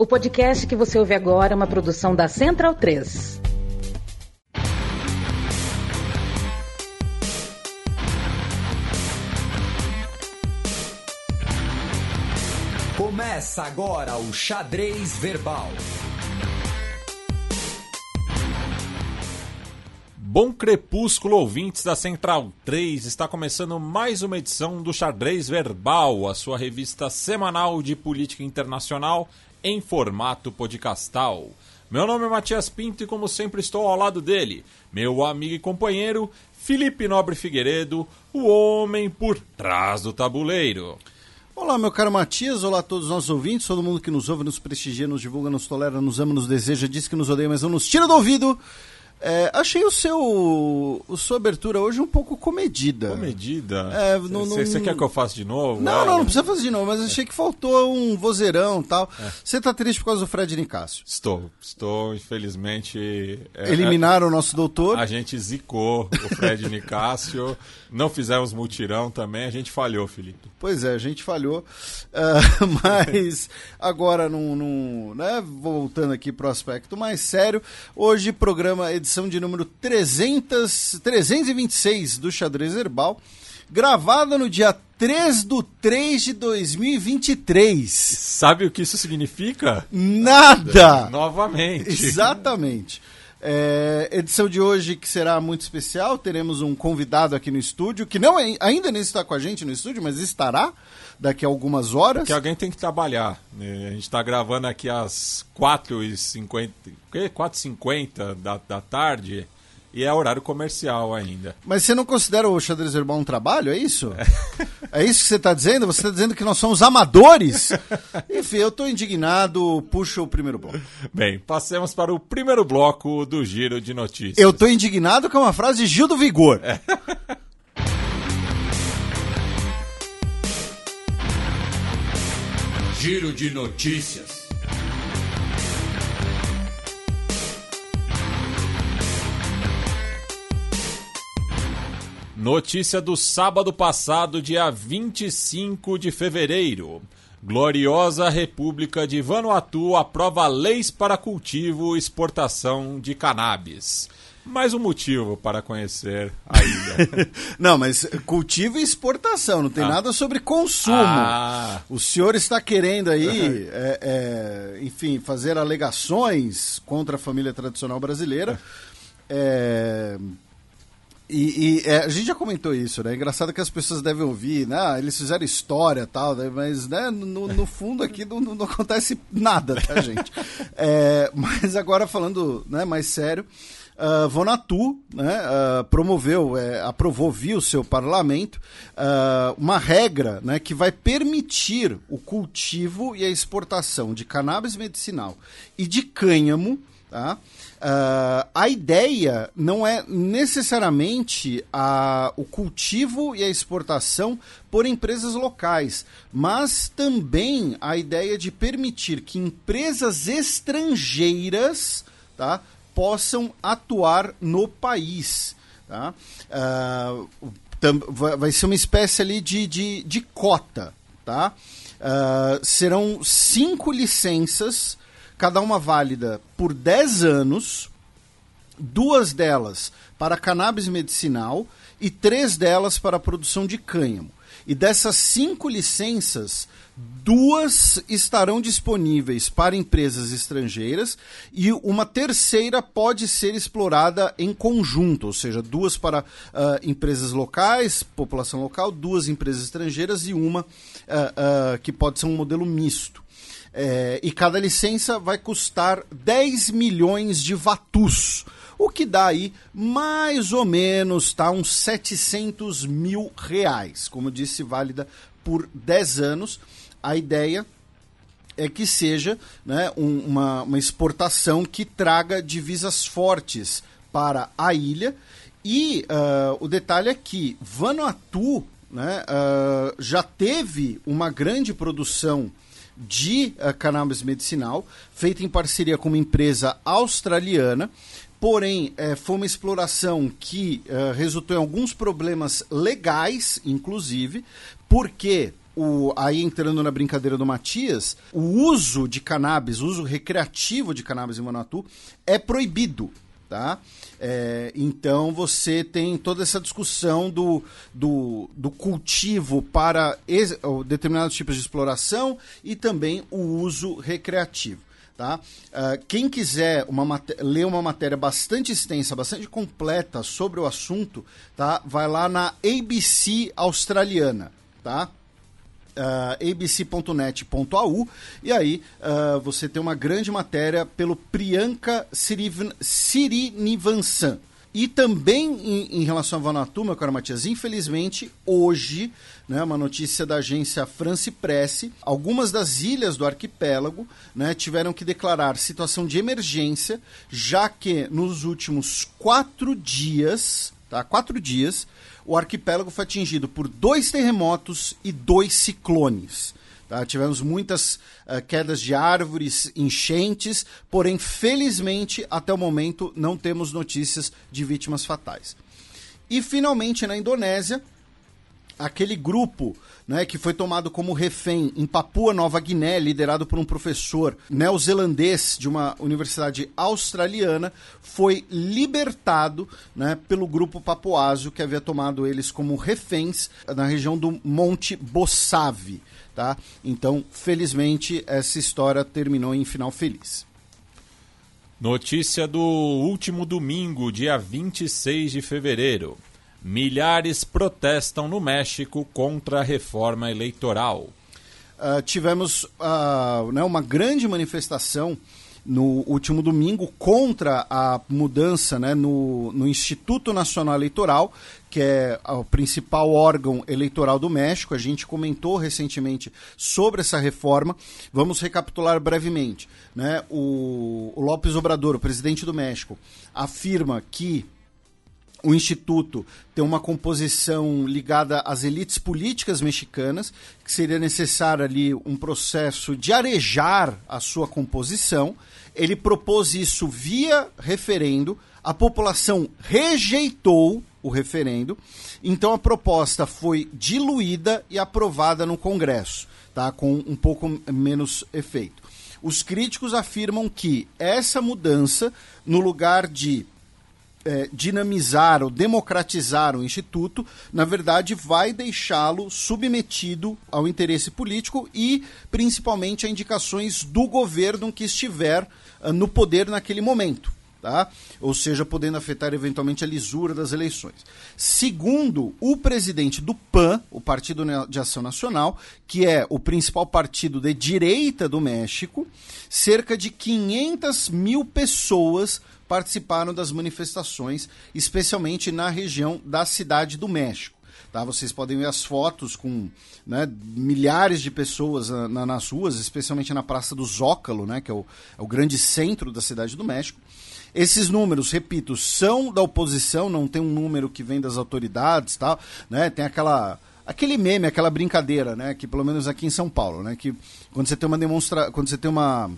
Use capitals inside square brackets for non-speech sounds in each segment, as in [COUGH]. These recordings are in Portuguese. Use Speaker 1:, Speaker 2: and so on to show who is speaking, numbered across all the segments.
Speaker 1: O podcast que você ouve agora é uma produção da Central 3.
Speaker 2: Começa agora o Xadrez Verbal.
Speaker 3: Bom crepúsculo, ouvintes da Central 3. Está começando mais uma edição do Xadrez Verbal, a sua revista semanal de política internacional em formato podcastal. Meu nome é Matias Pinto e, como sempre, estou ao lado dele, meu amigo e companheiro Felipe Nobre Figueiredo, o homem por trás do tabuleiro.
Speaker 4: Olá, meu caro Matias, olá a todos os nossos ouvintes, todo mundo que nos ouve, nos prestigia, nos divulga, nos tolera, nos ama, nos deseja, diz que nos odeia, mas não nos tira do ouvido. É, achei o seu o sua abertura hoje um pouco comedida.
Speaker 3: Comedida?
Speaker 4: Você
Speaker 3: é, quer que eu faça de novo?
Speaker 4: Não, é, não, não precisa fazer de novo, mas achei que faltou um vozeirão e tal. Você é. tá triste por causa do Fred Nicásio?
Speaker 3: Estou, estou, infelizmente.
Speaker 4: É, Eliminaram o nosso doutor?
Speaker 3: A gente zicou o Fred Nicásio, [LAUGHS] não fizemos mutirão também, a gente falhou, Felipe.
Speaker 4: Pois é, a gente falhou. Uh, [LAUGHS] mas agora, num, num, né, voltando aqui para o aspecto mais sério, hoje programa edição de número 300, 326 do Xadrez Herbal, gravada no dia 3 do 3 de 2023.
Speaker 3: Sabe o que isso significa?
Speaker 4: Nada! [LAUGHS]
Speaker 3: Novamente.
Speaker 4: Exatamente. É, edição de hoje que será muito especial, teremos um convidado aqui no estúdio, que não é, ainda nem está com a gente no estúdio, mas estará daqui a algumas horas.
Speaker 3: Que alguém tem que trabalhar. Né? A gente está gravando aqui às 4h50, 4h50 da, da tarde. E é horário comercial ainda.
Speaker 4: Mas você não considera o xadrez verbal um trabalho, é isso? É, [LAUGHS] é isso que você está dizendo? Você está dizendo que nós somos amadores? [LAUGHS] Enfim, eu estou indignado, puxo o primeiro bloco.
Speaker 3: Bem, passemos para o primeiro bloco do Giro de Notícias.
Speaker 4: Eu estou indignado com uma frase de Gil do Vigor. É. [LAUGHS]
Speaker 2: Giro de Notícias.
Speaker 3: Notícia do sábado passado, dia 25 de fevereiro. Gloriosa República de Vanuatu aprova leis para cultivo e exportação de cannabis mais um motivo para conhecer a ilha. [LAUGHS]
Speaker 4: não, mas cultivo e exportação, não tem ah. nada sobre consumo. Ah. O senhor está querendo aí, é, é, enfim, fazer alegações contra a família tradicional brasileira. É, e, e é, a gente já comentou isso, né? É engraçado que as pessoas devem ouvir, né? Ah, eles fizeram história tal, né? mas né, no, no fundo aqui não, não, acontece nada, tá, [LAUGHS] gente? É, mas agora falando né, mais sério, uh, Vonatu né, uh, promoveu, é, aprovou via o seu parlamento uh, uma regra né, que vai permitir o cultivo e a exportação de cannabis medicinal e de cânhamo. Tá? Uh, a ideia não é necessariamente a, o cultivo e a exportação por empresas locais, mas também a ideia de permitir que empresas estrangeiras tá, possam atuar no país. Tá? Uh, vai ser uma espécie ali de, de, de cota. Tá? Uh, serão cinco licenças, cada uma válida por 10 anos, duas delas para cannabis medicinal e três delas para a produção de cânhamo. E dessas cinco licenças, duas estarão disponíveis para empresas estrangeiras e uma terceira pode ser explorada em conjunto, ou seja, duas para uh, empresas locais, população local, duas empresas estrangeiras e uma uh, uh, que pode ser um modelo misto. É, e cada licença vai custar 10 milhões de vatus, o que dá aí mais ou menos tá, uns 700 mil reais. Como disse, válida por 10 anos a ideia é que seja né, um, uma, uma exportação que traga divisas fortes para a ilha. E uh, o detalhe é que Vanuatu né, uh, já teve uma grande produção de uh, cannabis medicinal, feita em parceria com uma empresa australiana. Porém, é, foi uma exploração que uh, resultou em alguns problemas legais, inclusive, porque o, aí entrando na brincadeira do Matias, o uso de cannabis, o uso recreativo de cannabis em Vanuatu é proibido. Tá? É, então você tem toda essa discussão do, do, do cultivo para ex, determinados tipos de exploração e também o uso recreativo. Tá? Uh, quem quiser uma ler uma matéria bastante extensa, bastante completa sobre o assunto, tá? vai lá na ABC australiana. Tá? Uh, abc.net.au e aí uh, você tem uma grande matéria pelo Priyanka Sirinivansan. E também em, em, relação a Vanuatu, meu caro Matias, infelizmente, hoje, né, uma notícia da agência France Press, algumas das ilhas do arquipélago né, tiveram que declarar situação de emergência, já que nos últimos quatro dias, tá, quatro dias, o arquipélago foi atingido por dois terremotos e dois ciclones. Tá? Tivemos muitas uh, quedas de árvores, enchentes, porém, felizmente, até o momento, não temos notícias de vítimas fatais. E, finalmente, na Indonésia, aquele grupo né, que foi tomado como refém em Papua Nova Guiné, liderado por um professor neozelandês de uma universidade australiana, foi libertado né, pelo grupo papuásio que havia tomado eles como reféns na região do Monte Bossave. Tá? Então, felizmente, essa história terminou em final feliz.
Speaker 3: Notícia do último domingo, dia 26 de fevereiro. Milhares protestam no México contra a reforma eleitoral.
Speaker 4: Uh, tivemos uh, né, uma grande manifestação no último domingo contra a mudança né, no, no Instituto Nacional Eleitoral, que é o principal órgão eleitoral do México. A gente comentou recentemente sobre essa reforma. Vamos recapitular brevemente. Né? O, o López Obrador, o presidente do México, afirma que o Instituto tem uma composição ligada às elites políticas mexicanas, que seria necessário ali um processo de arejar a sua composição. Ele propôs isso via referendo, a população rejeitou o referendo, então a proposta foi diluída e aprovada no Congresso, tá? com um pouco menos efeito. Os críticos afirmam que essa mudança, no lugar de é, dinamizar ou democratizar o Instituto, na verdade, vai deixá-lo submetido ao interesse político e, principalmente, a indicações do governo que estiver uh, no poder naquele momento. Tá? Ou seja, podendo afetar eventualmente a lisura das eleições. Segundo o presidente do PAN, o Partido de Ação Nacional, que é o principal partido de direita do México, cerca de 500 mil pessoas participaram das manifestações, especialmente na região da Cidade do México. Tá? Vocês podem ver as fotos com né, milhares de pessoas na, na, nas ruas, especialmente na Praça do Zócalo, né, que é o, é o grande centro da Cidade do México. Esses números, repito, são da oposição, não tem um número que vem das autoridades, tal, né? Tem aquela aquele meme, aquela brincadeira, né, que pelo menos aqui em São Paulo, né, que quando você tem uma demonstra, quando você tem uma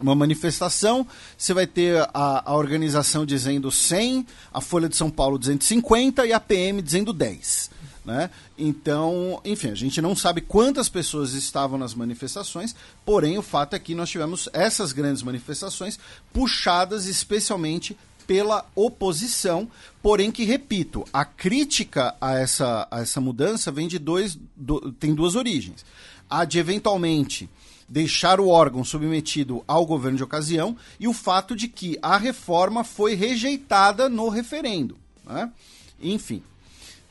Speaker 4: uma manifestação, você vai ter a, a, organização dizendo 100, a Folha de São Paulo dizendo 50 e a PM dizendo 10. Né? Então, enfim, a gente não sabe quantas pessoas estavam nas manifestações, porém o fato é que nós tivemos essas grandes manifestações puxadas especialmente pela oposição, porém que, repito, a crítica a essa, a essa mudança vem de dois, do, tem duas origens. A de eventualmente deixar o órgão submetido ao governo de ocasião e o fato de que a reforma foi rejeitada no referendo. Né? Enfim.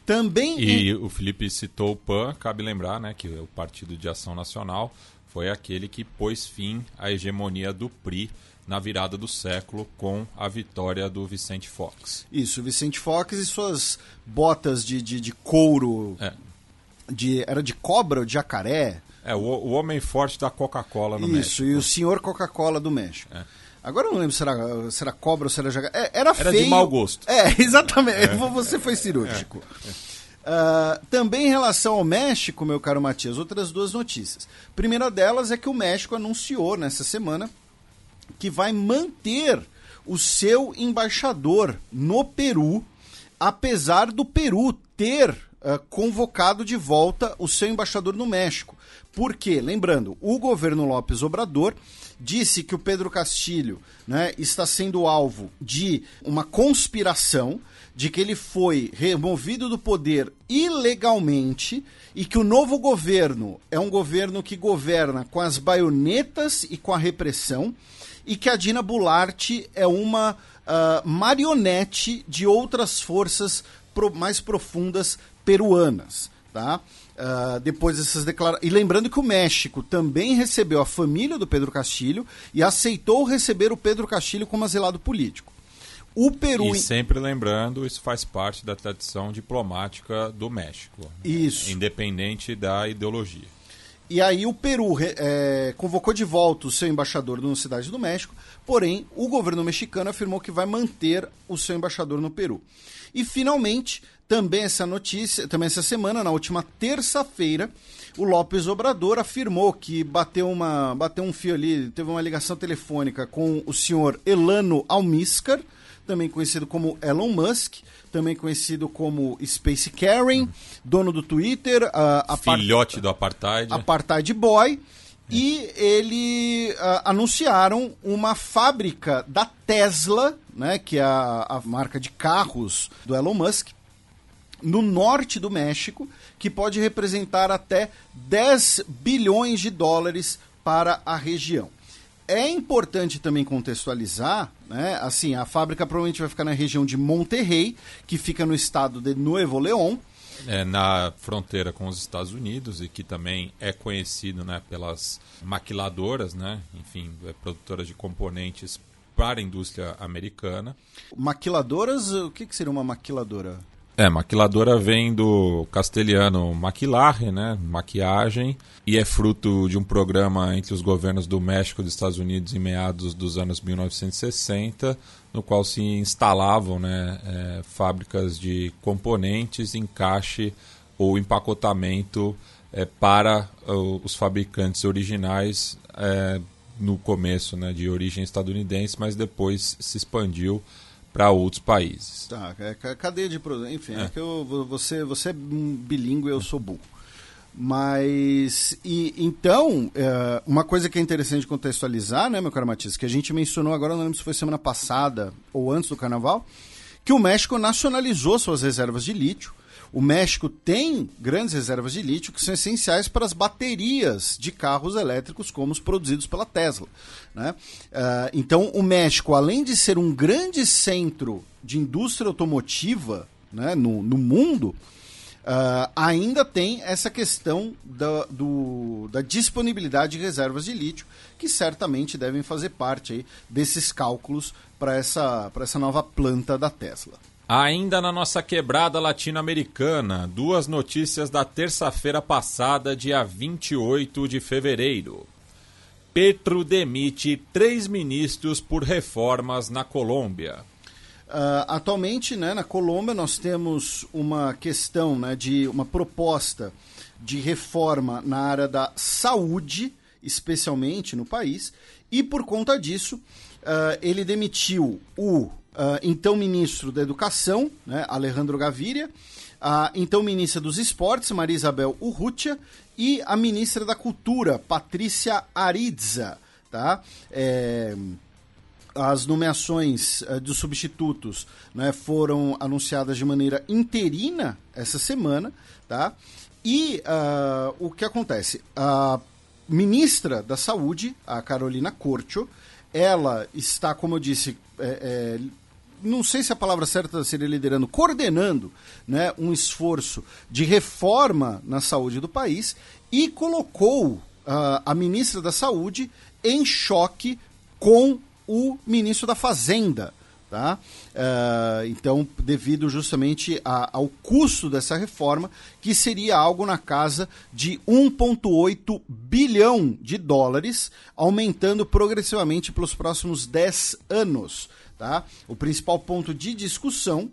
Speaker 4: Também.
Speaker 3: E o Felipe citou o PAN, cabe lembrar né, que o Partido de Ação Nacional foi aquele que pôs fim à hegemonia do PRI na virada do século com a vitória do Vicente Fox.
Speaker 4: Isso, Vicente Fox e suas botas de, de, de couro. É. De, era de cobra ou de jacaré?
Speaker 3: É, o, o homem forte da Coca-Cola no
Speaker 4: Isso,
Speaker 3: México.
Speaker 4: Isso, e o senhor Coca-Cola do México. É. Agora eu não lembro se era, se era cobra ou se era jacaré. É, era, era feio.
Speaker 3: de mau gosto.
Speaker 4: É, [LAUGHS] exatamente. É. Você foi cirúrgico. Uh, também em relação ao México, meu caro Matias, outras duas notícias. Primeira delas é que o México anunciou nessa semana que vai manter o seu embaixador no Peru, apesar do Peru ter uh, convocado de volta o seu embaixador no México. Por quê? Lembrando, o governo Lopes Obrador disse que o Pedro Castilho né, está sendo alvo de uma conspiração, de que ele foi removido do poder ilegalmente e que o novo governo é um governo que governa com as baionetas e com a repressão e que a Dina Bularte é uma uh, marionete de outras forças pro, mais profundas peruanas, tá? Uh, depois dessas declarações. E lembrando que o México também recebeu a família do Pedro Castilho e aceitou receber o Pedro Castilho como azelado político.
Speaker 3: O Peru. E sempre lembrando, isso faz parte da tradição diplomática do México.
Speaker 4: Isso.
Speaker 3: Independente da ideologia.
Speaker 4: E aí o Peru é, convocou de volta o seu embaixador na cidade do México, porém o governo mexicano afirmou que vai manter o seu embaixador no Peru. E finalmente, também essa notícia, também essa semana, na última terça-feira, o Lopes Obrador afirmou que bateu, uma, bateu um fio ali, teve uma ligação telefônica com o senhor Elano Almiscar, também conhecido como Elon Musk, também conhecido como Space Karen, dono do Twitter, a, a
Speaker 3: filhote do apartheid,
Speaker 4: apartheid boy. E ele uh, anunciaram uma fábrica da Tesla, né, que é a, a marca de carros do Elon Musk, no norte do México, que pode representar até 10 bilhões de dólares para a região. É importante também contextualizar, né? Assim, a fábrica provavelmente vai ficar na região de Monterrey, que fica no estado de Nuevo León,
Speaker 3: é, na fronteira com os Estados Unidos e que também é conhecido né, pelas maquiladoras, né, enfim, é produtoras de componentes para a indústria americana.
Speaker 4: Maquiladoras, o que, que seria uma maquiladora?
Speaker 3: É, maquiladora vem do castelhano maquilare, né, maquiagem, e é fruto de um programa entre os governos do México e dos Estados Unidos em meados dos anos 1960, no qual se instalavam né, é, fábricas de componentes, encaixe ou empacotamento é, para os fabricantes originais é, no começo né, de origem estadunidense, mas depois se expandiu para outros países.
Speaker 4: Tá, é cadeia de produção. Enfim, é. é. que eu, você, você é bilíngue eu sou burro. Mas, e, então, é, uma coisa que é interessante contextualizar, né, meu caro Matias, que a gente mencionou agora, não lembro se foi semana passada ou antes do carnaval, que o México nacionalizou suas reservas de lítio o México tem grandes reservas de lítio que são essenciais para as baterias de carros elétricos, como os produzidos pela Tesla. Né? Uh, então, o México, além de ser um grande centro de indústria automotiva né, no, no mundo, Uh, ainda tem essa questão da, do, da disponibilidade de reservas de lítio, que certamente devem fazer parte aí desses cálculos para essa, essa nova planta da Tesla.
Speaker 3: Ainda na nossa quebrada latino-americana, duas notícias da terça-feira passada, dia 28 de fevereiro. Petro demite três ministros por reformas na Colômbia.
Speaker 4: Uh, atualmente, né, na Colômbia, nós temos uma questão né, de uma proposta de reforma na área da saúde, especialmente no país, e por conta disso, uh, ele demitiu o uh, então ministro da Educação, né, Alejandro Gaviria, a então ministra dos Esportes, Maria Isabel Urrutia, e a ministra da Cultura, Patrícia Aridza. Tá? É, as nomeações uh, dos substitutos né, foram anunciadas de maneira interina essa semana. Tá? E uh, o que acontece? A ministra da Saúde, a Carolina Corcho, ela está, como eu disse, é, é, não sei se a palavra certa seria liderando, coordenando né, um esforço de reforma na saúde do país e colocou uh, a ministra da Saúde em choque com o ministro da Fazenda. Tá? Uh, então, devido justamente a, ao custo dessa reforma, que seria algo na casa de 1,8 bilhão de dólares, aumentando progressivamente pelos próximos 10 anos. Tá? O principal ponto de discussão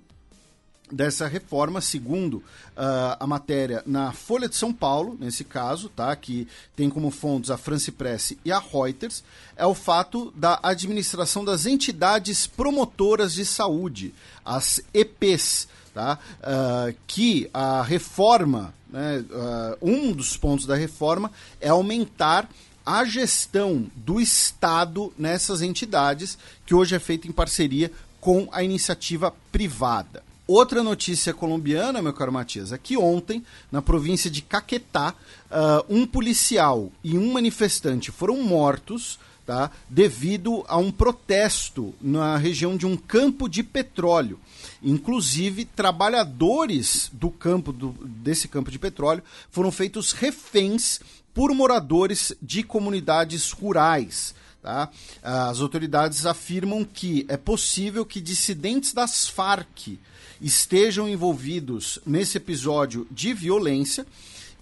Speaker 4: dessa reforma, segundo uh, a matéria na Folha de São Paulo, nesse caso, tá, que tem como fontes a France Press e a Reuters, é o fato da administração das entidades promotoras de saúde, as EPs, tá, uh, que a reforma, né, uh, um dos pontos da reforma é aumentar a gestão do Estado nessas entidades, que hoje é feita em parceria com a iniciativa privada. Outra notícia colombiana, meu caro Matias, é que ontem, na província de Caquetá, uh, um policial e um manifestante foram mortos tá, devido a um protesto na região de um campo de petróleo. Inclusive, trabalhadores do campo do, desse campo de petróleo foram feitos reféns por moradores de comunidades rurais. Tá? As autoridades afirmam que é possível que dissidentes das Farc estejam envolvidos nesse episódio de violência.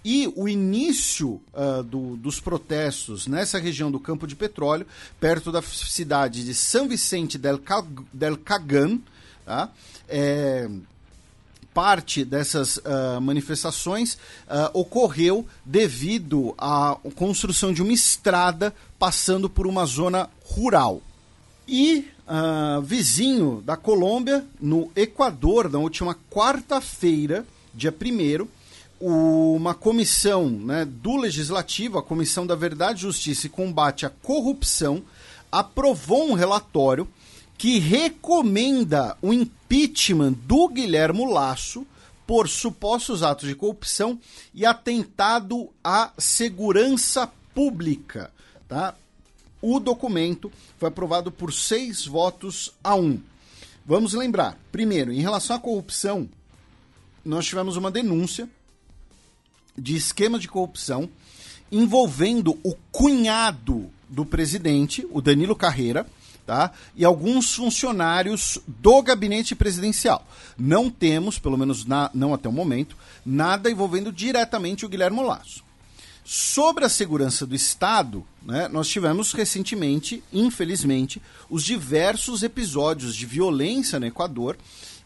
Speaker 4: E o início uh, do, dos protestos nessa região do campo de petróleo, perto da cidade de São Vicente del, del Cagan, tá? é, parte dessas uh, manifestações uh, ocorreu devido à construção de uma estrada passando por uma zona rural. E uh, vizinho da Colômbia, no Equador, na última quarta-feira, dia 1 uma comissão né, do Legislativo, a Comissão da Verdade, Justiça e Combate à Corrupção, aprovou um relatório que recomenda o impeachment do Guilhermo Lasso por supostos atos de corrupção e atentado à segurança pública. Tá? O documento foi aprovado por seis votos a um. Vamos lembrar, primeiro, em relação à corrupção, nós tivemos uma denúncia de esquema de corrupção envolvendo o cunhado do presidente, o Danilo Carreira, tá? e alguns funcionários do gabinete presidencial. Não temos, pelo menos na, não até o momento, nada envolvendo diretamente o Guilherme Lasso. Sobre a segurança do Estado, né, nós tivemos recentemente, infelizmente, os diversos episódios de violência no Equador,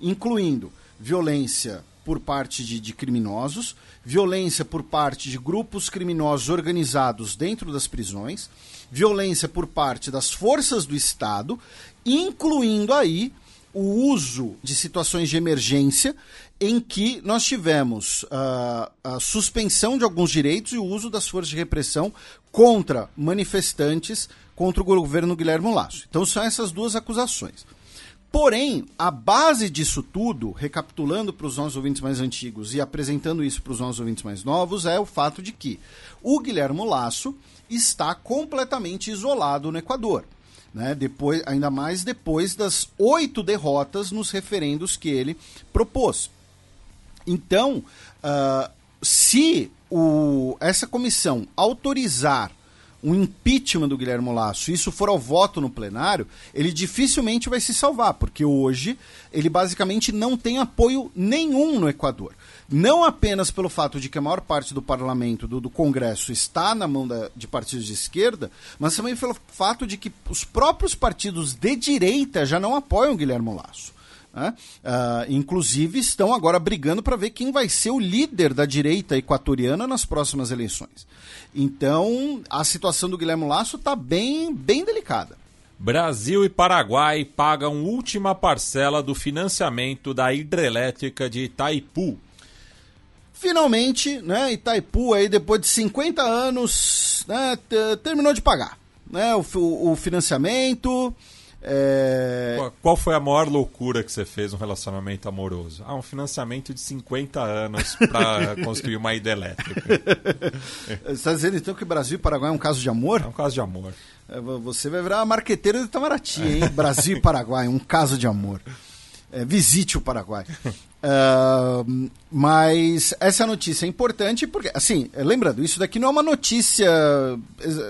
Speaker 4: incluindo violência por parte de, de, criminosos, violência por parte de grupos criminosos organizados dentro das prisões, violência por parte das forças do Estado, incluindo aí o uso de situações de emergência em que nós tivemos uh, a suspensão de alguns direitos e o uso das forças de repressão contra manifestantes contra o governo Guilherme Lasso. Então são essas duas acusações. Porém, a base disso tudo, recapitulando para os nossos ouvintes mais antigos e apresentando isso para os nossos ouvintes mais novos, é o fato de que o Guilherme Lasso está completamente isolado no Equador né? Depois, ainda mais depois das oito derrotas nos referendos que ele propôs. Então, uh, se o, essa comissão autorizar o impeachment do Guilherme Lasso, isso for ao voto no plenário, ele dificilmente vai se salvar, porque hoje ele basicamente não tem apoio nenhum no Equador não apenas pelo fato de que a maior parte do parlamento, do, do Congresso, está na mão da, de partidos de esquerda, mas também pelo fato de que os próprios partidos de direita já não apoiam Guilherme Lasso. Né? Uh, inclusive estão agora brigando para ver quem vai ser o líder da direita equatoriana nas próximas eleições. Então a situação do Guilherme Lasso está bem, bem delicada.
Speaker 3: Brasil e Paraguai pagam última parcela do financiamento da hidrelétrica de Itaipu.
Speaker 4: Finalmente, né, Itaipu aí depois de 50 anos, né, terminou de pagar, né, o, o financiamento. É...
Speaker 3: Qual foi a maior loucura que você fez no relacionamento amoroso? Ah, um financiamento de 50 anos para [LAUGHS] construir uma hidrelétrica.
Speaker 4: Você está dizendo então que Brasil e Paraguai é um caso de amor?
Speaker 3: É um caso de amor.
Speaker 4: É, você vai virar a marqueteira de Itamaraty, hein? Brasil e Paraguai, um caso de amor. É, visite o Paraguai. Uh, [LAUGHS] mas essa notícia é importante porque, assim, lembrando, isso daqui não é uma notícia,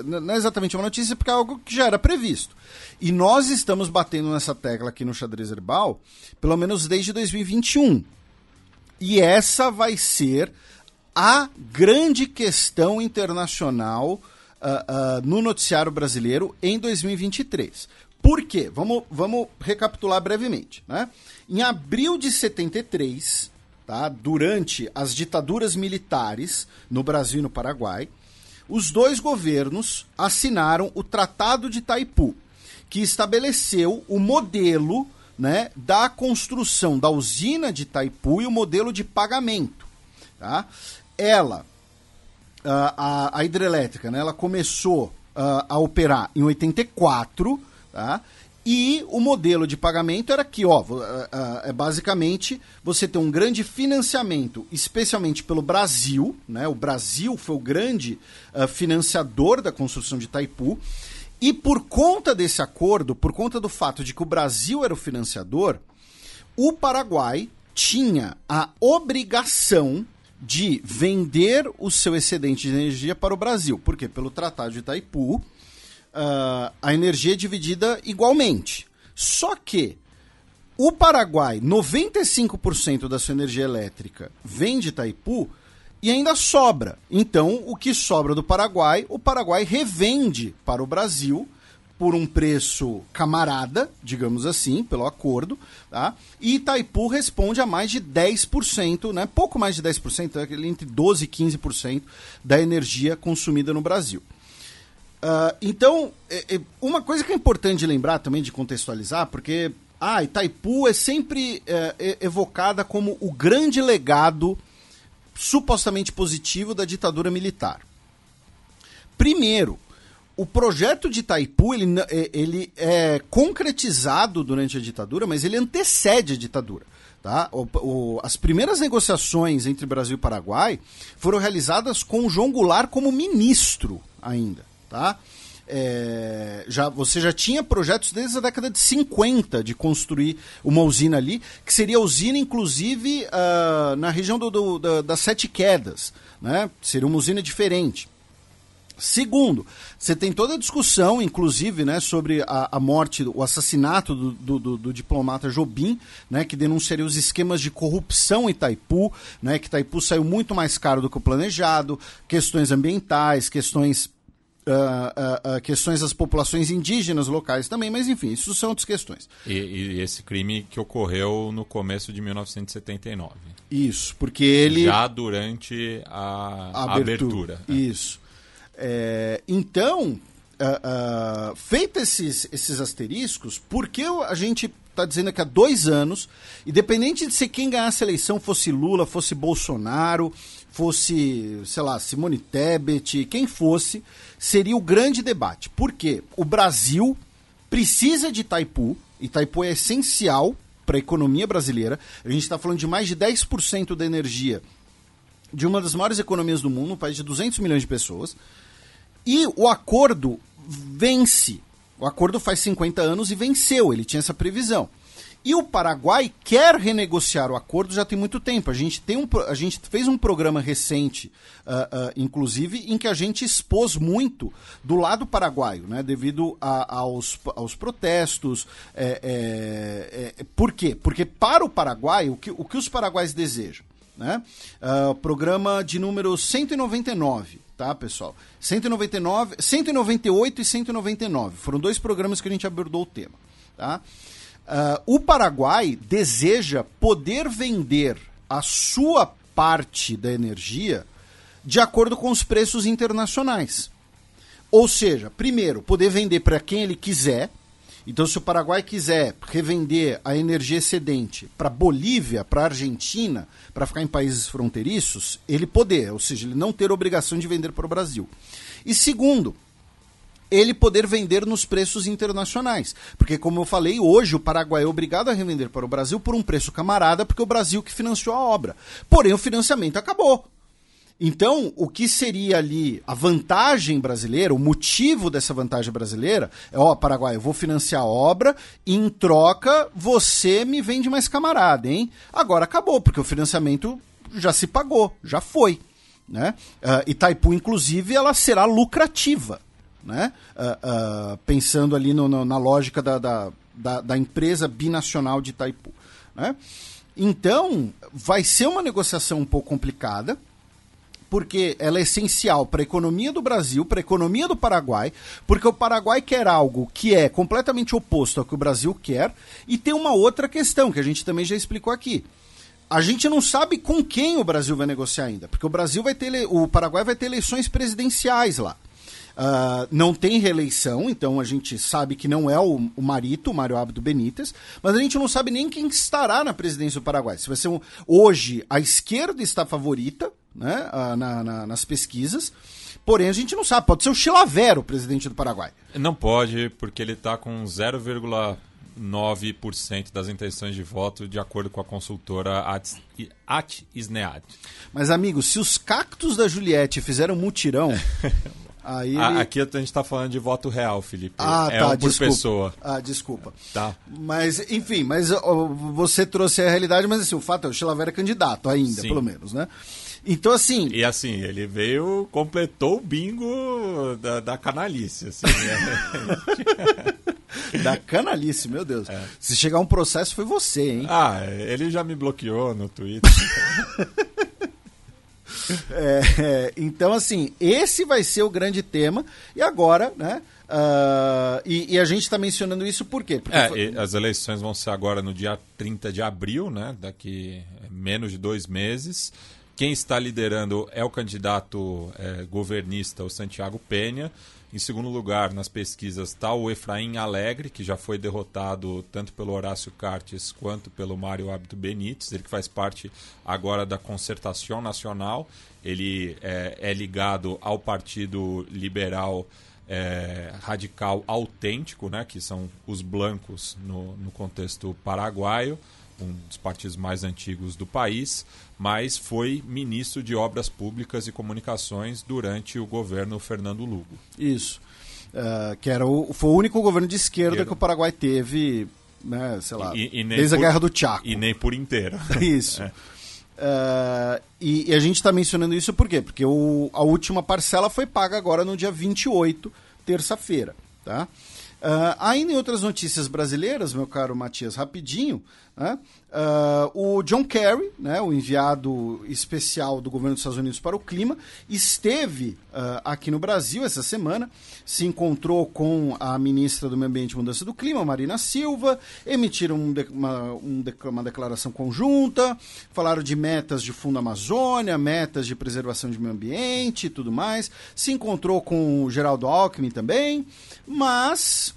Speaker 4: não é exatamente uma notícia porque é algo que já era previsto. E nós estamos batendo nessa tecla aqui no Xadrez Herbal, pelo menos desde 2021. E essa vai ser a grande questão internacional uh, uh, no noticiário brasileiro em 2023. Por quê? Vamos, vamos recapitular brevemente. Né? Em abril de 73, tá, durante as ditaduras militares no Brasil e no Paraguai, os dois governos assinaram o Tratado de Itaipu, que estabeleceu o modelo né, da construção da usina de Itaipu e o modelo de pagamento. Tá? Ela, a, a hidrelétrica, né, ela começou uh, a operar em 84, tá? E o modelo de pagamento era que, ó, é basicamente você tem um grande financiamento, especialmente pelo Brasil, né? O Brasil foi o grande uh, financiador da construção de Itaipu. E por conta desse acordo, por conta do fato de que o Brasil era o financiador, o Paraguai tinha a obrigação de vender o seu excedente de energia para o Brasil. Por quê? Pelo Tratado de Itaipu, uh, a energia é dividida igualmente. Só que o Paraguai, 95% da sua energia elétrica vem de Itaipu e ainda sobra. Então, o que sobra do Paraguai, o Paraguai revende para o Brasil por um preço camarada, digamos assim, pelo acordo, tá? E Itaipu responde a mais de 10%, né? Pouco mais de 10%, é entre 12 e 15% da energia consumida no Brasil. Uh, então, é, é, uma coisa que é importante lembrar também, de contextualizar, porque ah, Itaipu é sempre é, evocada como o grande legado supostamente positivo da ditadura militar. Primeiro, o projeto de Itaipu ele, é, ele é concretizado durante a ditadura, mas ele antecede a ditadura. Tá? O, o, as primeiras negociações entre Brasil e Paraguai foram realizadas com João Goulart como ministro ainda tá? É, já, você já tinha projetos desde a década de 50 de construir uma usina ali, que seria usina, inclusive, uh, na região do, do, da, das Sete Quedas. Né? Seria uma usina diferente. Segundo, você tem toda a discussão, inclusive, né, sobre a, a morte, o assassinato do, do, do, diplomata Jobim, né, que denunciaria os esquemas de corrupção em Itaipu, né, que Itaipu saiu muito mais caro do que o planejado, questões ambientais, questões uh, uh, questões das populações indígenas locais também, mas enfim, isso são outras questões.
Speaker 3: E, e, esse crime que ocorreu no começo de 1979.
Speaker 4: Isso, porque ele.
Speaker 3: Já durante a, a abertura. abertura.
Speaker 4: Né? Isso. É, então, uh, feito esses, esses asteriscos, por que a gente está dizendo que há dois anos, independente de ser quem ganhasse a eleição, fosse Lula, fosse Bolsonaro, fosse, sei lá, Simone Tebet, quem fosse, seria o grande debate. Por quê? O Brasil precisa de Itaipu, Itaipu é essencial para a economia brasileira. A gente está falando de mais de 10% da energia de uma das maiores economias do mundo, um país de 200 milhões de pessoas. E o acordo vence. O acordo faz 50 anos e venceu, ele tinha essa previsão. E o Paraguai quer renegociar o acordo já tem muito tempo. A gente, tem um, a gente fez um programa recente, uh, uh, inclusive, em que a gente expôs muito do lado paraguaio, né, devido a, aos, aos protestos. É, é, é, por quê? Porque para o Paraguai, o que, o que os paraguaios desejam? Né? Uh, programa de número 199 tá, pessoal? 199, 198 e 199. Foram dois programas que a gente abordou o tema, tá? Uh, o Paraguai deseja poder vender a sua parte da energia de acordo com os preços internacionais. Ou seja, primeiro, poder vender para quem ele quiser. Então, se o Paraguai quiser revender a energia excedente para Bolívia, para Argentina, para ficar em países fronteiriços, ele poder, ou seja, ele não ter obrigação de vender para o Brasil. E segundo, ele poder vender nos preços internacionais. Porque, como eu falei, hoje o Paraguai é obrigado a revender para o Brasil por um preço camarada, porque é o Brasil que financiou a obra. Porém, o financiamento acabou. Então, o que seria ali a vantagem brasileira, o motivo dessa vantagem brasileira, é, ó, Paraguai, eu vou financiar a obra e em troca você me vende mais camarada, hein? Agora acabou, porque o financiamento já se pagou, já foi. Né? Uh, Itaipu, inclusive, ela será lucrativa né? Uh, uh, pensando ali no, no, na lógica da, da, da, da, empresa binacional de Itaipu. Né? Então, vai ser uma negociação um pouco complicada, porque ela é essencial para a economia do Brasil, para a economia do Paraguai, porque o Paraguai quer algo que é completamente oposto ao que o Brasil quer, e tem uma outra questão que a gente também já explicou aqui. A gente não sabe com quem o Brasil vai negociar ainda, porque o Brasil vai ter o Paraguai vai ter eleições presidenciais lá. Uh, não tem reeleição, então a gente sabe que não é o, o Marito, o Mário Abdo Benítez, mas a gente não sabe nem quem estará na presidência do Paraguai. Se vai ser um, hoje a esquerda está favorita né, uh, na, na, nas pesquisas, porém a gente não sabe. Pode ser o Chilavero, o presidente do Paraguai.
Speaker 3: Não pode, porque ele está com 0,9% das intenções de voto, de acordo com a consultora At Isnead.
Speaker 4: Mas, amigo, se os cactos da Juliette fizeram mutirão. [LAUGHS]
Speaker 3: Aí ele... Aqui a gente está falando de voto real, Felipe. Ah, é tá, um por desculpa. pessoa.
Speaker 4: Ah, desculpa. Tá. Mas, enfim, mas você trouxe a realidade, mas assim, o fato é o Chilavera é candidato ainda, Sim. pelo menos, né? Então, assim.
Speaker 3: E assim, ele veio, completou o bingo da, da canalice. Assim, né? [LAUGHS]
Speaker 4: da canalice, meu Deus. É. Se chegar um processo, foi você, hein?
Speaker 3: Ah, ele já me bloqueou no Twitter. [LAUGHS]
Speaker 4: É, é, então, assim, esse vai ser o grande tema. E agora, né? Uh, e, e, a gente está mencionando isso por quê?
Speaker 3: Porque é, foi... as eleições vão ser agora no dia 30 de abril, né? Daqui menos de dois meses. Quem está liderando é o candidato é, governista, o Santiago Penha. Em segundo lugar, nas pesquisas, está o Efraim Alegre, que já foi derrotado tanto pelo Horácio Cartes quanto pelo Mário Abdo Benítez. Ele que faz parte agora da Concertação Nacional. Ele é, é ligado ao Partido Liberal é, Radical Autêntico, né, que são os blancos no, no contexto paraguaio um dos partidos mais antigos do país, mas foi ministro de Obras Públicas e Comunicações durante o governo Fernando Lugo.
Speaker 4: Isso. Uh, que era o, foi o único governo de esquerda que o Paraguai teve, né, sei lá, e, e desde por, a Guerra do Chaco.
Speaker 3: E nem por inteiro. [LAUGHS]
Speaker 4: Isso. é. Uh, e, e, a gente está mencionando isso por quê? Porque o, a última parcela foi paga agora no dia 28, terça-feira. Tá? Uh, ainda em outras notícias brasileiras, meu caro Matias, rapidinho, né? uh, o John Kerry, né, o enviado especial do governo dos Estados Unidos para o clima, esteve uh, aqui no Brasil essa semana, se encontrou com a ministra do Meio Ambiente e Mudança do Clima, Marina Silva, emitiram um de, uma, um de, uma declaração conjunta, falaram de metas de Fundo Amazônia, metas de preservação de meio ambiente e tudo mais, se encontrou com o Geraldo Alckmin também, mas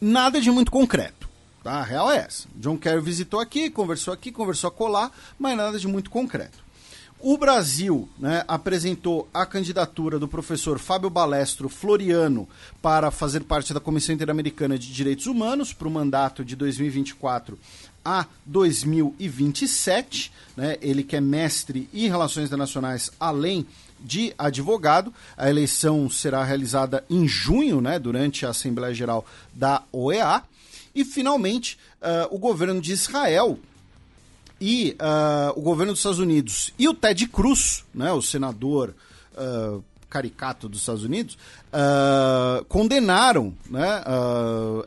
Speaker 4: nada de muito concreto. Tá? A real é essa. John Kerry visitou aqui, conversou aqui, conversou colar, mas nada de muito concreto. O Brasil né, apresentou a candidatura do professor Fábio Balestro Floriano para fazer parte da Comissão Interamericana de Direitos Humanos para o mandato de 2024 a 2027. Né? Ele que é mestre em Relações Internacionais, além de advogado. A eleição será realizada em junho, né, durante a Assembleia Geral da OEA. E, finalmente, uh, o governo de Israel e uh, o governo dos Estados Unidos e o Ted Cruz, né, o senador uh, caricato dos Estados Unidos, uh, condenaram né,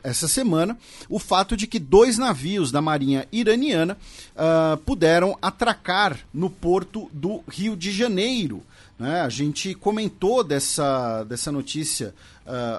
Speaker 4: essa semana o fato de que dois navios da marinha iraniana puderam atracar no porto do Rio de Janeiro. Né? A gente comentou dessa, dessa notícia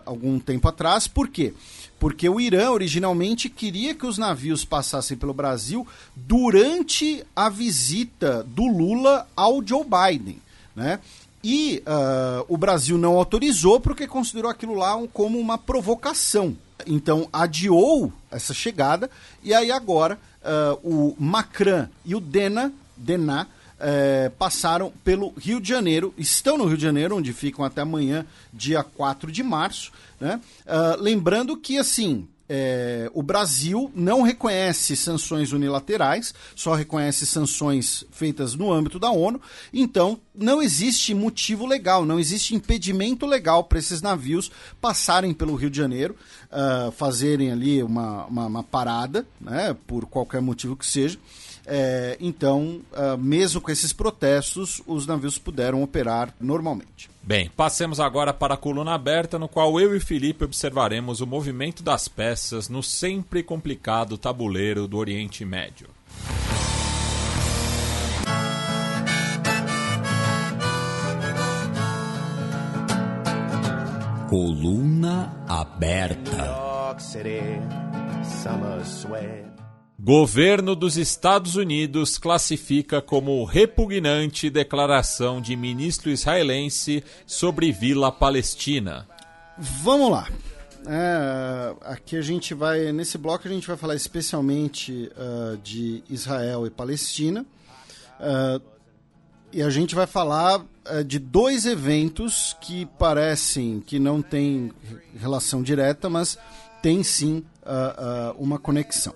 Speaker 4: algum tempo atrás, por quê? Porque o Irã originalmente queria que os navios passassem pelo Brasil durante a visita do Lula ao Joe Biden. Né? E uh, o Brasil não autorizou porque considerou aquilo lá um, como uma provocação. Então adiou essa chegada e aí agora uh, o Macron e o Dena, Dena uh, passaram pelo Rio de Janeiro, estão no Rio de Janeiro, onde ficam até amanhã, dia 4 de março. Né? Uh, lembrando que, assim, é, o Brasil não reconhece sanções unilaterais, só reconhece sanções feitas no âmbito da ONU. Então, não existe motivo legal, não existe impedimento legal para esses navios passarem pelo Rio de Janeiro, uh, fazerem ali uma, uma, uma parada, né, por qualquer motivo que seja. É, então, uh, mesmo com esses protestos, os navios puderam operar normalmente.
Speaker 3: Bem, passemos agora para a coluna aberta, no qual eu e Felipe observaremos o movimento das peças no sempre complicado tabuleiro do Oriente Médio.
Speaker 2: Coluna aberta.
Speaker 3: Governo dos Estados Unidos classifica como repugnante declaração de ministro israelense sobre Vila Palestina.
Speaker 4: Vamos lá. É, aqui a gente vai, nesse bloco a gente vai falar especialmente uh, de Israel e Palestina. Uh, e a gente vai falar uh, de dois eventos que parecem que não têm relação direta, mas tem sim uma conexão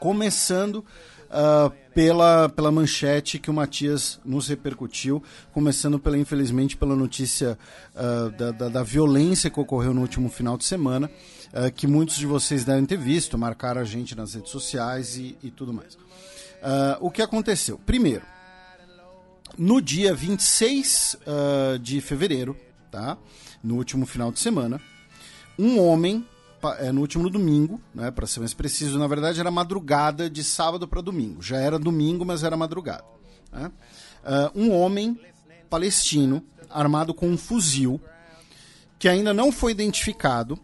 Speaker 4: começando uh, pela, pela manchete que o Matias nos repercutiu, começando pela, infelizmente, pela notícia uh, da, da, da, violência que ocorreu no último final de semana, uh, que muitos de vocês devem ter visto, marcaram a gente nas redes sociais e, e tudo mais. o que aconteceu? Primeiro, no dia 26 de fevereiro, tá? no último final de semana, um homem é, no último domingo, né, para ser mais preciso, na verdade era madrugada de sábado para domingo. Já era domingo, mas era madrugada. Né? Uh, um homem palestino armado com um fuzil que ainda não foi identificado.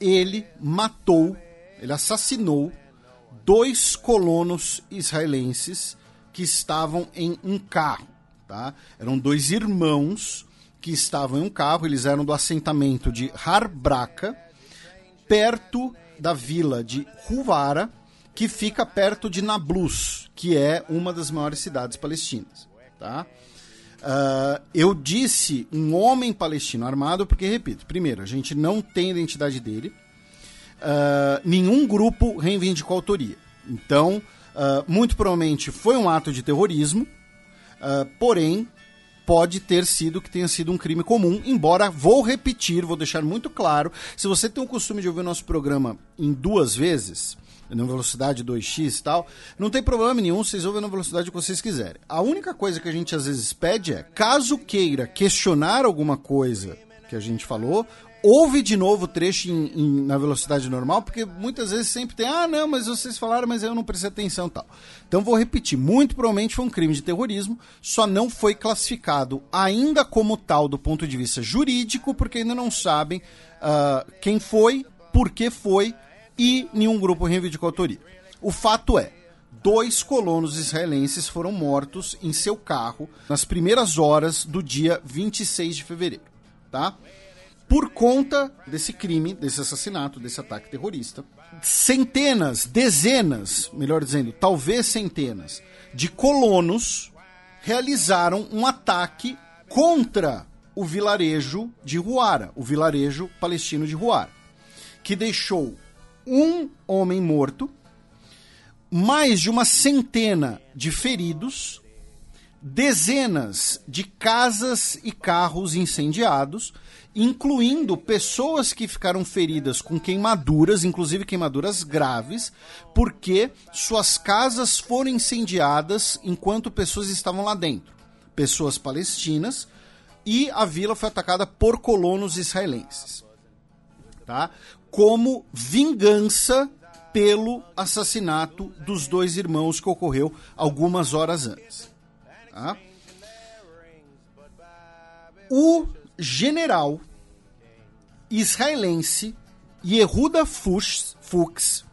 Speaker 4: Ele matou, ele assassinou dois colonos israelenses que estavam em um carro. Tá? Eram dois irmãos que estavam em um carro, eles eram do assentamento de Harbraka, perto da vila de Huvara, que fica perto de Nablus, que é uma das maiores cidades palestinas. Tá? Uh, eu disse um homem palestino armado porque, repito, primeiro, a gente não tem identidade dele, uh, nenhum grupo reivindicou autoria. Então, uh, muito provavelmente foi um ato de terrorismo, porém, pode ter sido que tenha sido um crime comum, embora vou repetir, vou deixar muito claro, se você tem o costume de ouvir o nosso programa em duas vezes, na velocidade 2x e tal, não tem problema nenhum, vocês ouvem na velocidade que vocês quiserem. A única coisa que a gente às vezes pede é, caso queira questionar alguma coisa que a gente falou, ouve de novo o trecho em, em, na velocidade normal, porque muitas vezes sempre tem, ah, não, mas vocês falaram, mas eu não prestei atenção tal. Então vou repetir, muito provavelmente foi um crime de terrorismo, só não foi classificado ainda como tal do ponto de vista jurídico, porque ainda não sabem uh, quem foi, por que foi e nenhum grupo reivindicou autoria. O fato é, dois colonos israelenses foram mortos em seu carro nas primeiras horas do dia 26 de fevereiro, tá? Por conta desse crime, desse assassinato, desse ataque terrorista. Centenas, dezenas, melhor dizendo, talvez centenas, de colonos realizaram um ataque contra o vilarejo de Huara, o vilarejo palestino de Huara, que deixou um homem morto, mais de uma centena de feridos, dezenas de casas e carros incendiados incluindo pessoas que ficaram feridas com queimaduras, inclusive queimaduras graves, porque suas casas foram incendiadas enquanto pessoas estavam lá dentro. Pessoas palestinas e a vila foi atacada por colonos israelenses. Tá? Como vingança pelo assassinato dos dois irmãos que ocorreu algumas horas antes. Tá? O general israelense Yehuda Fuchs,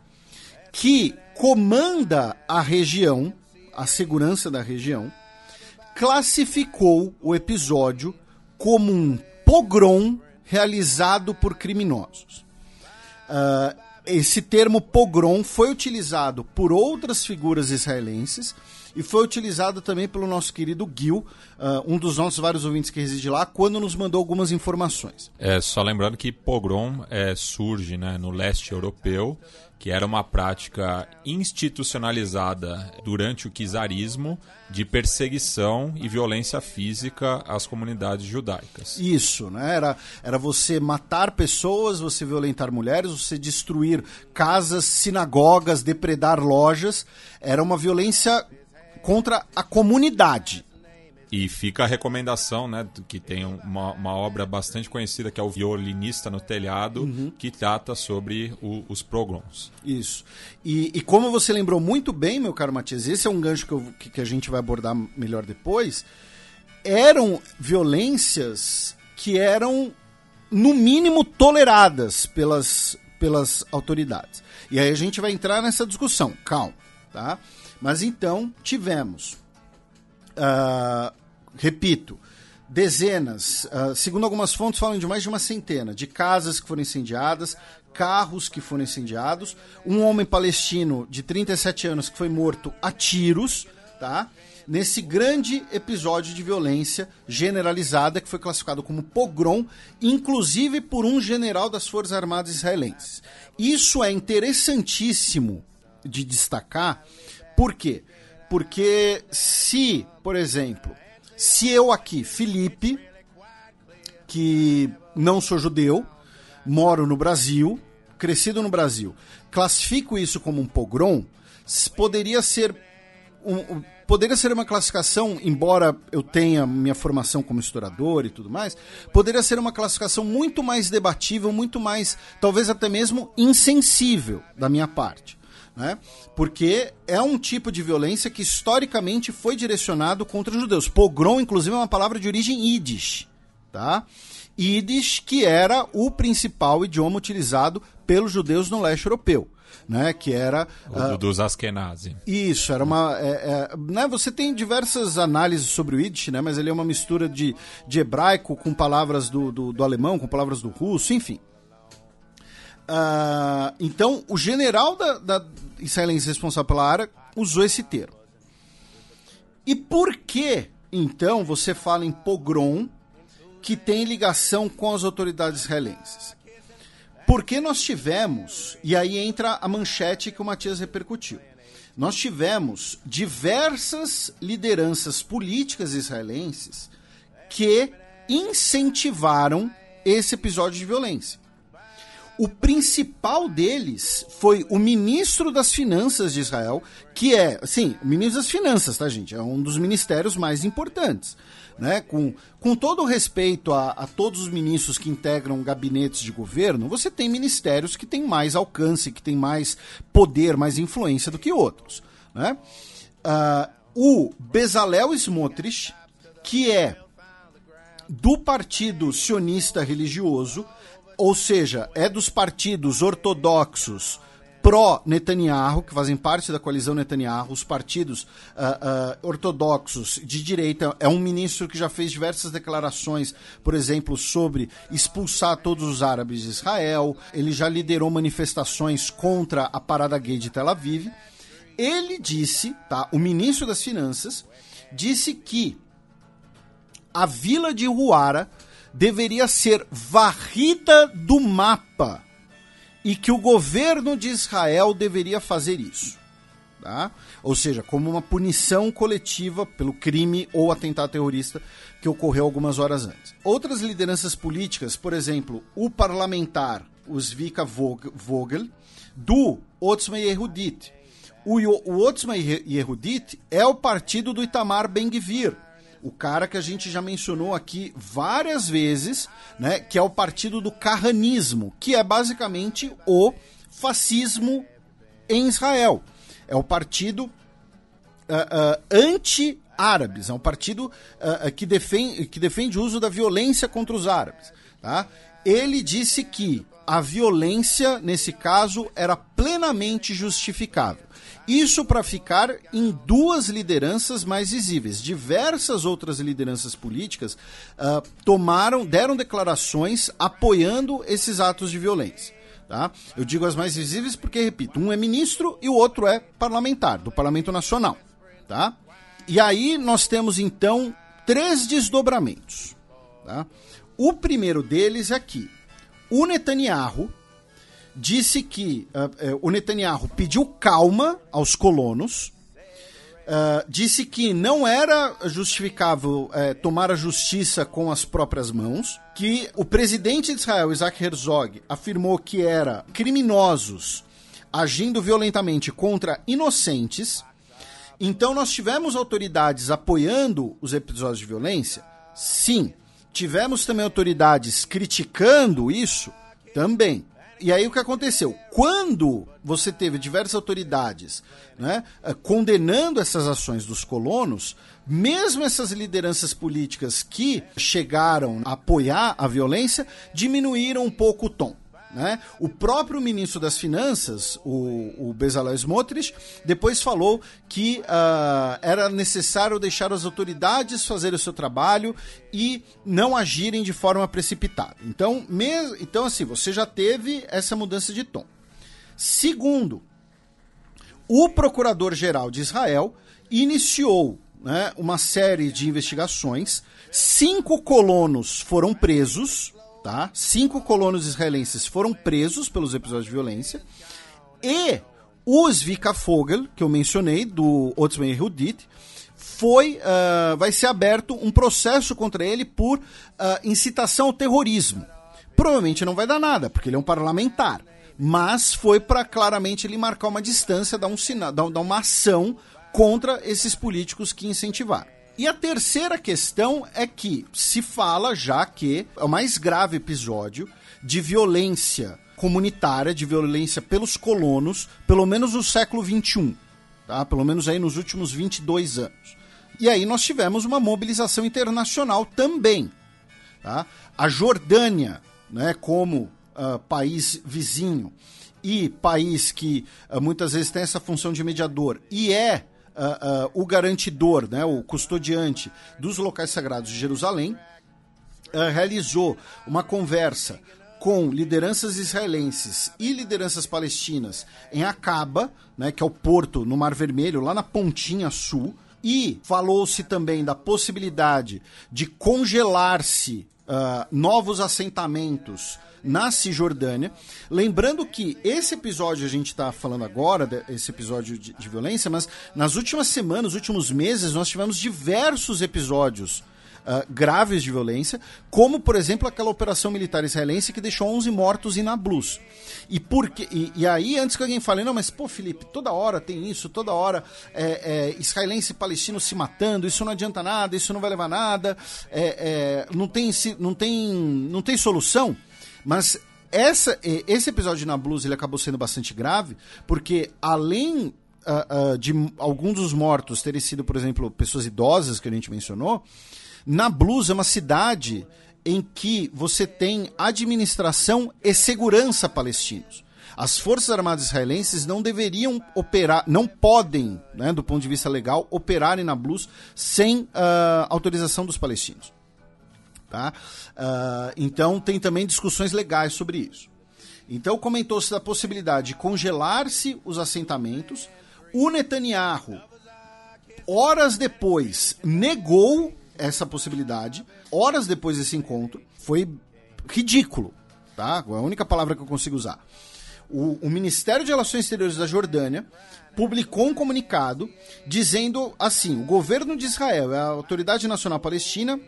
Speaker 4: que comanda a região, a segurança da região, classificou o episódio como um pogrom realizado por criminosos. Uh, esse termo pogrom foi utilizado por outras figuras israelenses e foi utilizado também pelo nosso querido Gil, uh, um dos nossos vários ouvintes que reside lá, quando nos mandou algumas informações.
Speaker 3: É, só lembrando que pogrom é, surge né, no leste europeu, que era uma prática institucionalizada durante o czarismo de perseguição e violência física às comunidades judaicas.
Speaker 4: Isso, né? Era, era você matar pessoas, você violentar mulheres, você destruir casas, sinagogas, depredar lojas. Era uma violência contra a comunidade.
Speaker 3: E fica a recomendação, né, que tem uma, uma obra bastante conhecida que é o Violinista no Telhado, uhum. que trata sobre o, os pogroms.
Speaker 4: Isso. E, e, como você lembrou muito bem, meu caro Matias, esse é um gancho que, eu, que, que a gente vai abordar melhor depois, eram violências que eram no mínimo, toleradas pelas, pelas autoridades. E aí a gente vai entrar nessa discussão, calma, tá? Mas então tivemos, uh, repito, dezenas, uh, segundo algumas fontes falam de mais de uma centena de casas que foram incendiadas, carros que foram incendiados, um homem palestino de 37 anos que foi morto a tiros, tá? Nesse grande episódio de violência generalizada que foi classificado como pogrom, inclusive por um general das Forças Armadas israelenses. Isso é interessantíssimo de destacar, por quê? Porque se, por exemplo, se eu aqui, Felipe, que não sou judeu, moro no Brasil, crescido no Brasil, classifico isso como um pogrom, poderia ser um, poderia ser uma classificação, embora eu tenha minha formação como historiador e tudo mais, poderia ser uma classificação muito mais debatível, muito mais, talvez até mesmo insensível da minha parte né? Porque é um tipo de violência que historicamente foi direcionado contra os judeus. Pogrom, inclusive, é uma palavra de origem yiddish, tá? Yiddish, que era o principal idioma utilizado pelos judeus no leste europeu. Né, que era
Speaker 3: o uh, dos Askenazi.
Speaker 4: Isso, era uma. É, é, né, você tem diversas análises sobre o Yiddish, né, mas ele é uma mistura de, de hebraico com palavras do, do, do alemão, com palavras do russo, enfim. Uh, então, o general da, da israelense responsável pela área usou esse termo. E por que, então, você fala em pogrom que tem ligação com as autoridades israelenses? Porque nós tivemos, e aí entra a manchete que o Matias repercutiu, nós tivemos diversas lideranças políticas israelenses que incentivaram esse episódio de violência. O principal deles foi o ministro das Finanças de Israel, que é, sim, o ministro das Finanças, tá, gente? É um dos ministérios mais importantes. Né? Com, com todo o respeito a, a todos os ministros que integram gabinetes de governo, você tem ministérios que têm mais alcance, que têm mais poder, mais influência do que outros. Né? Uh, o Bezalel Smotrich, que é do Partido Sionista Religioso, ou seja, é dos partidos ortodoxos pró-Netanyahu, que fazem parte da coalizão Netanyahu, os partidos uh, uh, ortodoxos de direita. É um ministro que já fez diversas declarações, por exemplo, sobre expulsar todos os árabes de Israel. Ele já liderou manifestações contra a parada gay de Tel Aviv. Ele disse, tá? O ministro das Finanças disse que a vila de Huara deveria ser varrida do mapa e que o governo de Israel deveria fazer isso. Tá? Ou seja, como uma punição coletiva pelo crime ou atentado terrorista que ocorreu algumas horas antes. Outras lideranças políticas, por exemplo, o parlamentar, o Zvika Vogel, do Otzma Yehudit. O, o Otzma Yehudit é o partido do Itamar Ben-Gvir, o cara que a gente já mencionou aqui várias vezes, né, que é o partido do carranismo, que é basicamente o fascismo em Israel. É o partido uh, uh, anti-árabes, é um partido uh, que, defende, que defende o uso da violência contra os árabes. Tá? Ele disse que a violência, nesse caso, era plenamente justificável. Isso para ficar em duas lideranças mais visíveis. Diversas outras lideranças políticas uh, tomaram, deram declarações apoiando esses atos de violência. Tá? Eu digo as mais visíveis porque, repito, um é ministro e o outro é parlamentar, do Parlamento Nacional. Tá? E aí nós temos então três desdobramentos. Tá? O primeiro deles é que o Netanyahu disse que uh, uh, o Netanyahu pediu calma aos colonos, uh, disse que não era justificável tomar a justiça com as próprias mãos, que o presidente de Israel, Isaac Herzog, afirmou que era criminosos agindo violentamente contra inocentes. Então nós tivemos autoridades apoiando os episódios de violência? Sim. Tivemos também autoridades criticando isso? Também. E aí o que aconteceu? Quando você teve diversas autoridades né, eh, condenando essas ações dos colonos, mesmo essas lideranças políticas que chegaram a apoiar a violência diminuíram um pouco o tom. Né? O próprio ministro das Finanças, o, o Bezalel Smotrich, depois falou que uh, era necessário deixar as autoridades fazerem o seu trabalho e não agirem de forma precipitada. Então, mesmo, então assim, você já teve essa mudança de tom. Segundo, o procurador-geral de Israel iniciou né, uma série de investigações. Cinco colonos foram presos tá? Cinco colonos israelenses foram presos pelos episódios de violência e o Zvika Fogel, que eu mencionei, do Otzman Yehudit, foi, uh, vai ser aberto um processo contra ele por uh, incitação ao terrorismo. Provavelmente não vai dar nada, porque ele é um parlamentar. Mas foi para claramente ele marcar uma distância, dar, um sina dar, dar uma ação contra esses políticos que incentivaram. E a terceira questão é que se fala já que é o mais grave episódio de violência comunitária, de violência pelos colonos, pelo menos no século XXI, tá? pelo menos aí nos últimos 22 anos. E aí nós tivemos uma mobilização internacional também. Tá? A Jordânia, né, como uh, país vizinho e país que uh, muitas vezes tem essa função de mediador e é uh, uh, o garantidor, né, o custodiante dos locais sagrados de Jerusalém, uh, realizou uma conversa com lideranças israelenses e lideranças palestinas em Acaba, né, que é o porto no Mar Vermelho, lá na pontinha sul, e falou-se também da possibilidade de congelar-se novos assentamentos na Cisjordânia. Lembrando que esse episódio a gente está falando agora, esse episódio de, de, violência, mas nas últimas semanas, nos últimos meses, nós tivemos diversos episódios. Uh, graves de violência, como por exemplo aquela operação militar israelense que deixou 11 mortos em Nablus. E, porque, e, e aí, antes que alguém fale, não, mas pô, Felipe, toda hora tem isso, toda hora é, é, israelense e palestino se matando, isso não adianta nada, isso não vai levar nada, é, é não, tem, não, tem, não tem solução. Mas essa, esse episódio de Nablus ele acabou sendo bastante grave, porque além uh, uh, de alguns dos mortos terem sido, por exemplo, pessoas idosas, que a gente mencionou, Nablus é uma cidade em que você tem administração e segurança palestinos. As Forças Armadas israelenses não deveriam operar, não podem, né, do ponto de vista legal, operar em Nablus sem uh, autorização dos palestinos. Tá? Uh, então tem também discussões legais sobre isso. Então comentou-se da possibilidade de congelar-se os assentamentos. O Netanyahu, horas depois, negou essa possibilidade. Horas depois desse encontro, foi ridículo, tá? É a única palavra que eu consigo usar. O, o Ministério de Relações Exteriores da Jordânia publicou um comunicado dizendo assim: o governo de Israel, a Autoridade Nacional Palestina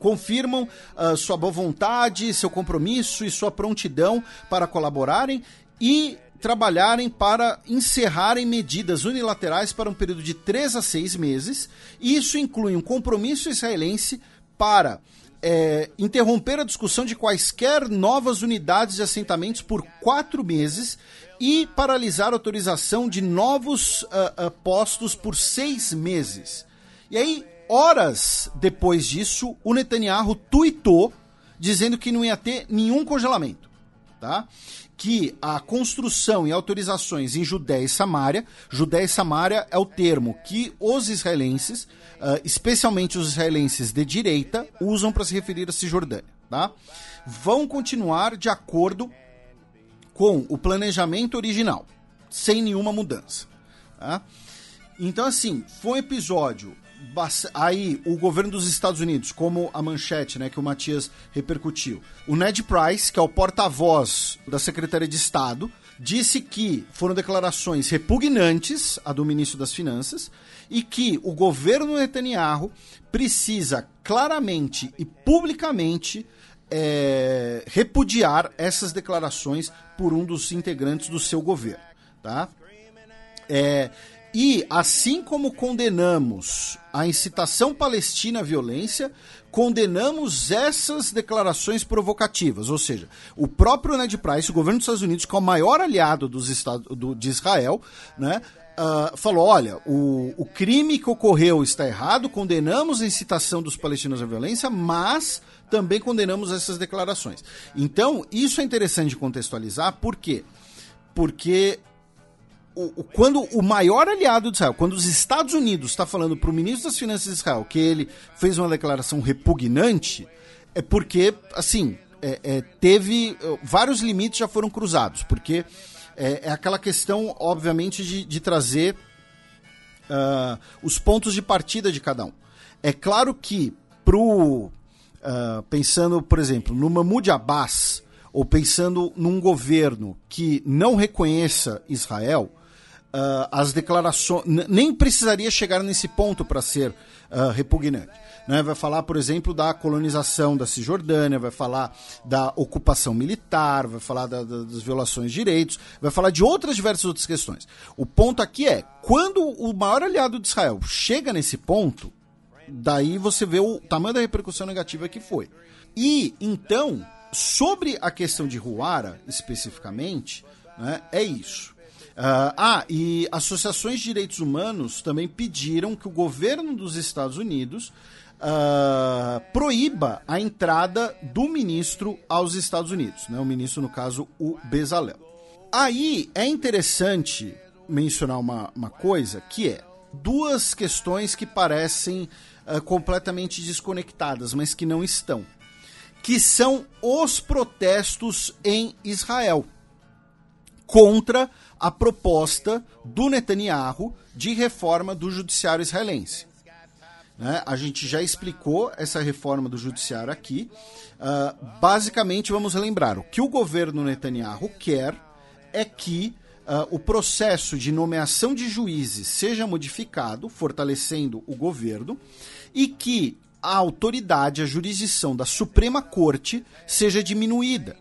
Speaker 4: confirmam uh, sua boa vontade, seu compromisso e sua prontidão para colaborarem e trabalharem para encerrarem medidas unilaterais para um período de três a seis meses. Isso inclui um compromisso israelense para é, interromper a discussão de quaisquer novas unidades de assentamentos por quatro meses e paralisar a autorização de novos uh, uh, postos por seis meses. E aí, horas depois disso, o Netanyahu tuitou dizendo que não ia ter nenhum congelamento, tá? Que a construção e autorizações em Judéia e Samária, Judéia e Samária é o termo que os israelenses, uh, especialmente os israelenses de direita, usam para se referir a Cisjordânia, tá? Vão continuar de acordo com o planejamento original, sem nenhuma mudança, tá? Então, assim, foi um episódio aí o governo dos Estados Unidos, como a manchete, né, que o Matias repercutiu. O Ned Price, que é o porta-voz da Secretaria de Estado, disse que foram declarações repugnantes a do ministro das Finanças e que o governo Netanyahu precisa claramente e publicamente é, repudiar essas declarações por um dos integrantes do seu governo, tá? É, e assim como condenamos a incitação palestina à violência, condenamos essas declarações provocativas. Ou seja, o próprio Ned Price, o governo dos Estados Unidos, que é o maior aliado dos Estados, do, de Israel, né, uh, falou: olha, o, o crime que ocorreu está errado, condenamos a incitação dos palestinos à violência, mas também condenamos essas declarações. Então, isso é interessante contextualizar, por quê? Porque o, o, quando o maior aliado de Israel, quando os Estados Unidos está falando para o ministro das Finanças de Israel que ele fez uma declaração repugnante, é porque, assim, é, é, teve. Vários limites já foram cruzados, porque é, é aquela questão, obviamente, de, de trazer uh, os pontos de partida de cada um. É claro que, pro, uh, pensando, por exemplo, no Mahmoud Abbas, ou pensando num governo que não reconheça Israel, uh, as declarações. Nem precisaria chegar nesse ponto para ser uh, repugnante. Né? Vai falar, por exemplo, da colonização da Cisjordânia, vai falar da ocupação militar, vai falar da, da, das violações de direitos, vai falar de outras diversas outras questões. O ponto aqui é, quando o maior aliado de Israel chega nesse ponto, daí você vê o tamanho da repercussão negativa que foi. E, então, sobre a questão de Ruara, especificamente, né, é isso. Uh, ah, e associações de direitos humanos também pediram que o governo dos Estados Unidos uh, proíba a entrada do ministro aos Estados Unidos, né? o ministro, no caso, o Bezalel. Aí é interessante mencionar uma, uma coisa que é duas questões que parecem uh, completamente desconectadas, mas que não estão, que são os protestos em Israel contra a proposta do Netanyahu de reforma do judiciário israelense. Né? A gente já explicou essa reforma do judiciário aqui. Uh, basicamente, vamos lembrar: o que o governo Netanyahu quer é que uh, o processo de nomeação de juízes seja modificado, fortalecendo o governo, e que a autoridade, a jurisdição da Suprema Corte seja diminuída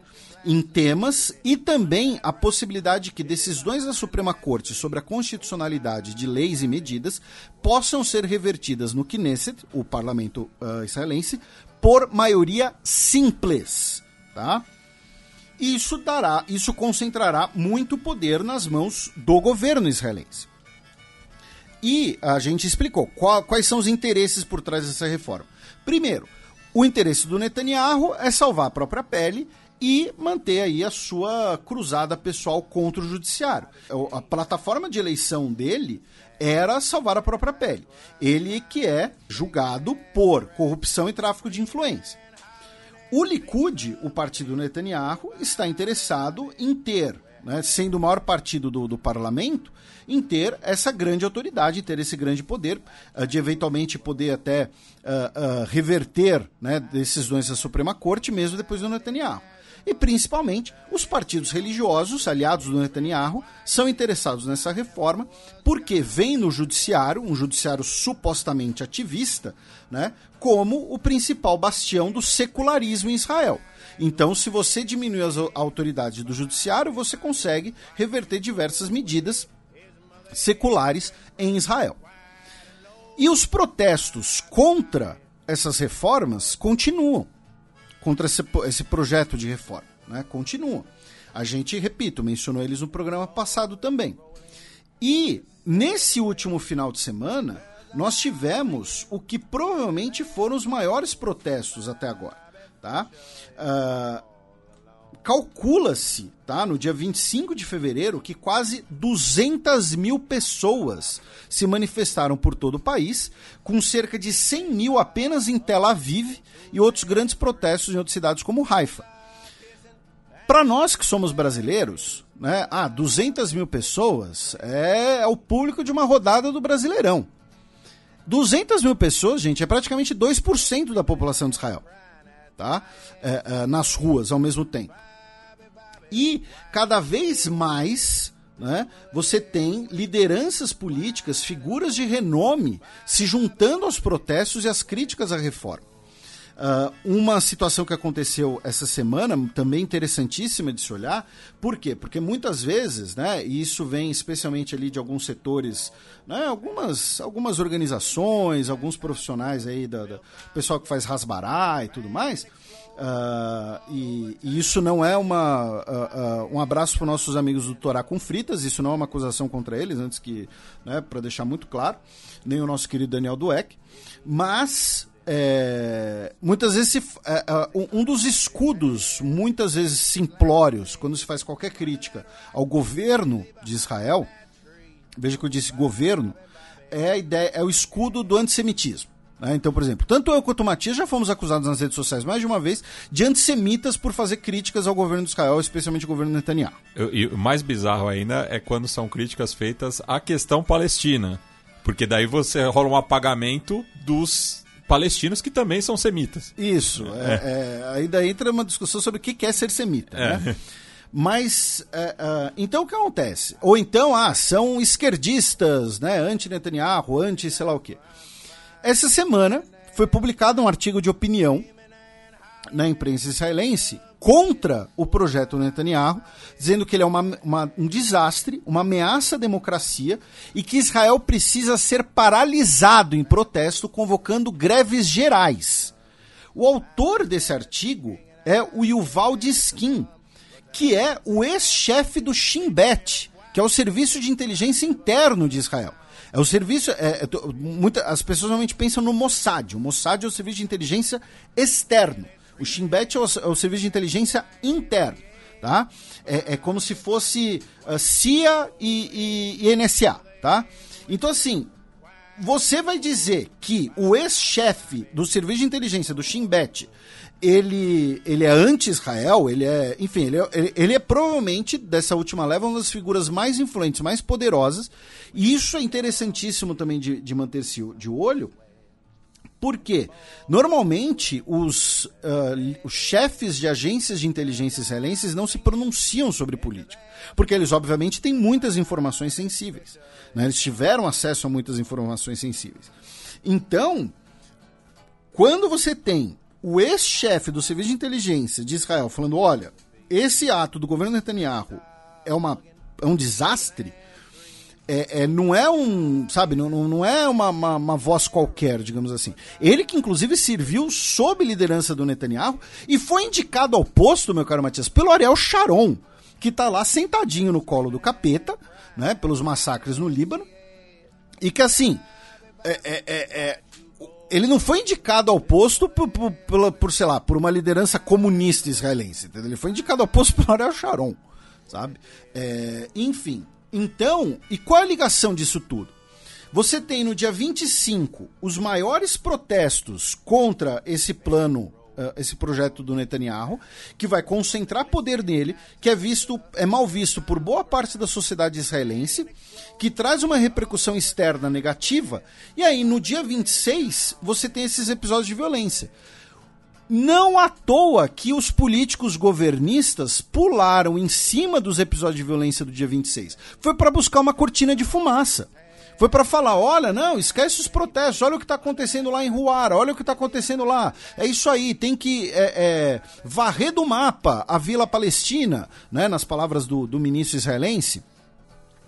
Speaker 4: em temas e também a possibilidade de que decisões da Suprema Corte sobre a constitucionalidade de leis e medidas possam ser revertidas no Knesset, o parlamento uh, israelense, por maioria simples, tá? Isso dará, isso concentrará muito poder nas mãos do governo israelense. E a gente explicou qual, quais são os interesses por trás dessa reforma. Primeiro, o interesse do Netanyahu é salvar a própria pele e manter aí a sua cruzada pessoal contra o judiciário. A plataforma de eleição dele era salvar a própria pele. Ele que é julgado por corrupção e tráfico de influência. O Likud, o partido Netanyahu, está interessado em ter, né, sendo o maior partido do, do parlamento, em ter essa grande autoridade, ter esse grande poder, uh, de eventualmente poder até uh, uh, reverter né, decisões da Suprema Corte, mesmo depois do Netanyahu e principalmente os partidos religiosos, aliados do Netanyahu, são interessados nessa reforma porque vem no judiciário, um judiciário supostamente ativista, né, como o principal bastião do secularismo em Israel. Então, se você diminui as autoridades do judiciário, você consegue reverter diversas medidas seculares em Israel. E os protestos contra essas reformas continuam contra esse, esse projeto de reforma. Né? Continua. A gente, repito, mencionou eles no programa passado também. E nesse último final de semana, nós tivemos o que provavelmente foram os maiores protestos até agora. Tá? Uh, Calcula-se, tá, no dia 25 de fevereiro, que quase 200 mil pessoas se manifestaram por todo o país, com cerca de 100 mil apenas em Tel Aviv e outros grandes protestos em outras cidades como Haifa. Para nós que somos brasileiros, né, ah, 200 mil pessoas é, é o público de uma rodada do Brasileirão. 200 mil pessoas, gente, é praticamente 2% da população de Israel. Tá? É, é, nas ruas ao mesmo tempo. E cada vez mais né, você tem lideranças políticas, figuras de renome se juntando aos protestos e às críticas à reforma. Uh, uma situação que aconteceu essa semana, também interessantíssima de se olhar, por quê? Porque muitas vezes, né, e isso vem especialmente ali de alguns setores, né, algumas, algumas organizações, alguns profissionais aí, da, pessoal que faz rasbará e tudo mais, Uh, e, e, isso não é uma, uh, uh, um abraço para nossos amigos do Torá com Fritas, isso não é uma acusação contra eles, antes que, né, para deixar muito claro, nem o nosso querido Daniel Dueck, mas é, muitas vezes se, é, é um dos escudos, muitas vezes simplórios, quando se faz qualquer crítica ao governo de Israel, veja que eu disse governo, é a ideia, é o escudo do antissemitismo. Né? Então, por exemplo, tanto eu quanto o Matias já fomos acusados nas redes sociais mais de uma vez de antissemitas por fazer críticas ao governo de Israel, especialmente ao governo Netanyahu.
Speaker 3: E o mais bizarro ainda é quando são críticas feitas à questão palestina. Porque daí você rola um apagamento dos palestinos que também são semitas.
Speaker 4: Isso. É. É, é, aí daí entra uma discussão sobre o que é ser semita. É. Né? Mas, uh, então o que acontece? Ou então, ah, são esquerdistas, né? Anti-Netanyahu, anti sei lá o quê. Essa semana foi publicado um artigo de opinião na imprensa israelense contra o projeto Netanyahu, dizendo que ele é uma, uma, um desastre, uma ameaça à democracia e que Israel precisa ser paralisado em protesto, convocando greves gerais. O autor desse artigo é o Yuval Diskin, que é o ex-chefe do Shin Bet, que é o serviço de inteligência interno de Israel. É o serviço. É, é, muita, as pessoas normalmente pensam no Mossad. O Mossad é o serviço de inteligência externo. O Shin Bet é o, é o serviço de inteligência interno. Tá? É, é como se fosse uh, CIA e, e, e NSA. Tá? Então, assim, você vai dizer que o ex-chefe do serviço de inteligência do Shin Bet ele, ele é anti-Israel, ele é, enfim, ele é, ele, ele é provavelmente, dessa última leva, uma das figuras mais influentes, mais poderosas, e isso é interessantíssimo também de, de manter-se de olho, porque normalmente os, uh, os chefes de agências de inteligência israelenses não se pronunciam sobre política, porque eles obviamente têm muitas informações sensíveis, né? eles tiveram acesso a muitas informações sensíveis. Então, quando você tem o ex-chefe do Serviço de Inteligência de Israel falando: olha, esse ato do governo Netanyahu é, uma, é um desastre. É, é, não é um, sabe, não, não é uma, uma, uma, voz qualquer, digamos assim. Ele que inclusive serviu sob liderança do Netanyahu e foi indicado ao posto, meu caro Matias, pelo Ariel Sharon, que está lá sentadinho no colo do capeta, né, pelos massacres no Líbano, e que assim, é, é, é, é ele não foi indicado ao posto por, por, por, por, sei lá, por uma liderança comunista israelense, entendeu? Ele foi indicado ao posto [LAUGHS] por Ariel Sharon, sabe? É, enfim, então, e qual é a ligação disso tudo? Você tem no dia 25 os maiores protestos contra esse plano esse projeto do Netanyahu, que vai concentrar poder nele, que é visto, é mal visto por boa parte da sociedade israelense, que traz uma repercussão externa negativa, e aí no dia 26 você tem esses episódios de violência. Não à toa que os políticos governistas pularam em cima dos episódios de violência do dia 26. Foi para buscar uma cortina de fumaça. Foi para falar: olha, não, esquece os protestos, olha o que está acontecendo lá em Ruara, olha o que está acontecendo lá. É isso aí, tem que é, é, varrer do mapa a Vila Palestina, né, nas palavras do, do ministro israelense.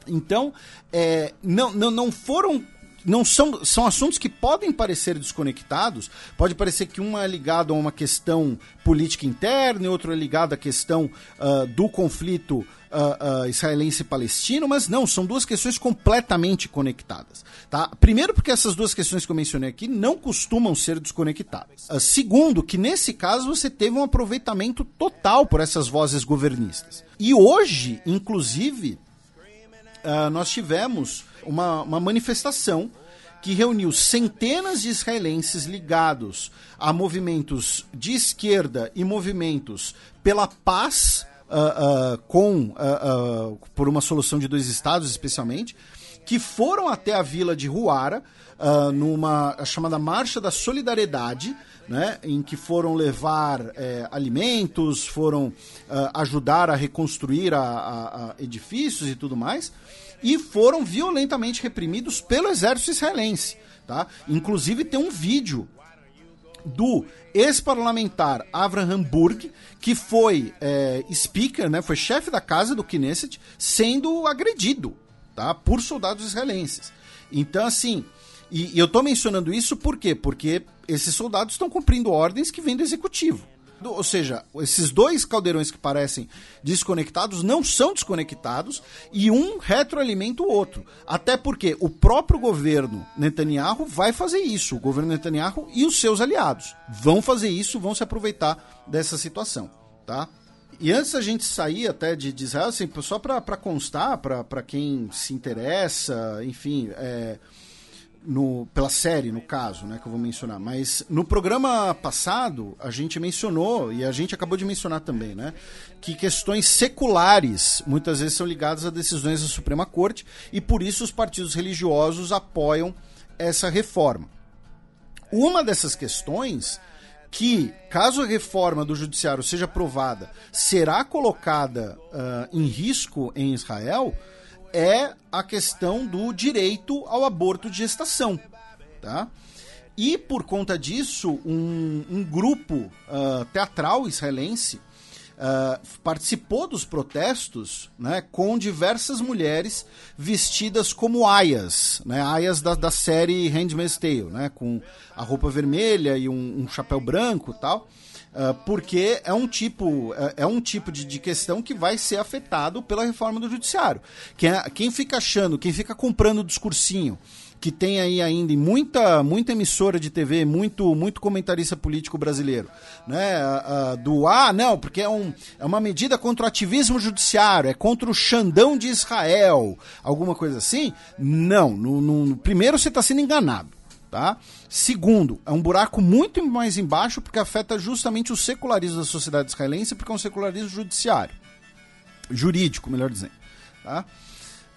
Speaker 4: Então, é, não, não, não foram não são, são assuntos que podem parecer desconectados, pode parecer que um é ligado a uma questão política interna e outro é ligado à questão uh, do conflito uh, uh, israelense-palestino, mas não, são duas questões completamente conectadas. Tá? Primeiro, porque essas duas questões que eu mencionei aqui não costumam ser desconectadas. segundo, que nesse caso você teve um aproveitamento total por essas vozes governistas. E hoje, inclusive, nós tivemos uma, uma manifestação que reuniu centenas de israelenses ligados a movimentos de esquerda e movimentos pela paz uh, uh, com uh, por uma solução de dois estados especialmente que foram até a vila de Ruara numa chamada Marcha da Solidariedade né, em que foram levar é, alimentos, foram ajudar a reconstruir a, a, a edifícios e tudo mais e foram violentamente reprimidos pelo exército israelense. Tá? Inclusive tem um vídeo do ex-parlamentar Avraham Burg, que foi é, speaker, né, foi chefe da casa do Knesset, sendo agredido tá, por soldados israelenses. Então, assim, e, e eu estou mencionando isso por quê? Porque esses soldados estão cumprindo ordens que vêm do executivo. Ou seja, esses dois caldeirões que parecem desconectados não são desconectados e um retroalimenta o outro. Até porque o próprio governo Netanyahu vai fazer isso. O governo Netanyahu e os seus aliados vão fazer isso, vão se aproveitar dessa situação, tá? E antes da gente sair até de, de Israel, assim, só para constar, para quem se interessa, enfim, é, no, pela série, no caso, né, que eu vou mencionar. Mas no programa passado, a gente mencionou, e a gente acabou de mencionar também, né, que questões seculares muitas vezes são ligadas a decisões da Suprema Corte, e por isso os partidos religiosos apoiam essa reforma. Uma dessas questões que, caso a reforma do judiciário seja aprovada, será colocada uh, em risco em Israel, é a questão do direito ao aborto de gestação. Tá? E por conta disso, um, um grupo uh, teatral israelense uh, participou dos protestos né, com diversas mulheres vestidas como aias, né, aias da, da série Handmaid's Tale, né, com a roupa vermelha e um, um chapéu branco tal. Uh, porque é um tipo, é, é um tipo de, de, questão que vai ser afetado pela reforma do judiciário. Quem, quem fica achando, quem fica comprando o discursinho que tem aí ainda muita, muita emissora de TV, muito, muito comentarista político brasileiro, né? Uh, do ah, não, porque é, um, é uma medida contra o ativismo judiciário, é contra o Xandão de Israel, alguma coisa assim. Não, no, no primeiro você está sendo enganado. Tá? Segundo, é um buraco muito mais embaixo porque afeta justamente o secularismo da sociedade israelense, porque é um secularismo judiciário. Jurídico, melhor dizendo. Tá?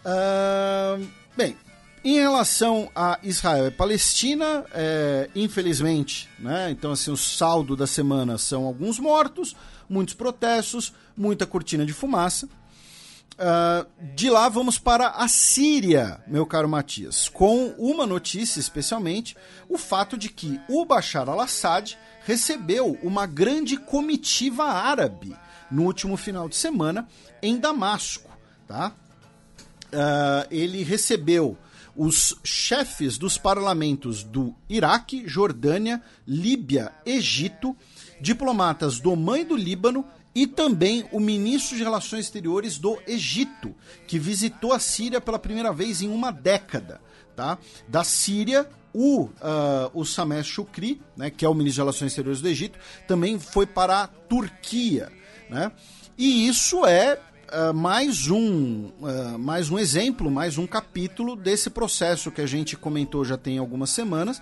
Speaker 4: Uh, bem, em relação a Israel e Palestina, é, infelizmente, né? Então, assim, o saldo da semana são alguns mortos, muitos protestos, muita cortina de fumaça. Uh, de lá vamos para a Síria, meu caro Matias, com uma notícia especialmente, o fato de que o Bashar al-Assad recebeu uma grande comitiva árabe no último final de semana em Damasco. Tá? Uh, ele recebeu os chefes dos parlamentos do Iraque, Jordânia, Líbia, Egito, diplomatas do Oman e do Líbano e também o ministro de Relações Exteriores do Egito, que visitou a Síria pela primeira vez em uma década. Tá? Da Síria, o, uh, o Sameh Shukri, né, que é o ministro de Relações Exteriores do Egito, também foi para a Turquia. Né? E isso é uh, mais, um, uh, mais um exemplo, mais um capítulo desse processo que a gente comentou já tem algumas semanas,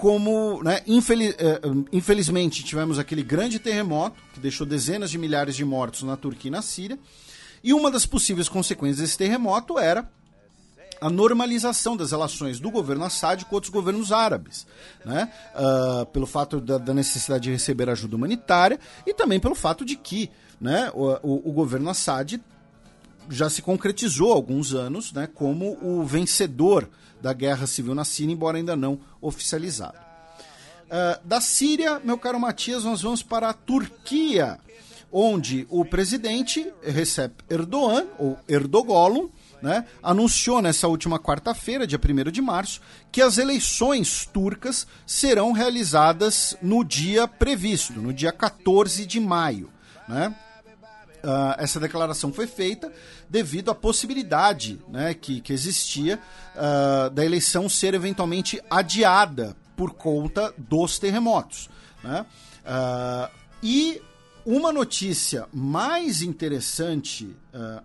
Speaker 4: como, né, infeliz, eh, infelizmente, tivemos aquele grande terremoto que deixou dezenas de milhares de mortos na Turquia e na Síria, e uma das possíveis consequências desse terremoto era a normalização das relações do governo Assad com outros governos árabes, né? Uh, pelo fato da, da, necessidade de receber ajuda humanitária e também pelo fato de que né, o, o, o governo Assad já se concretizou há alguns anos né, como o vencedor da guerra civil na Síria, embora ainda não oficializado. Uh, da Síria, meu caro Matias, nós vamos para a Turquia, onde o presidente Recep Erdogan, ou Erdogan, né, anunciou nessa última quarta-feira, dia 1 de março, que as eleições turcas serão realizadas no dia previsto, no dia 14 de maio. Né? Uh, essa declaração foi feita devido à possibilidade né, que, que existia uh, da eleição ser eventualmente adiada por conta dos terremotos. Né? Uh, e uma notícia mais interessante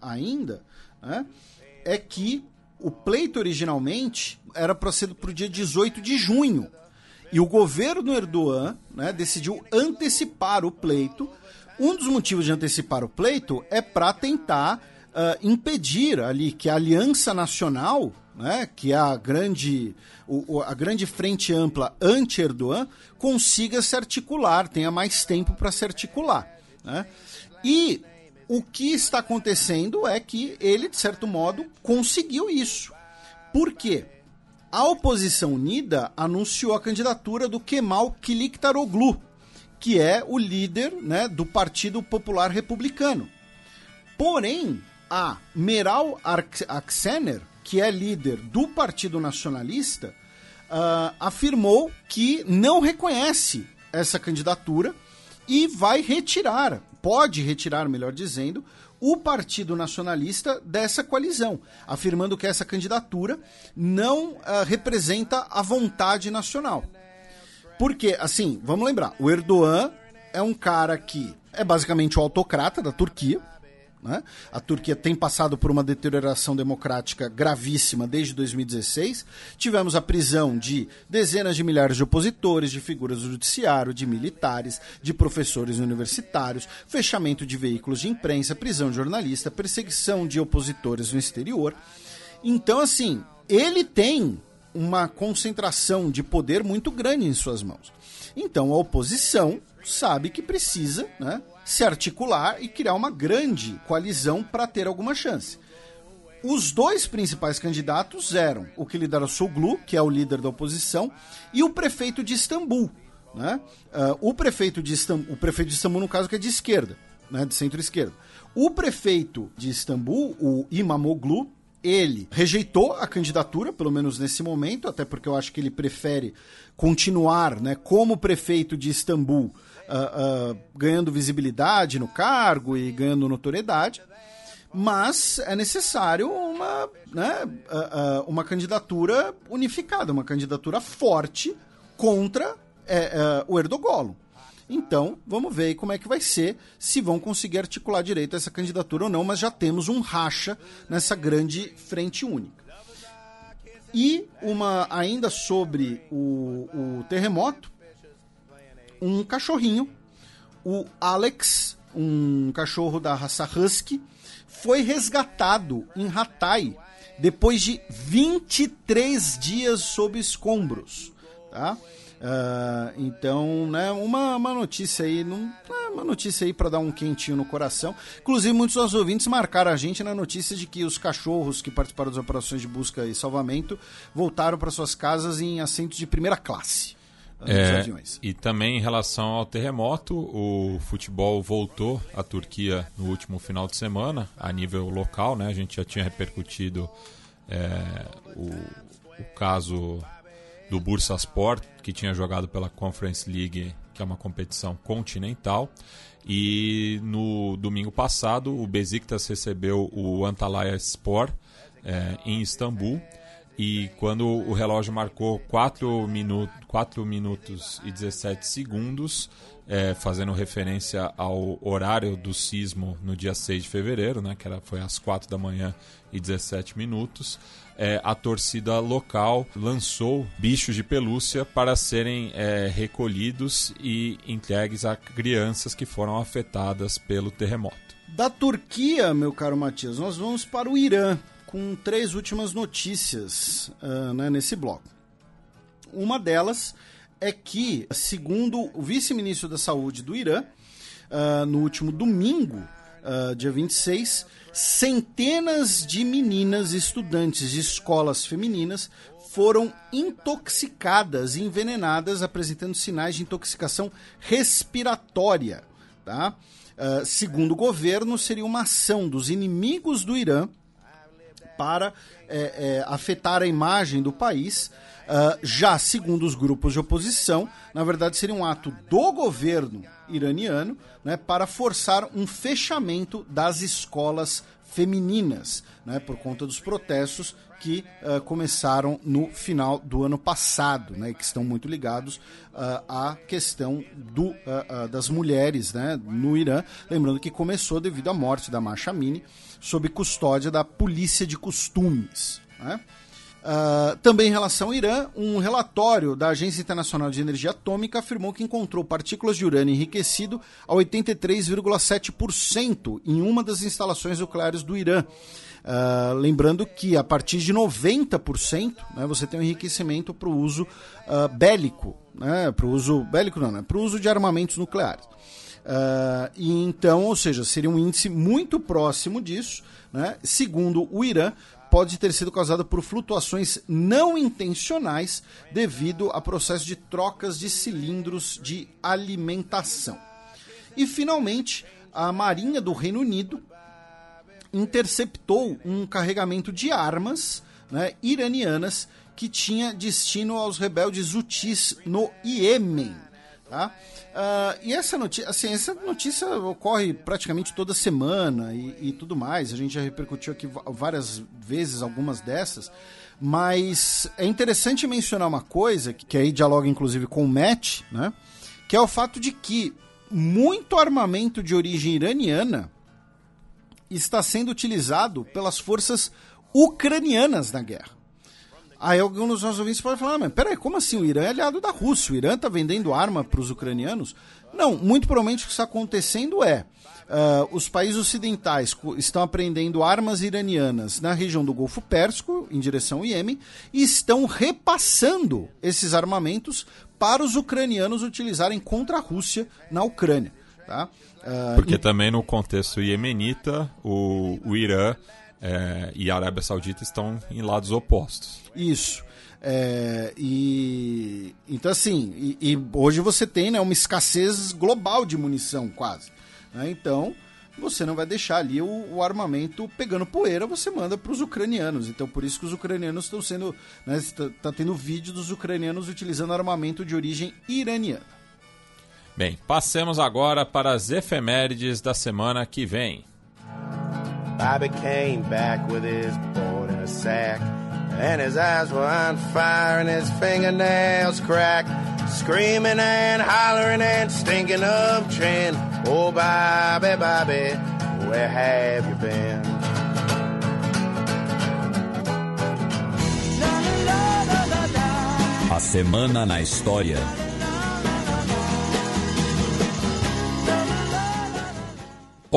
Speaker 4: ainda né, é que o pleito originalmente era para ser para o dia 18 de junho. E o governo Erdogan né, decidiu antecipar o pleito um dos motivos de antecipar o pleito é para tentar uh, impedir ali que a Aliança Nacional, né, que é a grande, o, a grande frente ampla anti-Erdogan, consiga se articular, tenha mais tempo para se articular. Né? E o que está acontecendo é que ele, de certo modo, conseguiu isso. Por quê? A oposição unida anunciou a candidatura do Kemal Kiliktaroglu, que é o líder né, do Partido Popular Republicano. Porém, a Meral Aksener, que é líder do Partido Nacionalista, uh, afirmou que não reconhece essa candidatura e vai retirar, pode retirar, melhor dizendo, o Partido Nacionalista dessa coalizão, afirmando que essa candidatura não uh, representa a vontade nacional. Porque, assim, vamos lembrar, o Erdogan é um cara que é basicamente o autocrata da Turquia, né? A Turquia tem passado por uma deterioração democrática gravíssima desde 2016. Tivemos a prisão de dezenas de milhares de opositores, de figuras do judiciário, de militares, de professores universitários, fechamento de veículos de imprensa, prisão de jornalista, perseguição de opositores no exterior. Então, assim, ele tem uma concentração de poder muito grande em suas mãos. Então, a oposição sabe que precisa né, se articular e criar uma grande coalizão para ter alguma chance. Os dois principais candidatos eram o que lidera Soglu, que é o líder da oposição, e o prefeito de Istambul. Né? Uh, o, prefeito de Istambul, o prefeito de Istambul, no caso, que é de esquerda, né, de centro-esquerda. O prefeito de Istambul, o Imamoglu, ele rejeitou a candidatura, pelo menos nesse momento, até porque eu acho que ele prefere continuar né, como prefeito de Istambul uh, uh, ganhando visibilidade no cargo e ganhando notoriedade, mas é necessário uma, né, uh, uma candidatura unificada, uma candidatura forte contra é, o Erdogan. Então, vamos ver como é que vai ser, se vão conseguir articular direito essa candidatura ou não, mas já temos um racha nessa grande frente única. E uma ainda sobre o, o terremoto, um cachorrinho, o Alex, um cachorro da raça Husky, foi resgatado em Hatay depois de 23 dias sob escombros, tá? Uh, então, né, uma, uma notícia aí, não, é uma notícia aí para dar um quentinho no coração. Inclusive, muitos dos ouvintes marcaram a gente na notícia de que os cachorros que participaram das operações de busca e salvamento voltaram para suas casas em assentos de primeira classe
Speaker 3: é, aviões. E também em relação ao terremoto, o futebol voltou à Turquia no último final de semana, a nível local, né? A gente já tinha repercutido é, o, o caso do Bursaspor, que tinha jogado pela Conference League, que é uma competição continental. E no domingo passado, o Besiktas recebeu o Antalya Sport é, em Istambul e quando o relógio marcou 4, minu 4 minutos e 17 segundos, é, fazendo referência ao horário do sismo no dia 6 de fevereiro, né, que era, foi às 4 da manhã e 17 minutos, é, a torcida local lançou bichos de pelúcia para serem é, recolhidos e entregues a crianças que foram afetadas pelo terremoto.
Speaker 4: Da Turquia, meu caro Matias, nós vamos para o Irã com três últimas notícias uh, né, nesse bloco. Uma delas é que, segundo o vice-ministro da Saúde do Irã, uh, no último domingo, uh, dia 26, centenas de meninas estudantes de escolas femininas foram intoxicadas e envenenadas, apresentando sinais de intoxicação respiratória. Tá? Uh, segundo o governo, seria uma ação dos inimigos do Irã para é, é, afetar a imagem do país. Uh, já segundo os grupos de oposição, na verdade seria um ato do governo iraniano né, para forçar um fechamento das escolas femininas, né, por conta dos protestos que uh, começaram no final do ano passado, né, que estão muito ligados uh, à questão do, uh, das mulheres né, no Irã. Lembrando que começou devido à morte da Masha sob custódia da Polícia de Costumes. Né? Uh, também em relação ao Irã, um relatório da Agência Internacional de Energia Atômica afirmou que encontrou partículas de urânio enriquecido a 83,7% em uma das instalações nucleares do Irã. Uh, lembrando que a partir de 90% né, você tem um enriquecimento para o uso uh, bélico, né, para o uso bélico não, né, para o uso de armamentos nucleares. Uh, e então, ou seja, seria um índice muito próximo disso. Né? Segundo o Irã, pode ter sido causada por flutuações não intencionais devido a processo de trocas de cilindros de alimentação. E finalmente, a Marinha do Reino Unido interceptou um carregamento de armas né, iranianas que tinha destino aos rebeldes Houthis no Iêmen. Tá? Uh, e essa notícia, assim, essa notícia ocorre praticamente toda semana e, e, tudo mais. A gente já repercutiu aqui várias vezes algumas dessas. Mas é interessante mencionar uma coisa, que aí dialoga inclusive com o Matt, né? Que é o fato de que muito armamento de origem iraniana está sendo utilizado pelas forças ucranianas na guerra. Aí alguns dos nossos ouvintes podem falar, ah, mas peraí, como assim? O Irã é aliado da Rússia, o Irã está vendendo arma para os ucranianos? Não, muito provavelmente o que está acontecendo é, uh, os países ocidentais estão apreendendo armas iranianas na região do Golfo Pérsico, em direção ao Iêmen, e estão repassando esses armamentos para os ucranianos utilizarem contra a Rússia na Ucrânia. Tá?
Speaker 3: Uh, Porque também no contexto iemenita, o, o Irã é, e a Arábia Saudita estão em lados opostos.
Speaker 4: Isso. É, e então assim, e, e, hoje você tem né, uma escassez global de munição quase. Né? Então você não vai deixar ali o, o armamento pegando poeira, você manda para os ucranianos. Então por isso que os ucranianos estão sendo, né, está, tá tendo vídeo dos ucranianos utilizando armamento de origem iraniana.
Speaker 3: Bem, passemos agora para as efemérides da semana que vem. Bobby came back with his board in a sack, and his eyes were on fire and his fingernails cracked, screaming and hollering and stinking of gin. Oh, Bobby, Bobby, where have you been?
Speaker 2: A semana na história.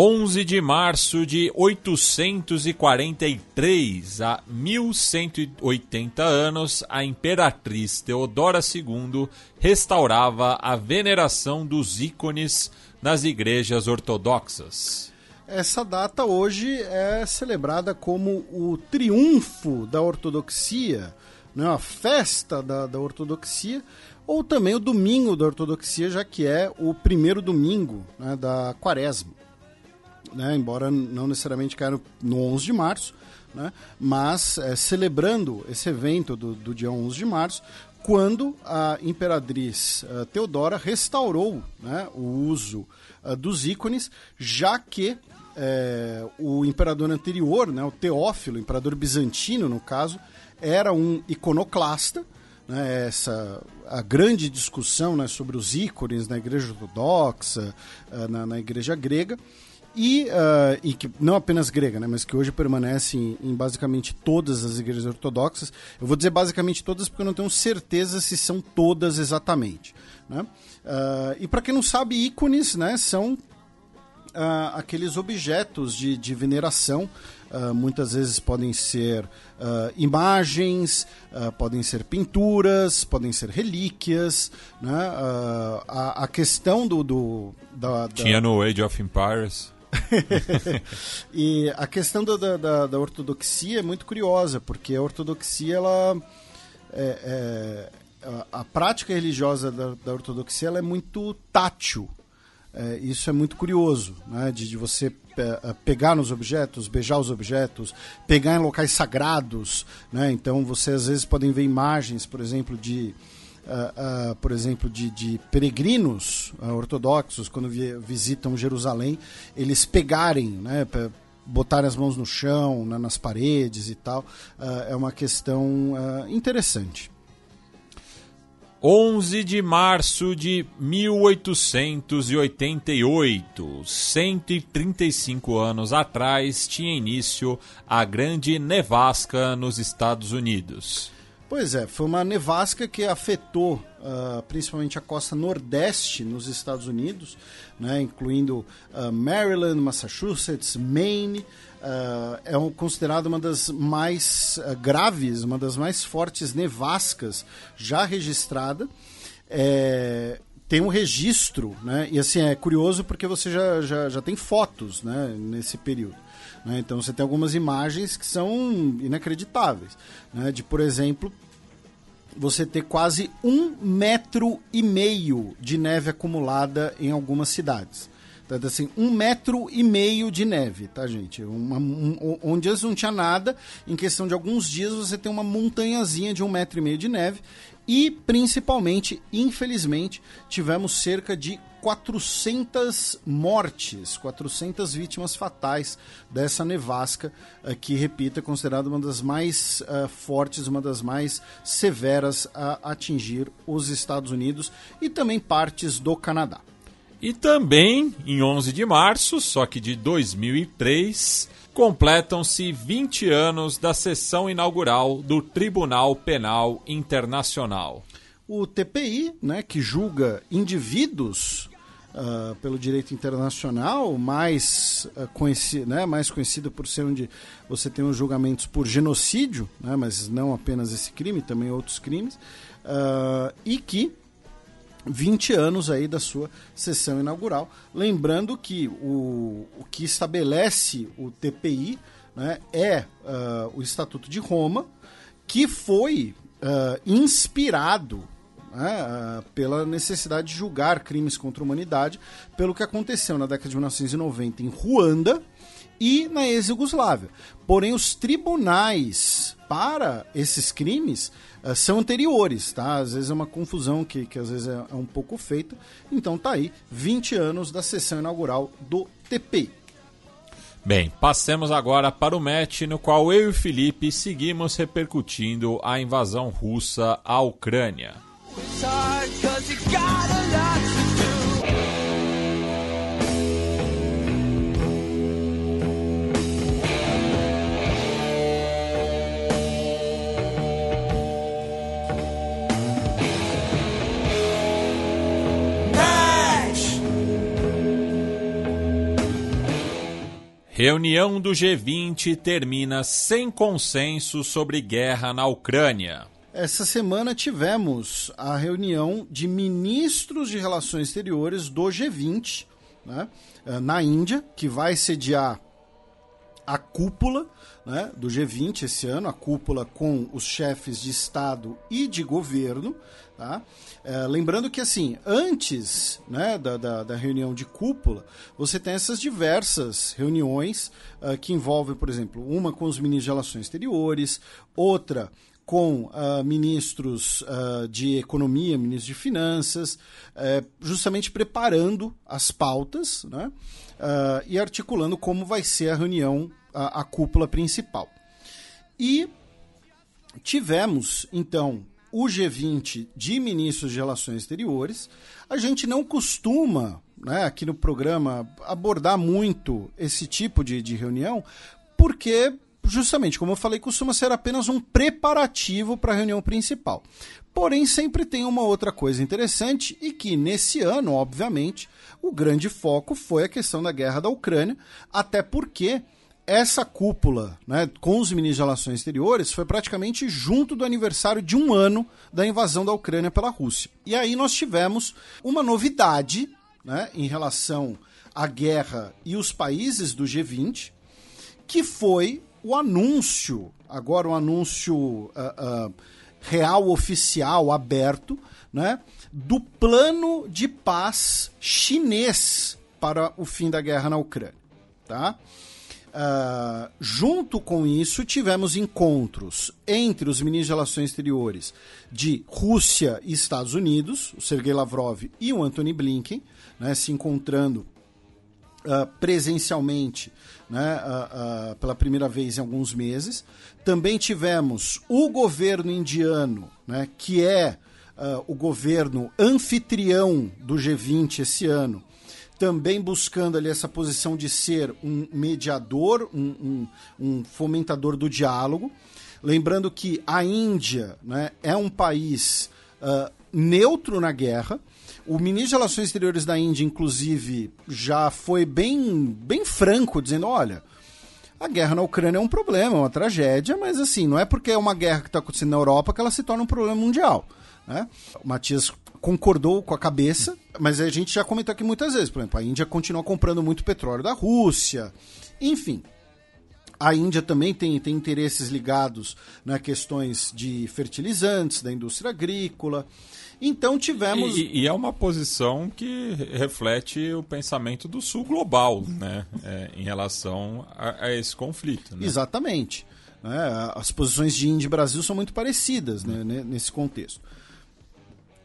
Speaker 3: 11 de março de 843, há 1180 anos, a imperatriz Teodora II restaurava a veneração dos ícones nas igrejas ortodoxas.
Speaker 4: Essa data hoje é celebrada como o triunfo da ortodoxia, né? a festa da, da ortodoxia, ou também o domingo da ortodoxia, já que é o primeiro domingo né, da quaresma né, embora não necessariamente caia no 11 de março, né, mas é, celebrando esse evento do, do, dia 11 de março, quando a imperatriz uh, Teodora restaurou né, o uso uh, dos ícones, já que é, o imperador anterior, né, o Teófilo, imperador bizantino no caso, era um iconoclasta, né, essa a grande discussão né, sobre os ícones na igreja ortodoxa, na, na igreja grega, e, uh, e que não apenas grega, né, mas que hoje permanece em, em, basicamente todas as igrejas ortodoxas. Eu vou dizer basicamente todas porque eu não tenho certeza se são todas exatamente. Né? Uh, e para quem não sabe, ícones né, são uh, aqueles objetos de, de veneração. muitas vezes podem ser imagens, podem ser pinturas, podem ser relíquias. Né? A, a, questão do. do
Speaker 3: da, da... Tinha no Age of Empires. [LAUGHS]
Speaker 4: e a questão da, da, da, ortodoxia é muito curiosa, porque a ortodoxia, ela. É, é, a, a, prática religiosa da, da, ortodoxia ela é muito tátil. É, isso é muito curioso, né? de, de você é, pegar nos objetos, beijar os objetos, pegar em locais sagrados. Né? Então, você às vezes podem ver imagens, por exemplo, de uh, uh, por exemplo, de, de peregrinos uh, ortodoxos, quando vi, visitam Jerusalém, eles pegarem, né, botarem as mãos no chão, né, nas paredes e tal, é uma questão interessante.
Speaker 3: 11 de março de 1888, 135 anos atrás, tinha início a Grande Nevasca nos Estados Unidos.
Speaker 4: Pois é, foi uma nevasca que afetou uh, principalmente a costa nordeste nos Estados Unidos, né, incluindo uh, Maryland, Massachusetts, Maine. Uh, é um, considerado uma das mais graves, uma das mais fortes nevascas já registrada. É, tem um registro, né? E assim, é curioso porque você já, já, já tem fotos né, nesse período. Né? Então você tem algumas imagens que são inacreditáveis. Né? De, por exemplo, você ter quase um metro e meio de neve acumulada em algumas cidades. Então, assim, um metro e meio de neve, tá, gente? Uma, um, onde antes não tinha nada, em questão de alguns dias você tem uma montanhazinha de um metro e meio de neve. e principalmente, infelizmente, tivemos cerca de 400 mortes, 400 vítimas fatais dessa nevasca, uh, que, repito, é considerada uma das mais uh, fortes, uma das mais severas a atingir os Estados Unidos e também partes do Canadá.
Speaker 3: E também, em 11 de março, só que de 2003, completam-se 20 anos da sessão inaugural do Tribunal Penal Internacional.
Speaker 4: O TPI, né, que julga indivíduos uh, pelo direito internacional, mais, uh, conhecido, né, mais conhecido por ser onde você tem os julgamentos por genocídio, né, mas não apenas esse crime, também outros crimes, uh, e que 20 anos aí da sua sessão inaugural. Lembrando que o, o que estabelece o TPI né, é o Estatuto de Roma, que foi uh, inspirado né, uh, pela necessidade de julgar crimes contra a humanidade, pelo que aconteceu na década de 1990 em Ruanda e na ex-Yugoslávia. Porém, os tribunais para esses crimes uh, são anteriores, tá? Às vezes é uma confusão que, que às vezes é, é um pouco feita. Então tá aí, 20 anos da sessão inaugural do TPI.
Speaker 3: Bem, passemos agora para o match no qual eu e o Felipe seguimos repercutindo a invasão russa à Ucrânia. Reunião do G20 termina sem consenso sobre guerra na Ucrânia.
Speaker 4: Essa semana tivemos a reunião de ministros de relações exteriores do G20, né, eh, na Índia, que vai sediar a cúpula né, do G20 esse ano, a cúpula com os chefes de Estado e de governo. Tá? É, lembrando que, assim, antes né, da, da, da, reunião de cúpula, você tem essas diversas reuniões uh, que envolvem, por exemplo, uma com os ministros de Relações Exteriores, outra com uh, ministros uh, de economia, ministros de finanças, uh, justamente preparando as pautas né, e articulando como vai ser a reunião, a, a cúpula principal. E tivemos, então, o G20 de ministros de relações exteriores. A gente não costuma, né, aqui no programa, abordar muito esse tipo de, de reunião, porque, justamente, como eu falei, costuma ser apenas um preparativo para a reunião principal. Porém, sempre tem uma outra coisa interessante e que, nesse ano, obviamente, o grande foco foi a questão da guerra da Ucrânia, até porque essa cúpula, né, com os ministros de Relações Exteriores, foi praticamente junto do aniversário de um ano da invasão da Ucrânia pela Rússia. E aí nós tivemos uma novidade né, em relação à guerra e os países do G20, que foi o anúncio, agora o um anúncio uh, uh, real, oficial, aberto, né, do plano de paz chinês para o fim da guerra na Ucrânia. Tá? Uh, junto com isso, tivemos encontros entre os ministros de Relações Exteriores de Rússia e Estados Unidos, o Sergei Lavrov e o Anthony Blinken, né, se encontrando uh, presencialmente né, uh, pela primeira vez em alguns meses. Também tivemos o governo indiano, né, que é o governo anfitrião do G20 esse ano, também buscando ali essa posição de ser um mediador, um, um, um fomentador do diálogo. Lembrando que a Índia né, é um país uh, neutro na guerra. O ministro de Relações Exteriores da Índia, inclusive, já foi bem, bem franco, dizendo: olha, a guerra na Ucrânia é um problema, é uma tragédia, mas assim, não é porque é uma guerra que está acontecendo na Europa que ela se torna um problema mundial. Né? O Matias concordou com a cabeça, mas a gente já comentou aqui muitas vezes. Por exemplo, a Índia continua comprando muito petróleo da Rússia. Enfim, a Índia também tem, tem interesses ligados na né, questões de fertilizantes, da indústria agrícola. Então tivemos.
Speaker 3: E, e, é uma posição que reflete o pensamento do sul global, né? É, em relação a, a esse conflito. Né?
Speaker 4: Exatamente. É, as posições de Índia e Brasil são muito parecidas né, nesse contexto.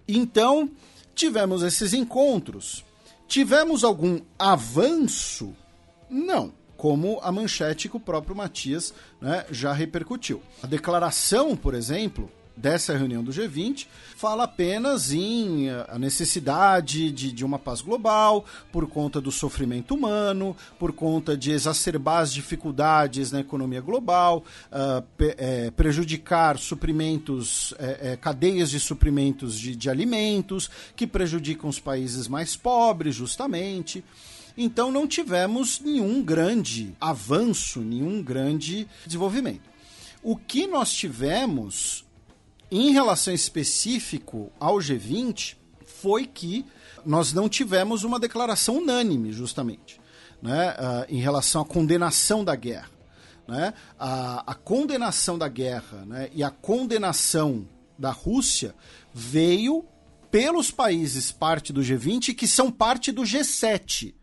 Speaker 4: Então, tivemos esses encontros. Tivemos algum avanço? Não como a manchete que o próprio Matias né, já repercutiu. A declaração, por exemplo, dessa reunião do G20 fala apenas em eh, a necessidade de, de uma paz global por conta do sofrimento humano, por conta de exacerbar as dificuldades na economia global, uh, pe, é, prejudicar suprimentos, é, é, cadeias de suprimentos de, de alimentos que prejudicam os países mais pobres, justamente. Então não tivemos nenhum grande avanço, nenhum grande desenvolvimento. O que nós tivemos em relação específico ao G20 foi que nós não tivemos uma declaração unânime, justamente, né, uh, em relação à condenação da guerra. Né? A, a condenação da guerra né, e a condenação da Rússia veio pelos países parte do G20 que são parte do G7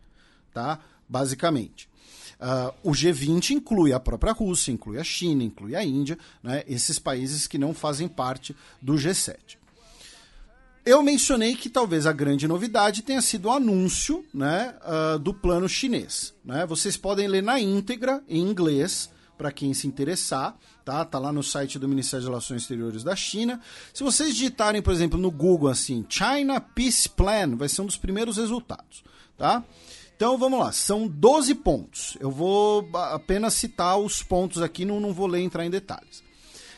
Speaker 4: tá? Basicamente. Uh, o G20 inclui a própria Rússia, inclui a China, inclui a Índia, né? esses países que não fazem parte do G7. Eu mencionei que talvez a grande novidade tenha sido o anúncio né, uh, do plano chinês. Né? Vocês podem ler na íntegra, em inglês, para quem se interessar, tá? Tá lá no site do Ministério das Relações Exteriores da China. Se vocês digitarem, por exemplo, no Google assim, China Peace Plan, vai ser um dos primeiros resultados, tá? Então vamos lá, são 12 pontos. Eu vou apenas citar os pontos aqui, não, não vou ler entrar em detalhes.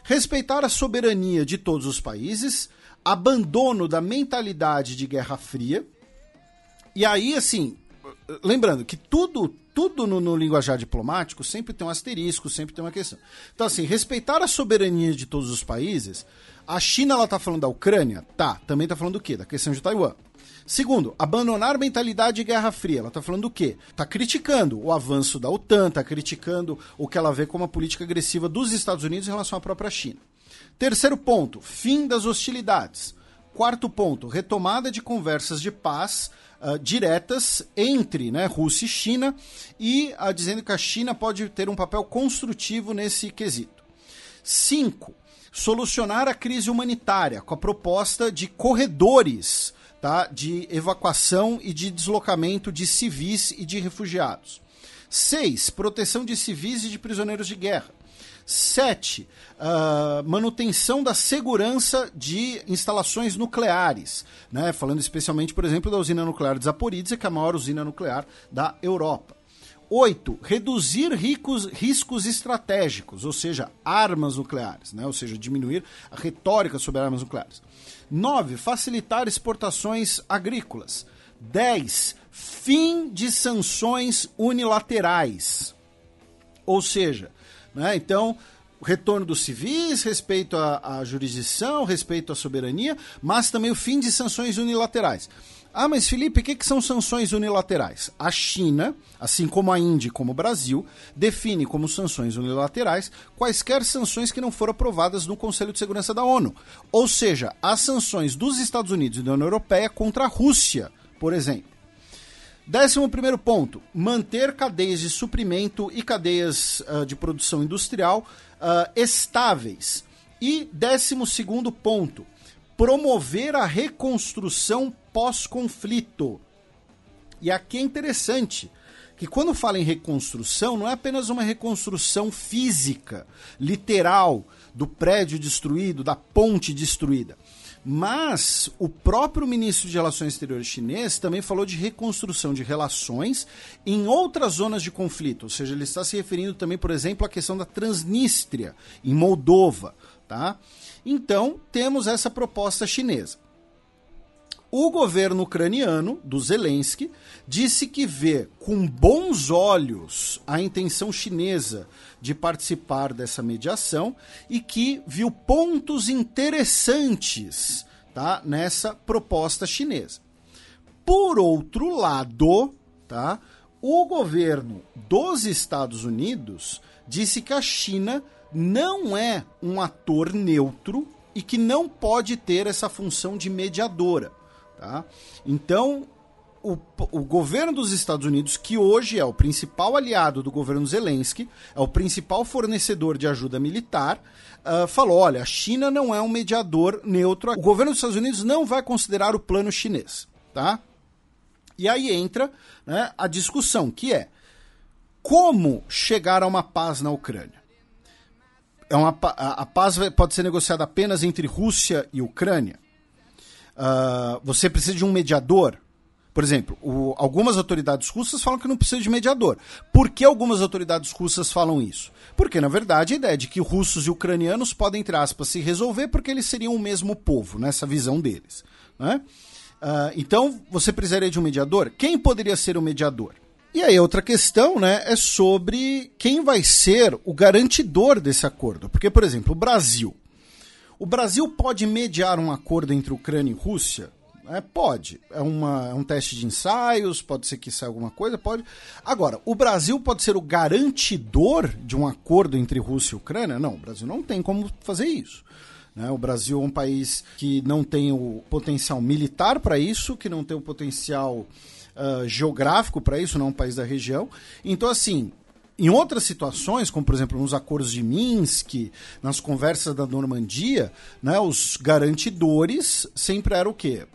Speaker 4: Respeitar a soberania de todos os países, abandono da mentalidade de Guerra Fria. E aí, assim, lembrando que tudo, tudo no, no, linguajar diplomático sempre tem um asterisco, sempre tem uma questão. Então, assim, respeitar a soberania de todos os países. A China, ela tá falando da Ucrânia? Tá. Também tá falando do quê? Da questão de Taiwan. Segundo, abandonar mentalidade de Guerra Fria. Ela está falando do quê? Está criticando o avanço da OTAN, está criticando o que ela vê como a política agressiva dos Estados Unidos em relação à própria China. Terceiro ponto, fim das hostilidades. Quarto ponto, retomada de conversas de paz uh, diretas entre né, Rússia e China e uh, dizendo que a China pode ter um papel construtivo nesse quesito. Cinco, solucionar a crise humanitária com a proposta de corredores tá, de evacuação e de deslocamento de civis e de refugiados. 6. Proteção de civis e de prisioneiros de guerra. 7. Uh, ah, manutenção da segurança de instalações nucleares, né? falando especialmente, por exemplo, da usina nuclear de Zaporizhia, que é a maior usina nuclear da Europa. 8. Reduzir ricos, riscos estratégicos, ou seja, armas nucleares, né? ou seja, diminuir a retórica sobre armas nucleares. 9. Facilitar exportações agrícolas. 10. Fim de sanções unilaterais. Ou seja, né, então, retorno dos civis, respeito à, à jurisdição, respeito à soberania, mas também o fim de sanções unilaterais. Ah, mas Felipe, o que, que, são sanções unilaterais? A China, assim como a Índia e como o Brasil, define como sanções unilaterais quaisquer sanções que não foram aprovadas no Conselho de Segurança da ONU. Ou seja, as sanções dos Estados Unidos e da União Europeia contra a Rússia, por exemplo. Décimo primeiro ponto, manter cadeias de suprimento e cadeias uh, de produção industrial uh, estáveis. E décimo segundo ponto, promover a reconstrução pós-conflito. E aqui é interessante que quando fala em reconstrução, não é apenas uma reconstrução física, literal, do prédio destruído, da ponte destruída. Mas o próprio ministro de Relações Exteriores chinês também falou de reconstrução de relações em outras zonas de conflito, ou seja, ele está se referindo também, por exemplo, à questão da Transnistria, em Moldova. Tá? Então, temos essa proposta chinesa. O governo ucraniano, do Zelensky, disse que vê com bons olhos a intenção chinesa de participar dessa mediação e que viu pontos interessantes tá, nessa proposta chinesa. Por outro lado, tá, o governo dos Estados Unidos disse que a China não é um ator neutro e que não pode ter essa função de mediadora. Tá? Então, o, o governo dos Estados Unidos, que hoje é o principal aliado do governo Zelensky, é o principal fornecedor de ajuda militar, uh, falou: olha, a China não é um mediador neutro. O governo dos Estados Unidos não vai considerar o plano chinês, tá? E aí entra né, a discussão, que é como chegar a uma paz na Ucrânia. É uma, a, a paz pode ser negociada apenas entre Rússia e Ucrânia. Uh, você precisa de um mediador. Por exemplo, o, algumas autoridades russas falam que não precisa de mediador. Por que algumas autoridades russas falam isso? Porque, na verdade, a ideia é de que russos e ucranianos podem, entre aspas, se resolver porque eles seriam o mesmo povo, nessa visão deles. Né? Uh, então, você precisaria de um mediador? Quem poderia ser o mediador? E aí, outra questão né, é sobre quem vai ser o garantidor desse acordo. Porque, por exemplo, o Brasil. O Brasil pode mediar um acordo entre Ucrânia e Rússia? É, pode. É, uma, é um teste de ensaios, pode ser que saia alguma coisa, pode. Agora, o Brasil pode ser o garantidor de um acordo entre Rússia e Ucrânia? Não, o Brasil não tem como fazer isso. Né? O Brasil é um país que não tem o potencial militar para isso, que não tem o potencial uh, geográfico para isso, não é um país da região. Então, assim, em outras situações, como por exemplo nos acordos de Minsk, nas conversas da Normandia, né, os garantidores sempre eram o quê?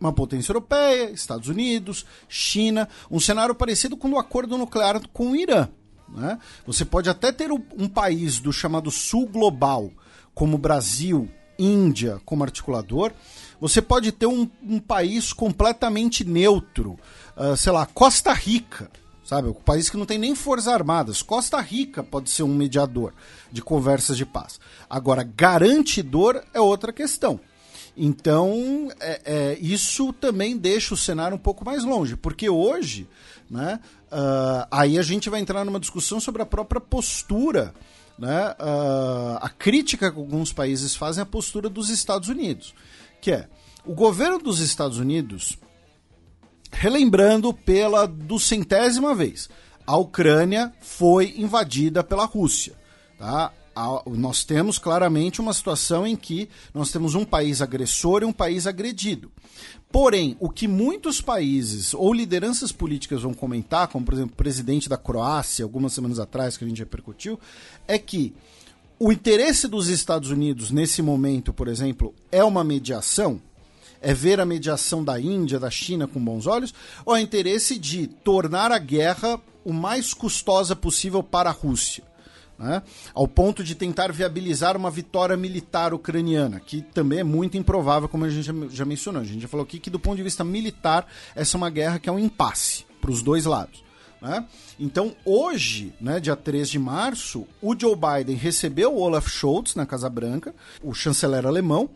Speaker 4: uma potência europeia, Estados Unidos, China, um cenário parecido com o acordo nuclear com o Irã. Né? Você pode até ter um país do chamado Sul Global, como Brasil, Índia, como articulador. Você pode ter um, um país completamente neutro, uh, sei lá, Costa Rica, sabe? Um país que não tem nem forças armadas. Costa Rica pode ser um mediador de conversas de paz. Agora, garantidor é outra questão. Então, é, é, isso também deixa o cenário um pouco mais longe, porque hoje, né, uh, aí a gente vai entrar numa discussão sobre a própria postura, né, uh, a crítica que alguns países fazem à postura dos Estados Unidos, que é o governo dos Estados Unidos, relembrando pela duzentésima vez, a Ucrânia foi invadida pela Rússia. Tá? nós temos claramente uma situação em que nós temos um país agressor e um país agredido. Porém, o que muitos países ou lideranças políticas vão comentar, como por exemplo o presidente da Croácia, algumas semanas atrás, que a gente repercutiu, é que o interesse dos Estados Unidos nesse momento, por exemplo, é uma mediação, é ver a mediação da Índia, da China com bons olhos, ou é interesse de tornar a guerra o mais custosa possível para a Rússia? Né? ao ponto de tentar viabilizar uma vitória militar ucraniana, que também é muito improvável, como a gente já mencionou. A gente já falou aqui que, do ponto de vista militar, essa é uma guerra que é um impasse para os dois lados. Né? Então, hoje, né, dia 3 de março, o Joe Biden recebeu o Olaf Scholz na Casa Branca, o chanceler alemão,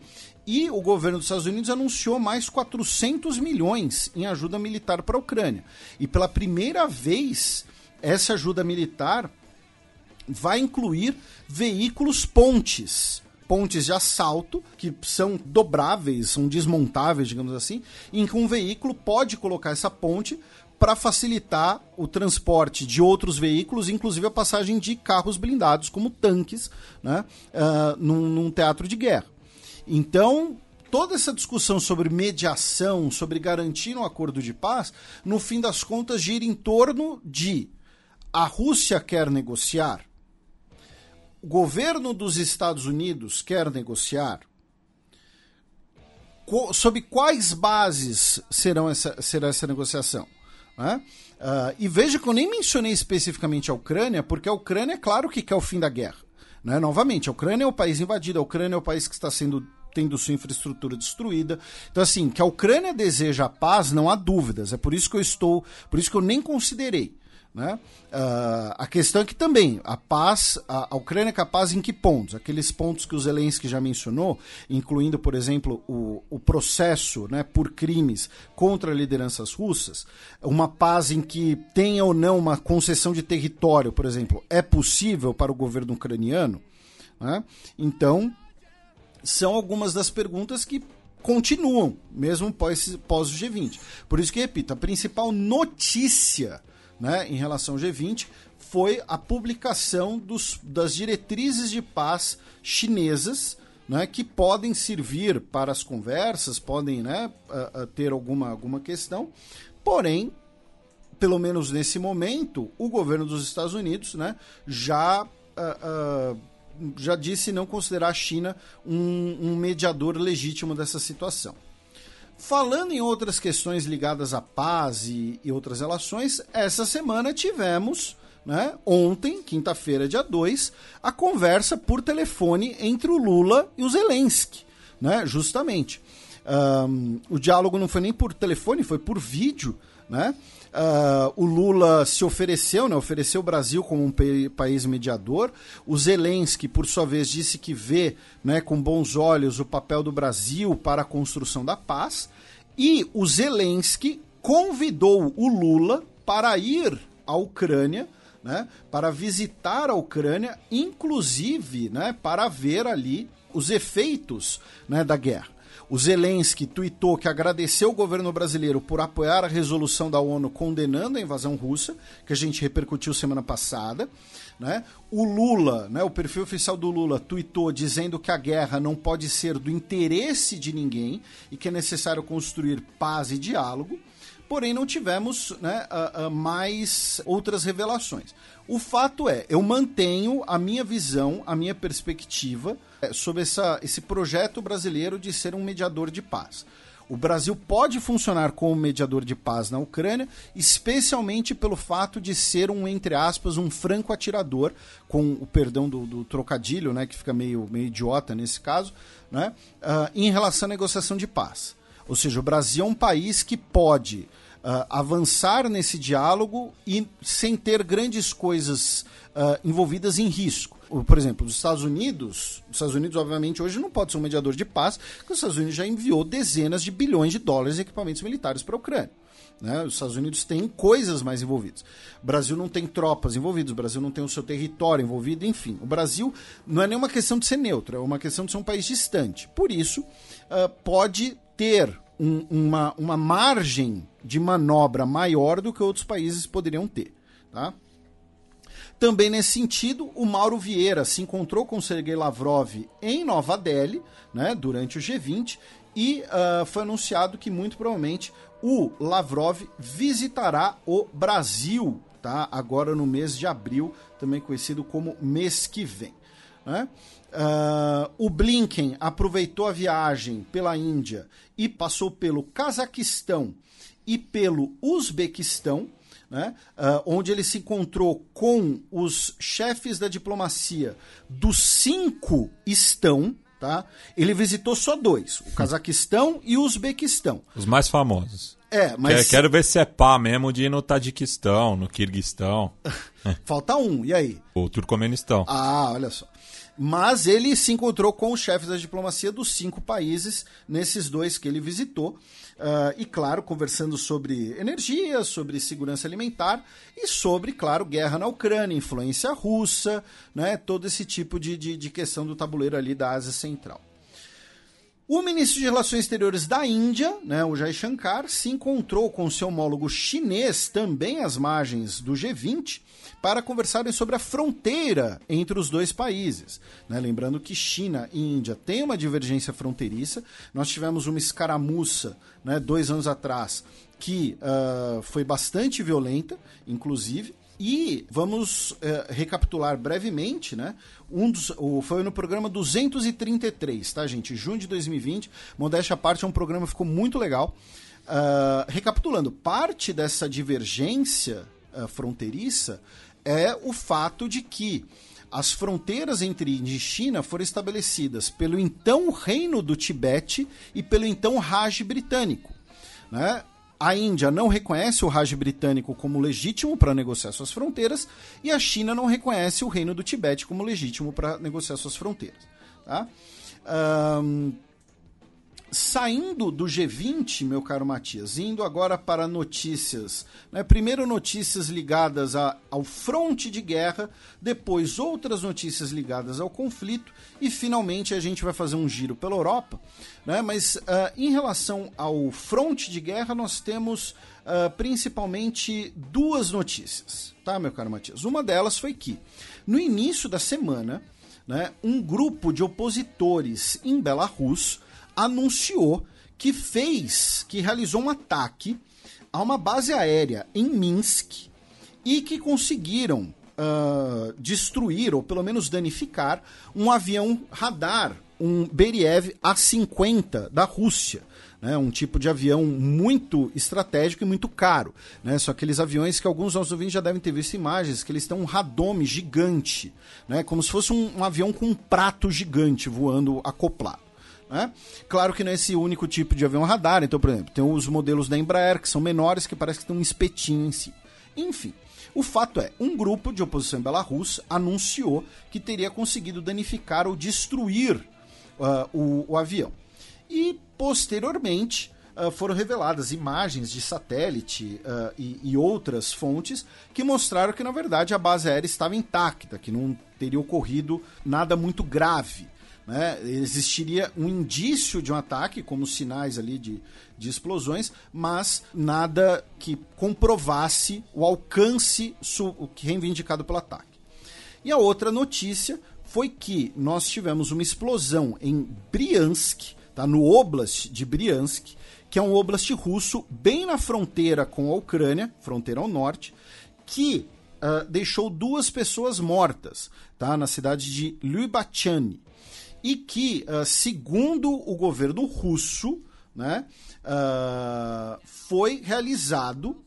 Speaker 4: e o governo dos Estados Unidos anunciou mais 400 milhões em ajuda militar para a Ucrânia. E pela primeira vez, essa ajuda militar vai incluir veículos pontes. Pontes de assalto, que são dobráveis, são desmontáveis, digamos assim, em que um veículo pode colocar essa ponte para facilitar o transporte de outros veículos, inclusive a passagem de carros blindados, como tanques, né, uh, num, num teatro de guerra. Então, toda essa discussão sobre mediação, sobre garantir um acordo de paz, no fim das contas gira em torno de a Rússia quer negociar, o governo dos Estados Unidos quer negociar, sob quais bases serão essa, será essa negociação? Né? Uh, e veja que eu nem mencionei especificamente a Ucrânia, porque a Ucrânia é claro que quer o fim da guerra. Né? Novamente, a Ucrânia é o país invadido, a Ucrânia é o país que está sendo tendo sua infraestrutura destruída. Então, assim, que a Ucrânia deseja a paz, não há dúvidas. É por isso que eu estou. Por isso que eu nem considerei. Né? Uh, a questão é que também a paz, a, a, Ucrânia é capaz em que pontos? Aqueles pontos que o Zelensky já mencionou, incluindo, por exemplo, o, o processo né, por crimes contra lideranças russas, uma paz em que tenha ou não uma concessão de território, por exemplo, é possível para o governo ucraniano? Né? Então, são algumas das perguntas que continuam, mesmo pós, pós o G20. Por isso que, repito, a principal notícia né, em relação ao G20 foi a publicação dos, das diretrizes de paz chinesas, né, que podem servir para as conversas, podem né, ter alguma, alguma questão, Porém, pelo menos nesse momento, o governo dos Estados Unidos né, já. Uh, uh, já disse não considerar a China um, um mediador legítimo dessa situação. Falando em outras questões ligadas à paz e, e outras relações, essa semana tivemos, né, ontem, quinta-feira, dia 2, a conversa por telefone entre o Lula e o Zelensky, né, justamente. Um, o diálogo não foi nem por telefone, foi por vídeo, né? Uh, o Lula se ofereceu, né, ofereceu o Brasil como um país mediador. O Zelensky, por sua vez, disse que vê né, com bons olhos o papel do Brasil para a construção da paz. E o Zelensky convidou o Lula para ir à Ucrânia, né, para visitar a Ucrânia, inclusive né, para ver ali os efeitos né, da guerra. O Zelensky tweetou que agradeceu o governo brasileiro por apoiar a resolução da ONU condenando a invasão russa, que a gente repercutiu semana passada. Né? O Lula, né, o perfil oficial do Lula, tweetou dizendo que a guerra não pode ser do interesse de ninguém e que é necessário construir paz e diálogo. Porém, não tivemos né, uh, uh, mais outras revelações. O fato é, eu mantenho a minha visão, a minha perspectiva é, sobre essa, esse projeto brasileiro de ser um mediador de paz. O Brasil pode funcionar como mediador de paz na Ucrânia, especialmente pelo fato de ser um, entre aspas, um franco atirador, com o perdão do, do trocadilho, né, que fica meio, meio idiota nesse caso, né, uh, em relação à negociação de paz. Ou seja, o Brasil é um país que pode uh, avançar nesse diálogo e sem ter grandes coisas uh, envolvidas em risco por exemplo, os Estados Unidos, os Estados Unidos, obviamente, hoje não pode ser um mediador de paz, porque os Estados Unidos já enviou dezenas de bilhões de dólares em equipamentos militares para a Ucrânia. Né? Os Estados Unidos têm coisas mais envolvidas. O Brasil não tem tropas envolvidas, o Brasil não tem o seu território envolvido, enfim. O Brasil não é nenhuma questão de ser neutro, é uma questão de ser um país distante. Por isso, uh, pode ter um, uma, uma margem de manobra maior do que outros países poderiam ter. Tá? Também nesse sentido, o Mauro Vieira se encontrou com o Sergei Lavrov em Nova Delhi, né, durante o G20, e uh, foi anunciado que muito provavelmente o Lavrov visitará o Brasil, tá? Agora no mês de abril, também conhecido como mês que vem. Né? Uh, o Blinken aproveitou a viagem pela Índia e passou pelo Cazaquistão e pelo Uzbequistão né? Uh, onde ele se encontrou com os chefes da diplomacia dos cinco estão. Tá? Ele visitou só dois, o Cazaquistão e o Uzbequistão.
Speaker 3: Os mais famosos.
Speaker 4: É, mas...
Speaker 3: Quero, ver se é pá mesmo de ir no Tadiquistão, no Kirguistão. [LAUGHS]
Speaker 4: Falta um, e aí?
Speaker 3: O Turcomenistão.
Speaker 4: Ah, olha só. Mas ele se encontrou com os chefes da diplomacia dos cinco países nesses dois que ele visitou. Uh, e, claro, conversando sobre energia, sobre segurança alimentar e sobre, claro, guerra na Ucrânia, influência russa, né, todo esse tipo de, de, de questão do tabuleiro ali da Ásia Central. O ministro de Relações Exteriores da Índia, né, o Jai Shankar, se encontrou com seu homólogo chinês, também às margens do G20, para conversarem sobre a fronteira entre os dois países. Né? Lembrando que China e Índia têm uma divergência fronteiriça. Nós tivemos uma escaramuça né, dois anos atrás que uh, foi bastante violenta, inclusive. E vamos uh, recapitular brevemente, né? Um dos, o, foi no programa 233, tá, gente? Junho de 2020. Modéstia à parte, é um programa que ficou muito legal. Uh, recapitulando, parte dessa divergência uh, fronteiriça é o fato de que as fronteiras entre Índia e China foram estabelecidas pelo então Reino do Tibete e pelo então Raj britânico. Né? A Índia não reconhece o Raj britânico como legítimo para negociar suas fronteiras e a China não reconhece o Reino do Tibete como legítimo para negociar suas fronteiras. Tá? Um, saindo do G20, meu caro Matias, indo agora para notícias. Né? Primeiro, notícias ligadas a, ao fronte de guerra, depois, outras notícias ligadas ao conflito, e finalmente a gente vai fazer um giro pela Europa. Né? Mas uh, em relação ao fronte de guerra, nós temos uh, principalmente duas notícias, tá, meu caro Matias? Uma delas foi que, no início da semana, né, um grupo de opositores em Belarus anunciou que fez, que realizou um ataque a uma base aérea em Minsk e que conseguiram uh, destruir, ou pelo menos danificar, um avião radar, um Beriev A-50 da Rússia. Né, um tipo de avião muito estratégico e muito caro. Né, são aqueles aviões que alguns nossos ouvintes já devem ter visto imagens, que eles têm um radome gigante, né, como se fosse um, um avião com um prato gigante voando acoplado. Né? Claro que não é esse único tipo de avião radar, então, por exemplo, tem os modelos da Embraer que são menores, que parece que tem um espetinho em si. Enfim, o fato é, um grupo de oposição em Belarus anunciou que teria conseguido danificar ou destruir uh, o, o, avião. E, posteriormente, uh, foram reveladas imagens de satélite uh, e, e, outras fontes que mostraram que, na verdade, a base aérea estava intacta, que não teria ocorrido nada muito grave. Né? Existiria um indício de um ataque, como sinais ali de, de explosões, mas nada que comprovasse o alcance reivindicado pelo ataque. E a outra notícia foi que nós tivemos uma explosão em Briansk, tá? no Oblast de Briansk, que é um oblast russo bem na fronteira com a Ucrânia, fronteira ao norte, que uh, deixou duas pessoas mortas tá? na cidade de Lyubachany e que, uh, segundo o governo russo, né, uh, foi realizado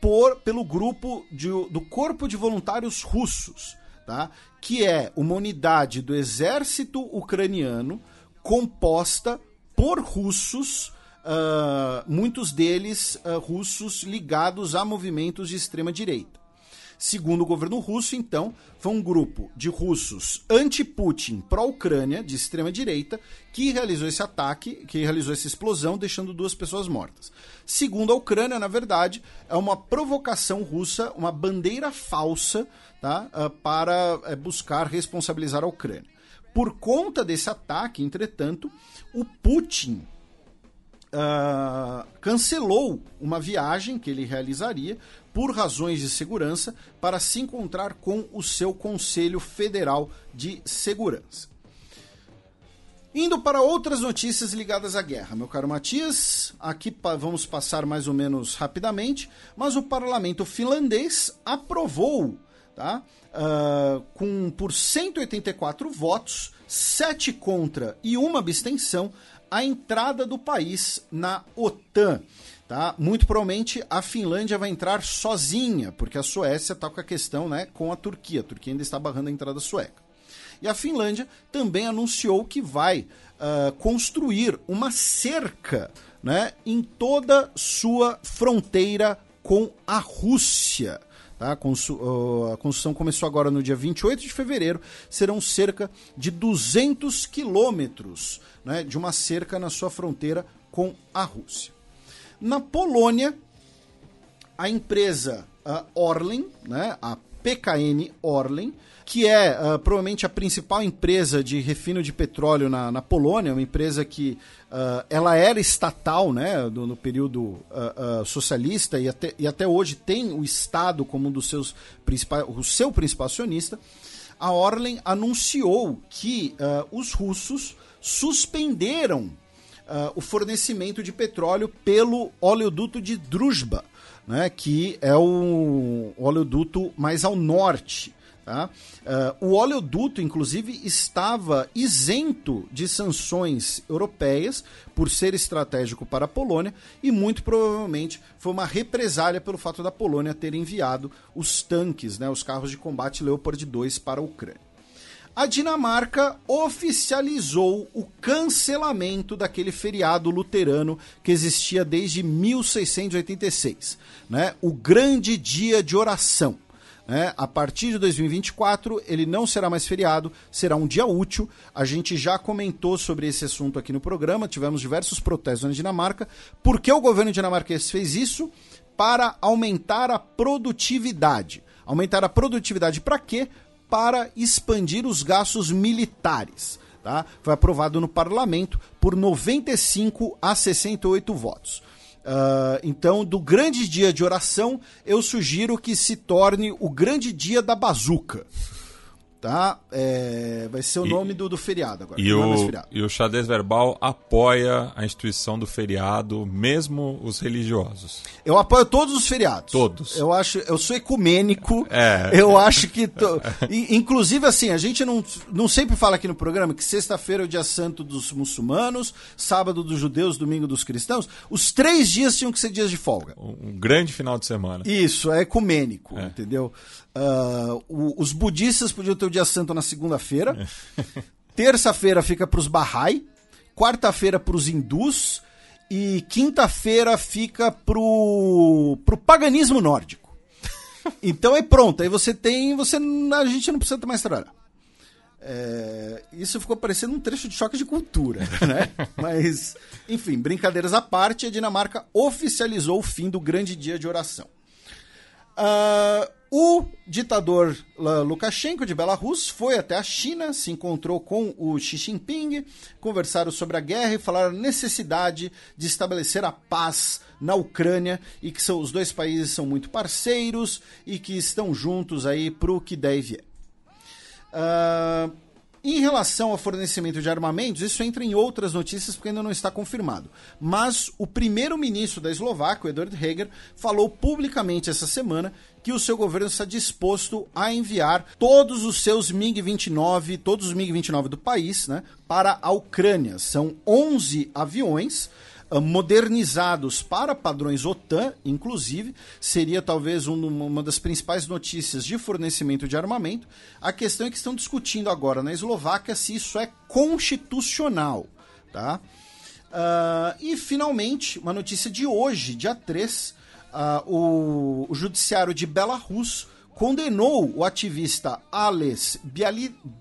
Speaker 4: por, pelo grupo de, do Corpo de Voluntários Russos, tá, que é uma unidade do exército ucraniano composta por russos, uh, muitos deles russos ligados a movimentos de extrema direita. Segundo o governo russo, então, foi um grupo de russos anti-Putin, pró-Ucrânia, de extrema-direita, que realizou esse ataque, que realizou essa explosão, deixando duas pessoas mortas. Segundo a Ucrânia, na verdade, é uma provocação russa, uma bandeira falsa, tá, ah, para eh, buscar responsabilizar a Ucrânia. Por conta desse ataque, entretanto, o Putin uh, cancelou uma viagem que ele realizaria por razões de segurança para se encontrar com o seu Conselho Federal de Segurança. Indo para outras notícias ligadas à guerra, meu caro Matias, aqui vamos passar mais ou menos rapidamente, mas o parlamento finlandês aprovou, tá? Uh, com por 184 votos, 7 contra e uma abstenção, a entrada do país na OTAN. Tá? Muito provavelmente a Finlândia vai entrar sozinha, porque a Suécia está com a questão né, com a Turquia. A Turquia ainda está barrando a entrada sueca. E a Finlândia também anunciou que vai uh, construir uma cerca né, em toda sua fronteira com a Rússia. Tá? A construção começou agora no dia 28 de fevereiro. Serão cerca de 200 quilômetros né, de uma cerca na sua fronteira com a Rússia. Na Polônia, a empresa uh, Orlen, né, a PKN Orlen, que é uh, provavelmente a principal empresa de refino de petróleo na, na Polônia, uma empresa que uh, ela era estatal né, do, no período uh, socialista e até, e até hoje tem o Estado como um dos seus principais, o seu principal acionista. A Orlen anunciou que os russos suspenderam o fornecimento de petróleo pelo oleoduto de Druzhba, né, que é o oleoduto mais ao norte. Tá? Uh, o oleoduto, inclusive, estava isento de sanções europeias por ser estratégico para a Polônia e muito provavelmente foi uma represália pelo fato da Polônia ter enviado os tanques, né, os carros de combate Leopard 2 para a Ucrânia a Dinamarca oficializou o cancelamento daquele feriado luterano que existia desde 1686, né? o Grande Dia de Oração. Né? A partir de 2024, ele não será mais feriado, será um dia útil. A gente já comentou sobre esse assunto aqui no programa, tivemos diversos protestos na Dinamarca. Por que o governo dinamarquês fez isso? Para aumentar a produtividade. Aumentar a produtividade para quê? para expandir os gastos militares. Tá? Foi aprovado no parlamento por 95 a 68 votos. Uh, então, do grande dia de oração, eu sugiro que se torne o grande dia da bazuca. Tá? É, vai ser o
Speaker 3: E-
Speaker 4: nome do, do feriado agora.
Speaker 3: E
Speaker 4: não é
Speaker 3: o,
Speaker 4: feriado.
Speaker 3: e o xadrez verbal apoia a instituição do feriado, mesmo os religiosos.
Speaker 4: Eu apoio todos os feriados.
Speaker 3: Todos.
Speaker 4: Eu acho, eu sou ecumênico.
Speaker 3: É.
Speaker 4: Eu acho que. to- Inclusive, assim, a gente não, não sempre fala aqui no programa que sexta-feira é o dia santo dos muçulmanos, sábado dos judeus, domingo dos cristãos. Os três dias tinham que ser dias de folga.
Speaker 3: Um um grande final de semana.
Speaker 4: Isso, é ecumênico, entendeu? Ah, o- os budistas podiam ter o dia santo na segunda-feira. [LAUGHS] Terça-feira fica para os Bahá'í. Quarta-feira para os hindus. E quinta-feira fica pro, pro paganismo nórdico. [LAUGHS] Então é pronto. Aí você tem. Você, a gente não precisa mais trabalhar. É, isso ficou parecendo um trecho de choque de cultura, [LAUGHS] né? Mas, enfim, brincadeiras à parte, a Dinamarca oficializou o fim do grande dia de oração. Ah, o ditador lá, Lukashenko de Belarus foi até a China, se encontrou com o Xi Jinping, conversaram sobre a guerra e falaram a necessidade de estabelecer a paz na Ucrânia e que são, os dois países são muito parceiros e que estão juntos aí pro que der e vier. Ah, em relação ao fornecimento de armamentos, isso entra em outras notícias porque ainda não está confirmado. Mas o primeiro-ministro da Eslováquia, Eduard Heger, falou publicamente essa semana que o seu governo está disposto a enviar todos os seus MiG-29, todos os MiG-29 do país, né, para a Ucrânia. São 11 aviões modernizados para padrões OTAN, inclusive, seria talvez um- uma das principais notícias de fornecimento de armamento. A questão é que estão discutindo agora na Eslováquia se isso é constitucional, tá? Ah, e finalmente, uma notícia de hoje, dia 3, ah, o, o judiciário de Belarus condenou o ativista Ales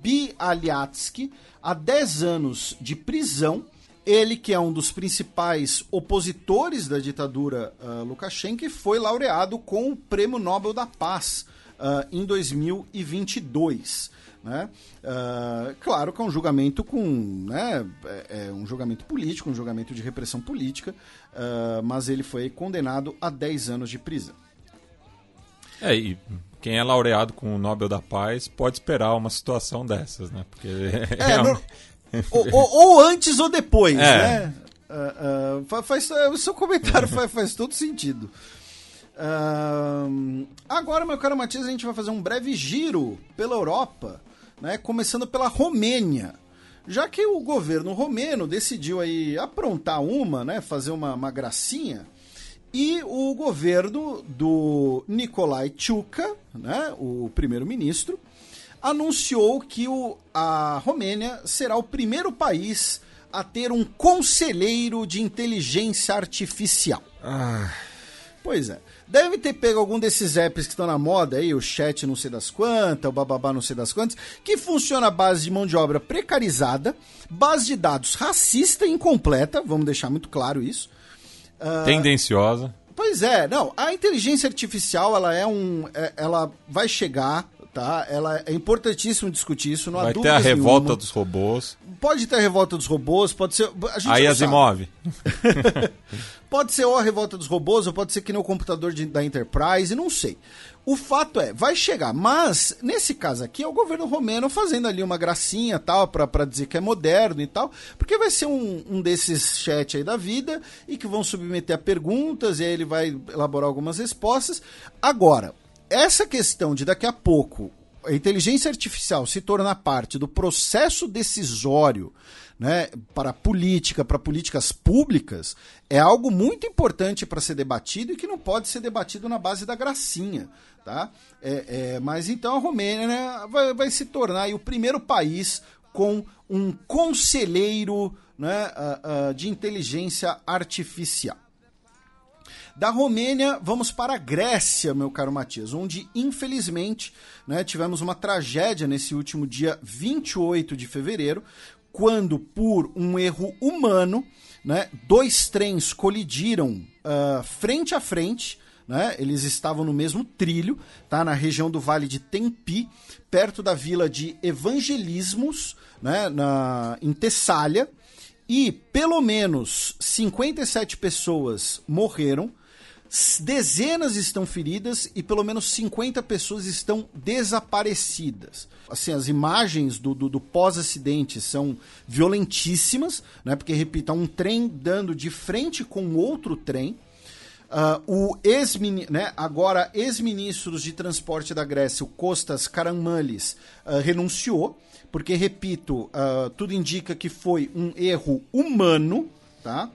Speaker 4: Bialyatsky a 10 anos de prisão. Ele, que é um dos principais opositores da ditadura ah, Lukashenko, foi laureado com o Prêmio Nobel da Paz ah, em 2022. Né? Ah, claro que é um julgamento com. Né, é, é um julgamento político, um julgamento de repressão política, ah, mas ele foi condenado a 10 anos de prisão.
Speaker 3: É, e quem é laureado com o Nobel da Paz pode esperar uma situação dessas, né? Porque
Speaker 4: É, [LAUGHS] no- [LAUGHS] ou, ou- ou antes ou depois,
Speaker 3: É.
Speaker 4: né? Ah, fa- faz, o seu comentário faz, faz todo sentido. Ah, agora, meu caro Matias, a gente vai fazer um breve giro pela Europa, né? começando pela Romênia. Já que o governo romeno decidiu aí aprontar uma, né? fazer uma, uma gracinha, e o governo do Nicolae Tchuca, né, o primeiro-ministro, anunciou que o, a Romênia será o primeiro país a ter um conselheiro de inteligência artificial. Pois é. Deve ter pego algum desses apps que estão na moda aí, o chat não sei das quantas, o bababá não sei das quantas, que funciona à base de mão de obra precarizada, base de dados racista e incompleta, vamos deixar muito claro isso.
Speaker 3: tendenciosa.
Speaker 4: Pois é, não, a inteligência artificial, ela é um. é- ela vai chegar, tá? Ela é importantíssimo discutir isso, não há
Speaker 3: Vai ter
Speaker 4: dúvidas
Speaker 3: a revolta
Speaker 4: nenhuma.
Speaker 3: dos robôs.
Speaker 4: Pode ter a revolta dos robôs, pode ser. A gente
Speaker 3: Aí Asimov. [LAUGHS]
Speaker 4: Pode ser ou a revolta dos robôs, ou pode ser que nem o computador de- da Enterprise, não sei. O fato é, vai chegar, mas nesse caso aqui é o governo romeno fazendo ali uma gracinha tal, pra dizer que é moderno e tal, porque vai ser um, um desses chat aí da vida e que vão submeter a perguntas e aí ele vai elaborar algumas respostas. Agora, essa questão de daqui a pouco a inteligência artificial se tornar parte do processo decisório né, para a política, para políticas públicas, é algo muito importante para ser debatido e que não pode ser debatido na base da gracinha. Tá? É, é, mas então a Romênia né, vai, vai se tornar o primeiro país com um conselheiro né, ah, ah, de inteligência artificial. Da Romênia, vamos para a Grécia, meu caro Matias, onde, infelizmente, né, tivemos uma tragédia nesse último dia 28 de fevereiro, quando, por um erro humano, né, dois trens colidiram ah, frente a frente. Né, eles estavam no mesmo trilho, tá, na região do Vale de Tempi, perto da vila de Evangelismos, né, na, em Tessália, e pelo menos 57 pessoas morreram, dezenas estão feridas e pelo menos 50 pessoas estão desaparecidas. Assim, as imagens do, do, do pós-acidente são violentíssimas, né? Porque, repito, há um trem dando de frente com outro trem. Uh, o ex né, agora ex-ministros de transporte da Grécia, o Kostas Karamanlis, uh, renunciou, porque, repito, uh, tudo indica que foi um erro humano, tá?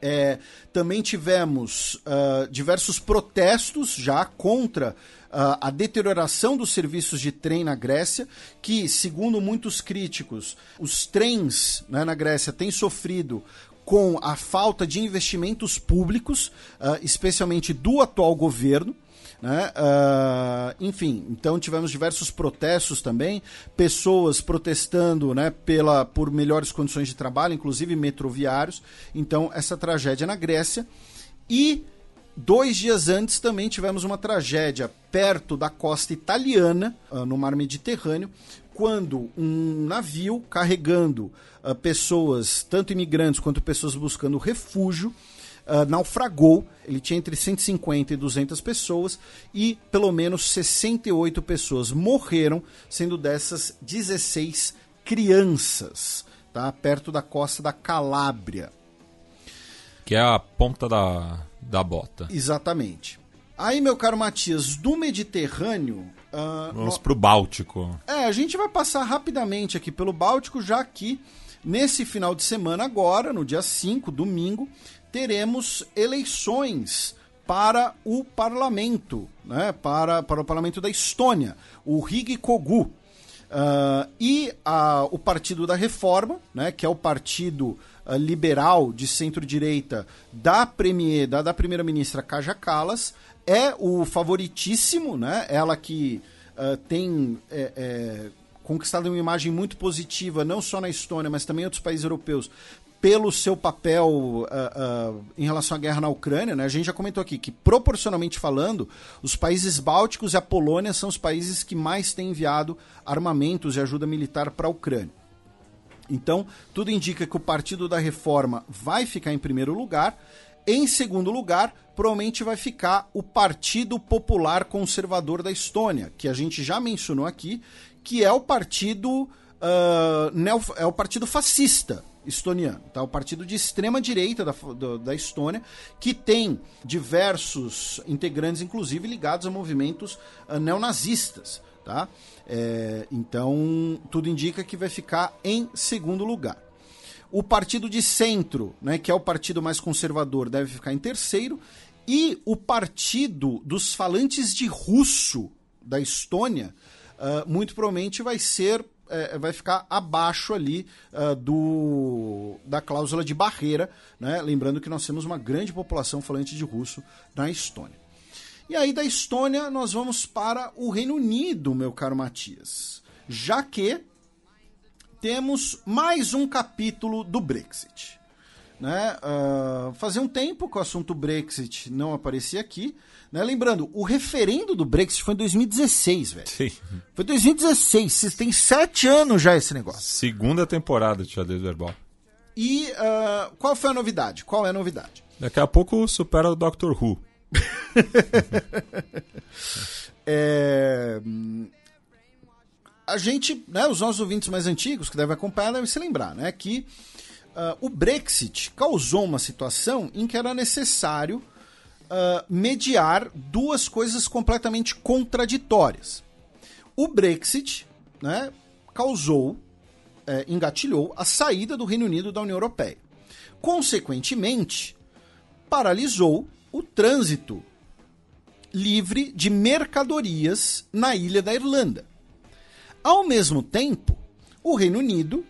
Speaker 4: É, também tivemos uh, diversos protestos já contra uh, a deterioração dos serviços de trem na Grécia, que, segundo muitos críticos, os trens né, na Grécia têm sofrido com a falta de investimentos públicos, uh, especialmente do atual governo. Né? Uh, enfim, então tivemos diversos protestos também, pessoas protestando né, pela, por melhores condições de trabalho, inclusive metroviários. Então, essa tragédia na Grécia. E dois dias antes também tivemos uma tragédia perto da costa italiana, uh, no mar Mediterrâneo, quando um navio carregando uh, pessoas, tanto imigrantes quanto pessoas buscando refúgio, uh, naufragou. Ele tinha entre 150 e 200 pessoas e pelo menos 68 pessoas morreram, sendo dessas 16 crianças, tá? perto da costa da Calábria.
Speaker 3: Que é a ponta da, da bota.
Speaker 4: Exatamente. Aí, meu caro Matias, do Mediterrâneo.
Speaker 3: Uh, Vamos no... para o Báltico.
Speaker 4: É, a gente vai passar rapidamente aqui pelo Báltico, já que nesse final de semana, agora, no dia 5, domingo, teremos eleições para o parlamento, né, para, para o parlamento da Estônia, o Rig Kogu. Uh, e a, o Partido da Reforma, né, que é o partido uh, liberal de centro-direita da, da, da primeira-ministra Kaja Kallas, é o favoritíssimo, né, ela que uh, tem é, é, conquistado uma imagem muito positiva, não só na Estônia, mas também em outros países europeus, pelo seu papel uh, uh, em relação à guerra na Ucrânia, né? A gente já comentou aqui que, proporcionalmente falando, os países bálticos e a Polônia são os países que mais têm enviado armamentos e ajuda militar para a Ucrânia. Então, tudo indica que o Partido da Reforma vai ficar em primeiro lugar. Em segundo lugar, provavelmente vai ficar o Partido Popular Conservador da Estônia, que a gente já mencionou aqui, que é o partido uh, é o partido fascista estoniano, tá? O partido de extrema direita da, da, da, Estônia, que tem diversos integrantes, inclusive ligados a movimentos uh, neonazistas, tá? É, então, tudo indica que vai ficar em segundo lugar. O partido de centro, né, que é o partido mais conservador, deve ficar em terceiro. E o partido dos falantes de russo da Estônia, uh, muito provavelmente vai ser é, vai ficar abaixo ali uh, do, da cláusula de barreira, né? lembrando que nós temos uma grande população falante de russo na Estônia. E aí da Estônia nós vamos para o Reino Unido, meu caro Matias, já que temos mais um capítulo do Brexit. Né? Uh, fazia um tempo que o assunto Brexit não aparecia aqui. Né? Lembrando, o referendo do Brexit foi em 2016, velho. Sim. Foi 2016. Vocês têm sete anos já esse negócio.
Speaker 3: Segunda temporada de xadrez verbal.
Speaker 4: E uh, qual foi a novidade? Qual é a novidade?
Speaker 3: Daqui a pouco supera o Doctor Who. [LAUGHS]
Speaker 4: é, a gente, né, os nossos ouvintes mais antigos que devem acompanhar devem se lembrar, né, que uh, o Brexit causou uma situação em que era necessário uh, mediar duas coisas completamente contraditórias. O Brexit né, causou, é, engatilhou a saída do Reino Unido da União Europeia. Consequentemente, paralisou o trânsito livre de mercadorias na ilha da Irlanda. Ao mesmo tempo, o Reino Unido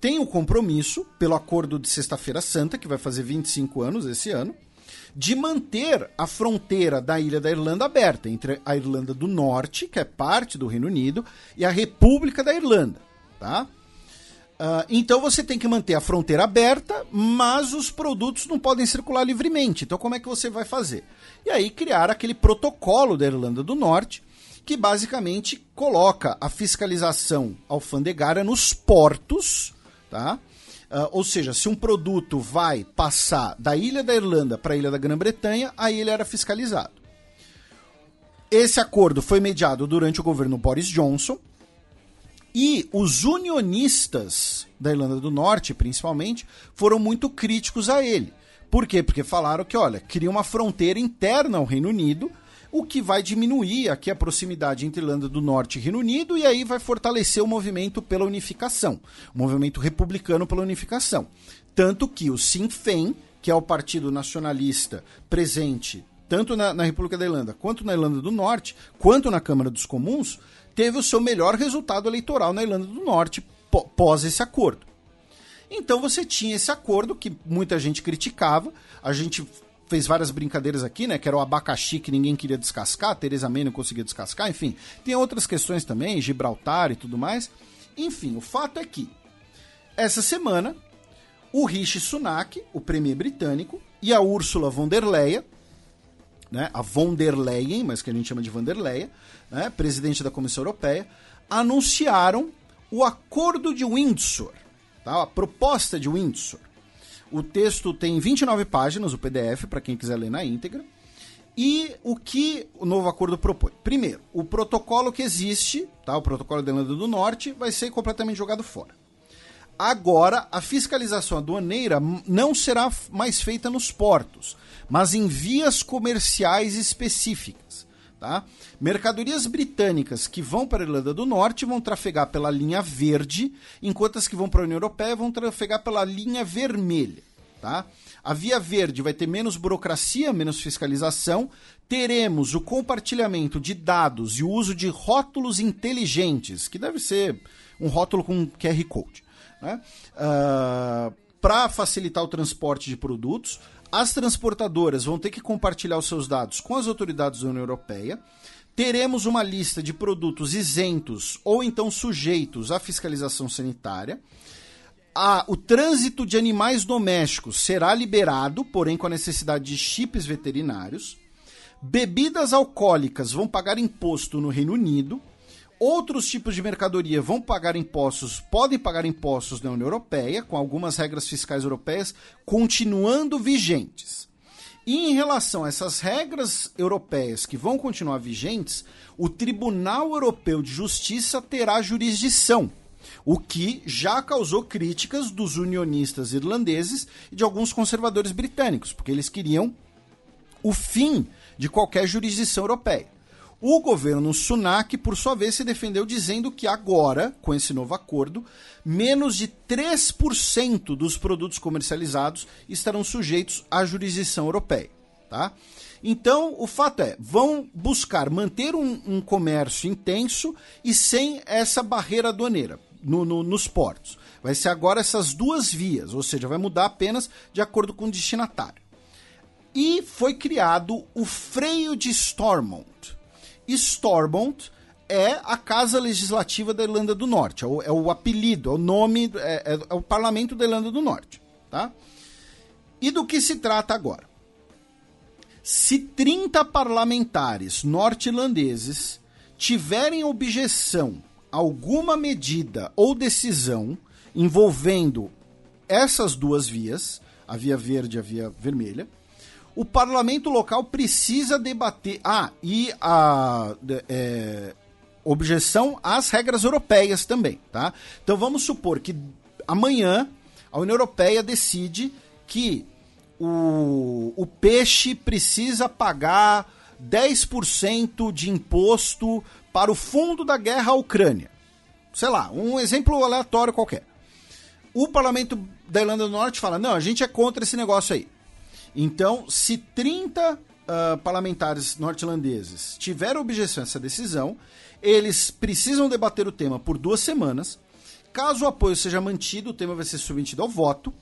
Speaker 4: tem o compromisso, pelo acordo de Sexta-feira Santa, que vai fazer 25 anos esse ano, de manter a fronteira da ilha da Irlanda aberta entre a Irlanda do Norte, que é parte do Reino Unido, e a República da Irlanda, tá? Uh, então você tem que manter a fronteira aberta, mas os produtos não podem circular livremente. Então como é que você vai fazer? E aí criar aquele protocolo da Irlanda do Norte, que basicamente coloca a fiscalização alfandegária nos portos tá? Uh, ou seja, se um produto vai passar da ilha da Irlanda para a ilha da Grã-Bretanha, aí ele era fiscalizado. Esse acordo foi mediado durante o governo Boris Johnson e os unionistas da Irlanda do Norte, principalmente, foram muito críticos a ele. Por quê? Porque falaram que, olha, cria uma fronteira interna ao Reino Unido, o que vai diminuir aqui a proximidade entre Irlanda do Norte e Reino Unido e aí vai fortalecer o movimento pela unificação, o movimento republicano pela unificação. Tanto que o Sinn Féin, que é o partido nacionalista presente tanto na, na República da Irlanda quanto na Irlanda do Norte, quanto na Câmara dos Comuns, teve o seu melhor resultado eleitoral na Irlanda do Norte pós esse acordo. Então você tinha esse acordo que muita gente criticava, a gente fez várias brincadeiras aqui, né? Que era o abacaxi que ninguém queria descascar, Teresa May não conseguia descascar, enfim. Tem outras questões também, Gibraltar e tudo mais. Enfim, o fato é que essa semana o Rishi Sunak, o premier britânico, e a Ursula von der Leyen, né, a von der Leyen, mas que a gente chama de von der Leyen, né, presidente da Comissão Europeia, anunciaram o Acordo de Windsor, tá, a proposta de Windsor. O texto tem 29 páginas, o PDF, para quem quiser ler na íntegra. E o que o novo acordo propõe? Primeiro, o protocolo que existe, tá, o protocolo da Irlanda do Norte, vai ser completamente jogado fora. Agora, a fiscalização aduaneira não será mais feita nos portos, mas em vias comerciais específicas. Tá? Mercadorias britânicas que vão para a Irlanda do Norte vão trafegar pela linha verde, enquanto as que vão para a União Europeia vão trafegar pela linha vermelha. Tá? A via verde vai ter menos burocracia, menos fiscalização. Teremos o compartilhamento de dados e o uso de rótulos inteligentes, que deve ser um rótulo com QR Code. Né? Uh, Para facilitar o transporte de produtos, as transportadoras vão ter que compartilhar os seus dados com as autoridades da União Europeia. Teremos uma lista de produtos isentos ou então sujeitos à fiscalização sanitária. O trânsito de animais domésticos será liberado, porém com a necessidade de chips veterinários. Bebidas alcoólicas vão pagar imposto no Reino Unido. Outros tipos de mercadoria vão pagar impostos, podem pagar impostos na União Europeia, com algumas regras fiscais europeias continuando vigentes. E em relação a essas regras europeias que vão continuar vigentes, o Tribunal Europeu de Justiça terá jurisdição, o que já causou críticas dos unionistas irlandeses e de alguns conservadores britânicos, porque eles queriam o fim de qualquer jurisdição europeia. O governo Sunak, por sua vez, se defendeu dizendo que agora, com esse novo acordo, menos de 3% dos produtos comercializados estarão sujeitos à jurisdição europeia. Tá? Então, o fato é, vão buscar manter um, um comércio intenso e sem essa barreira aduaneira no, no, nos portos. Vai ser agora essas duas vias, ou seja, vai mudar apenas de acordo com o destinatário. E foi criado o freio de Stormont. Stormont é a Casa Legislativa da Irlanda do Norte, é o, é o apelido, é o nome, é, é, é o Parlamento da Irlanda do Norte. Tá? E do que se trata agora? Se 30 parlamentares norte-irlandeses tiverem objeção a alguma medida ou decisão envolvendo essas duas vias, a via verde e a via vermelha, o parlamento local precisa debater. Ah, e a é, objeção às regras europeias também, tá? Então vamos supor que amanhã a União Europeia decide que o, o peixe precisa pagar 10% de imposto para o fundo da guerra à Ucrânia. Sei lá, um exemplo aleatório qualquer. O parlamento da Irlanda do Norte fala: não, a gente é contra esse negócio aí. Então, se 30 uh, ah, parlamentares norte-irlandeses tiveram objeção a essa decisão, eles precisam debater o tema por duas semanas. Caso o apoio seja mantido, o tema vai ser submetido ao voto.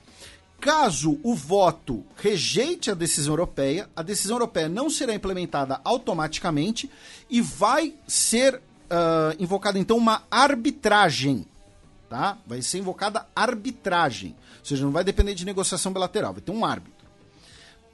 Speaker 4: Caso o voto rejeite a decisão europeia, a decisão europeia não será implementada automaticamente e vai ser uh, invocada então uma arbitragem. Tá? Vai ser invocada arbitragem. Ou seja, não vai depender de negociação bilateral, vai ter um árbitro.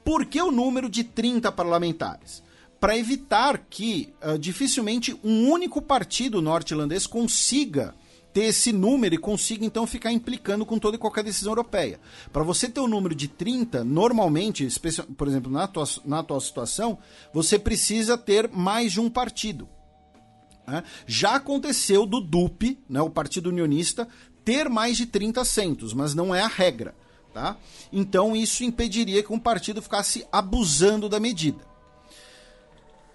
Speaker 4: Por que o número de 30 parlamentares? Para evitar que uh, dificilmente um único partido norte-irlandês consiga ter esse número e consiga então ficar implicando com toda e qualquer decisão europeia. Para você ter um número de 30, normalmente, por exemplo, na atual, na atual situação, você precisa ter mais de um partido. Né? Já aconteceu do DUP, né, o Partido Unionista, ter mais de 30 assentos, mas não é a regra. Tá? Então isso impediria que um partido ficasse abusando da medida.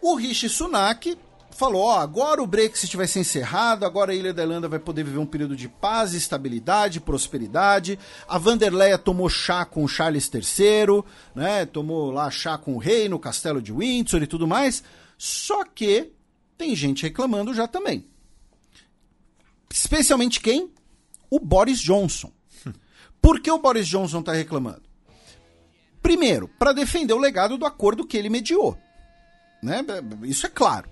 Speaker 4: O Rishi Sunak falou: agora o Brexit vai ser encerrado, agora a Ilha da Irlanda vai poder viver um período de paz, estabilidade, prosperidade. A Vanderleia tomou chá com Charles III, né? Tomou lá chá com o rei no castelo de Windsor e tudo mais. Só que tem gente reclamando já também. Especialmente quem? O Boris Johnson. Por que o Boris Johnson está reclamando? Primeiro, para defender o legado do acordo que ele mediou. Né? Isso é claro.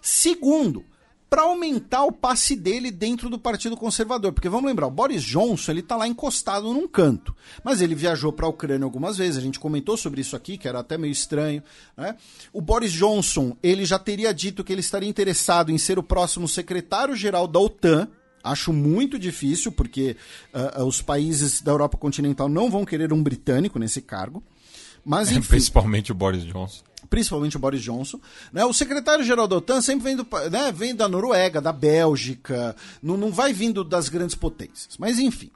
Speaker 4: Segundo, para aumentar o passe dele dentro do Partido Conservador. Porque vamos lembrar, o Boris Johnson ele tá lá encostado num canto. Mas ele viajou para a Ucrânia algumas vezes, a gente comentou sobre isso aqui, que era até meio estranho. Né? O Boris Johnson ele já teria dito que ele estaria interessado em ser o próximo secretário-geral da OTAN. Acho muito difícil, porque uh, os países da Europa continental não vão querer um britânico nesse cargo. Mas, [LAUGHS] enfim,
Speaker 3: Principalmente o Boris Johnson
Speaker 4: principalmente o Boris Johnson. Né? O secretário-geral da OTAN sempre vem, do, né, vem da Noruega, da Bélgica, não, não vai vindo das grandes potências. Mas enfim.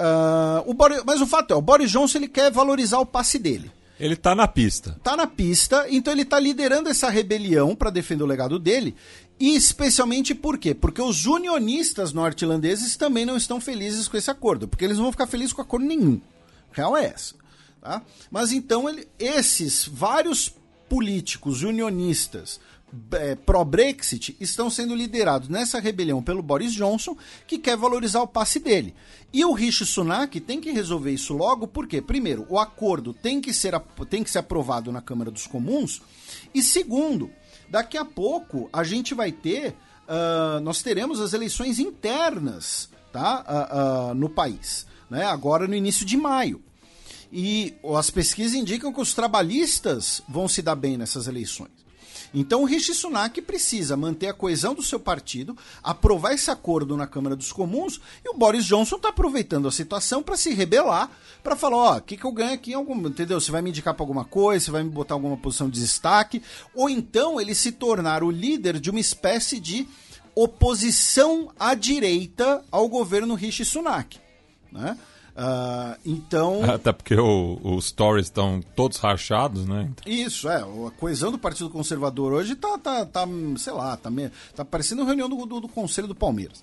Speaker 4: Uh, o Boris, mas o fato é, o Boris Johnson ele quer valorizar o passe dele.
Speaker 3: Ele tá na pista.
Speaker 4: Tá na pista, então ele tá liderando essa rebelião para defender o legado dele. E especialmente por quê? Porque os unionistas norte-irlandeses também não estão felizes com esse acordo, porque eles não vão ficar felizes com acordo nenhum. real é essa. Tá? Mas então ele, esses vários políticos unionistas é, pró-Brexit estão sendo liderados nessa rebelião pelo Boris Johnson, que quer valorizar o passe dele. E o Rishi Sunak tem que resolver isso logo, porque, primeiro, o acordo tem que ser, tem que ser aprovado na Câmara dos Comuns, e segundo, daqui a pouco a gente vai ter, uh, nós teremos as eleições internas tá, uh, no país, né, agora no início de maio. E as pesquisas indicam que os trabalhistas vão se dar bem nessas eleições. Então o Rishi Sunak precisa manter a coesão do seu partido, aprovar esse acordo na Câmara dos Comuns, e o Boris Johnson está aproveitando a situação para se rebelar, para falar, ó, o que, que eu ganho aqui, algum, entendeu? Você vai me indicar para alguma coisa, você vai me botar alguma posição de destaque, ou então ele se tornar o líder de uma espécie de oposição à direita ao governo Rishi Sunak, né? Uh, então. [LAUGHS]
Speaker 3: Até porque o, os stories estão todos rachados, né?
Speaker 4: Isso, é. A coesão do Partido Conservador hoje tá, tá, tá sei lá, tá, tá parecendo reunião do, do, do Conselho do Palmeiras.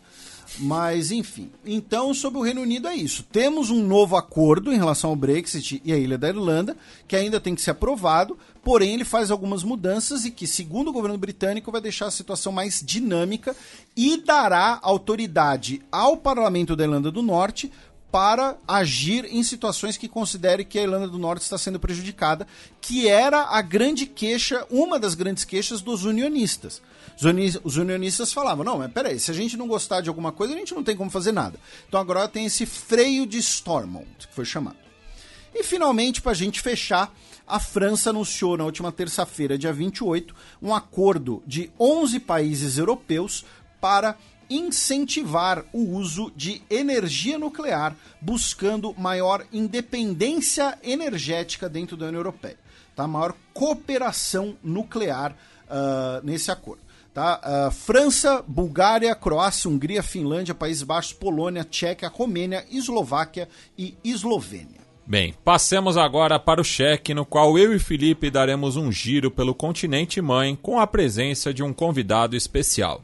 Speaker 4: Mas, enfim. Então, sobre o Reino Unido é isso. Temos um novo acordo em relação ao Brexit e a Ilha da Irlanda, que ainda tem que ser aprovado, porém ele faz algumas mudanças e que, segundo o governo britânico, vai deixar a situação mais dinâmica e dará autoridade ao Parlamento da Irlanda do Norte para agir em situações que considere que a Irlanda do Norte está sendo prejudicada, que era a grande queixa, uma das grandes queixas dos unionistas. Os unionistas falavam: não, mas peraí, se a gente não gostar de alguma coisa, a gente não tem como fazer nada. Então agora tem esse freio de Stormont, que foi chamado. E finalmente, para a gente fechar, a França anunciou na última terça-feira, dia 28, um acordo de 11 países europeus para incentivar o uso de energia nuclear, buscando maior independência energética dentro da União Europeia. Tá? Maior cooperação nuclear uh, nesse acordo. Tá? Uh, França, Bulgária, Croácia, Hungria, Finlândia, Países Baixos, Polônia, Tchequia, Romênia, Eslováquia e Eslovênia.
Speaker 3: Bem, passemos agora para o cheque, no qual eu e Felipe daremos um giro pelo continente mãe com a presença de um convidado especial.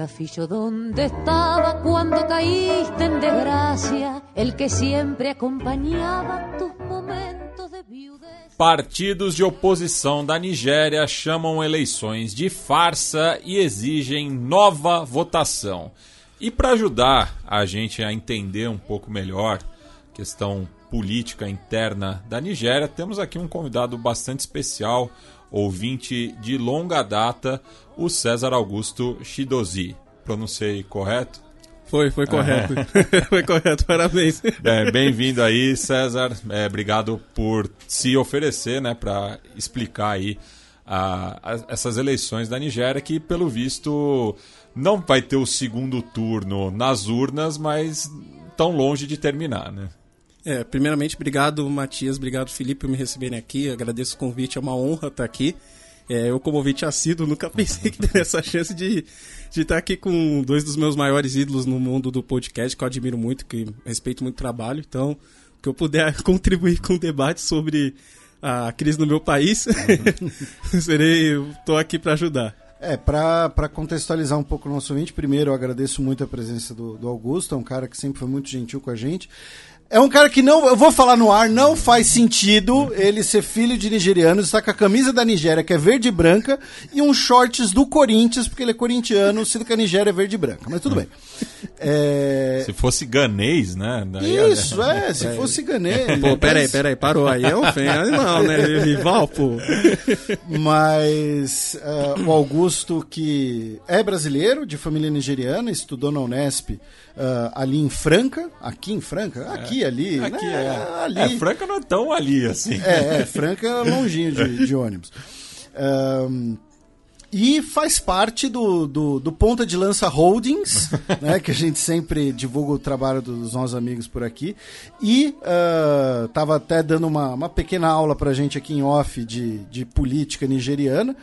Speaker 5: Castillo donde estaba cuando caíste en desgracia, el que siempre acompañaba tus momentos de viudez.
Speaker 3: Partidos de oposição da Nigéria chamam eleições de farsa e exigem nova votação. E para ajudar a gente a entender um pouco melhor a questão política interna da Nigéria, temos aqui um convidado bastante especial, ouvinte de longa data, o César Augusto Shidozi pronunciei correto?
Speaker 6: Foi, foi correto. É. [LAUGHS] foi correto, parabéns.
Speaker 3: É, Bem-vindo aí, César. É, obrigado por se oferecer né, para explicar aí a, a, essas eleições da Nigéria, que pelo visto não vai ter o segundo turno nas urnas, mas tão longe de terminar, né?
Speaker 6: É, primeiramente, obrigado, Matias, obrigado, Felipe, por me receberem aqui. Agradeço o convite, é uma honra estar aqui. É, eu, como ouvinte assíduo, nunca [LAUGHS] pensei que teria essa chance de, de estar aqui com dois dos meus maiores ídolos no mundo do podcast, que eu admiro muito, que respeito muito o trabalho. Então, que eu puder [LAUGHS] contribuir com o debate sobre a crise no meu país, [LAUGHS] serei, estou aqui para ajudar.
Speaker 4: É, para contextualizar um pouco o nosso ouvinte, primeiro eu agradeço muito a presença do, do Augusto, é um cara que sempre foi muito gentil com a gente. É um cara que não, eu vou falar no ar, não faz sentido ele ser filho de nigeriano, estar com a camisa da Nigéria, que é verde e branca, e uns shorts do Corinthians, porque ele é corintiano, sendo que a Nigéria é verde e branca. Mas tudo bem.
Speaker 3: É... Se fosse ganês, né?
Speaker 4: Daí, Isso, é, se é. fosse ganês.
Speaker 6: Pô, peraí, peraí, parou. Aí é um animal, né? Rival, pô.
Speaker 4: Mas uh, o Augusto, que é brasileiro, de família nigeriana, estudou na Unesp uh, ali em Franca, aqui em Franca, é. aqui, ali, aqui, né?
Speaker 3: é. ali. É, Franca não é tão ali assim.
Speaker 4: É, é Franca é longinho de, de ônibus. Um, e faz parte do, do, do, Ponta de Lança Holdings, [LAUGHS] né, que a gente sempre divulga o trabalho dos nossos amigos por aqui. E estava uh, até dando uma, uma pequena aula para a gente aqui em off de, de política nigeriana.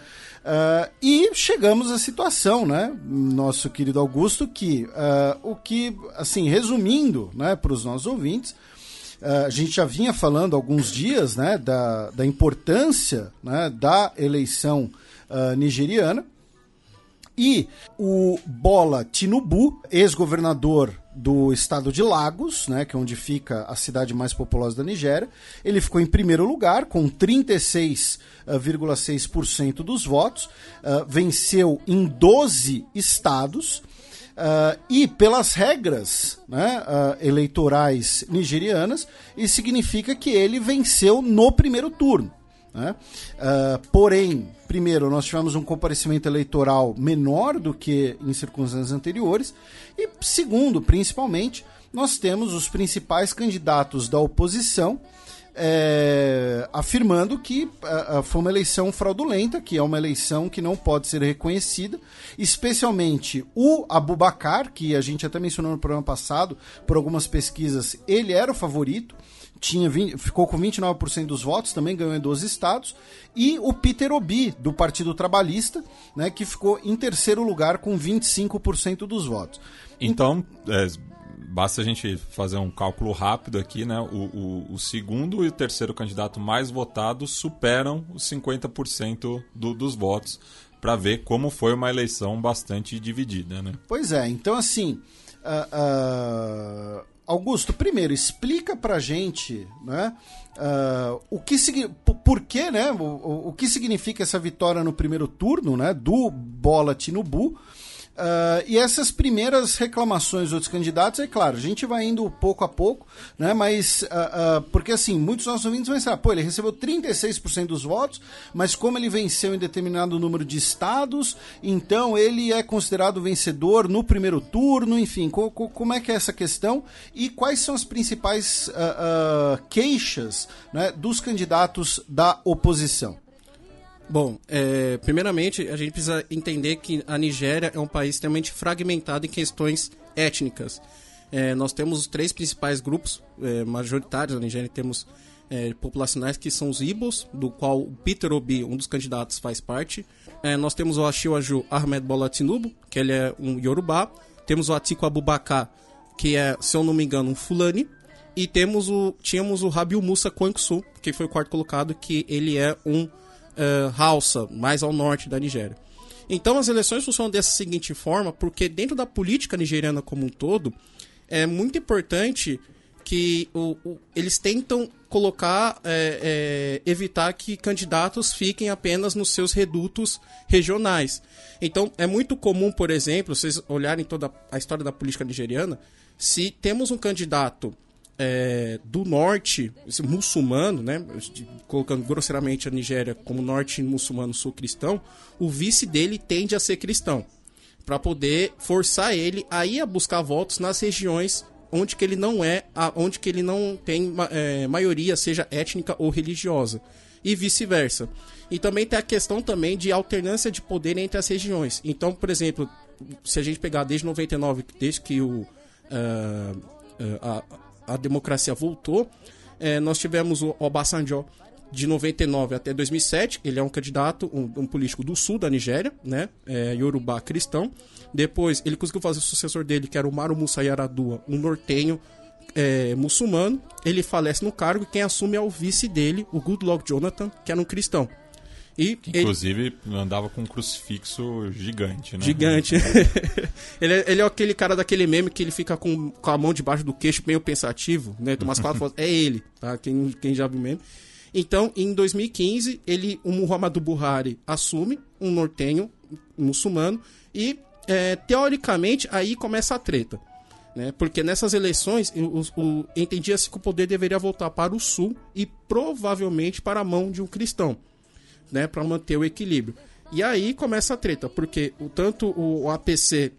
Speaker 4: Uh, e chegamos à situação, né, nosso querido Augusto, que uh, o que, assim, resumindo, né, para os nossos ouvintes, uh, a gente já vinha falando há alguns dias, né, da, da importância, né, da eleição nigeriana. E o Bola Tinubu, ex-governador do estado de Lagos, né, que é onde fica a cidade mais populosa da Nigéria, ele ficou em primeiro lugar com 36,6% dos votos, uh, venceu em 12 estados. Uh, e pelas regras né, uh, eleitorais nigerianas, isso significa que ele venceu no primeiro turno. Né? Porém, primeiro, nós tivemos um comparecimento eleitoral menor do que em circunstâncias anteriores, e segundo, principalmente, nós temos os principais candidatos da oposição é, afirmando que uh, foi uma eleição fraudulenta, que é uma eleição que não pode ser reconhecida, especialmente o Abubacar, que a gente até mencionou no programa passado, por algumas pesquisas, ele era o favorito, tinha 20, ficou com 29% dos votos, também ganhou em 12 estados, e o Peter Obi, do Partido Trabalhista, né, que ficou em terceiro lugar com 25% dos votos.
Speaker 3: Então, é, basta a gente fazer um cálculo rápido aqui, né? O, o, o segundo e o terceiro candidato mais votados superam os 50% do, dos votos, para ver como foi uma eleição bastante dividida, né?
Speaker 4: Pois é, então assim. Uh, uh Augusto, primeiro, explica pra gente né, uh, o que por que, né, o, o, que significa essa vitória no primeiro turno né, do Bola Tinubu Uh, e essas primeiras reclamações dos candidatos, é claro, a gente vai indo pouco a pouco, né? Mas, uh, uh, porque assim, muitos nossos ouvintes vão pensar, pô, ele recebeu 36% dos votos, mas como ele venceu em determinado número de estados, então ele é considerado vencedor no primeiro turno, enfim, co co como é que é essa questão e quais são as principais queixas né, dos candidatos da oposição?
Speaker 6: Bom, é, primeiramente a gente precisa entender que a Nigéria é um país extremamente fragmentado em questões étnicas. É, nós temos os três principais grupos é, majoritários na Nigéria, temos é, populacionais que são os Ibos, do qual o Peter Obi, um dos candidatos, faz parte. É, nós temos o Ashiwaju Ahmed Bola Tinubu, que ele é um Yorubá. Temos o Atiku Abubakar, que é, se eu não me engano, um Fulani. E temos o, tínhamos o Rabiu Musa Kwanksu, que foi o quarto colocado, que ele é um Hausa, mais ao norte da Nigéria. Então as eleições funcionam dessa seguinte forma, porque dentro da política nigeriana como um todo, é muito importante que o, o, eles tentam colocar, é, é, evitar que candidatos fiquem apenas nos seus redutos regionais. Então é muito comum, por exemplo, vocês olharem toda a história da política nigeriana, se temos um candidato é, do norte, esse muçulmano, né, colocando grosseiramente a Nigéria como norte muçulmano sul cristão, o vice dele tende a ser cristão. para poder forçar ele a ir a buscar votos nas regiões onde que ele não é, onde que ele não tem é, maioria, seja étnica ou religiosa, e vice-versa. E também tem a questão também de alternância de poder entre as regiões. Então, por exemplo, se a gente pegar desde 99, desde que o, uh, uh, a, a democracia voltou, uh, nós tivemos o Obasanjo de 99 até 2007, ele é um candidato, um, um político do sul da Nigéria, né, é, Yorubá cristão. Depois ele conseguiu fazer o sucessor dele, que era o Maru Musa Yaradua, um nortenho é, muçulmano. Ele falece no cargo e quem assume é o vice dele, o Goodluck Jonathan, que era um cristão.
Speaker 3: E Inclusive ele... andava com um crucifixo gigante, né?
Speaker 6: Gigante. [LAUGHS] ele, é, ele, é aquele cara daquele meme que ele fica com, com a mão debaixo do queixo, meio pensativo, né? Toma umas quatro [LAUGHS] fotos. É ele, tá? Quem, quem já viu meme. Então, em 2015, ele, o Muhammadu Buhari assume um nortenho um muçulmano e, é, teoricamente, aí começa a treta. Né? Porque nessas eleições, entendia-se que o poder deveria voltar para o sul e provavelmente para a mão de um cristão, né? para manter o equilíbrio. E aí começa a treta, porque o, tanto o, APC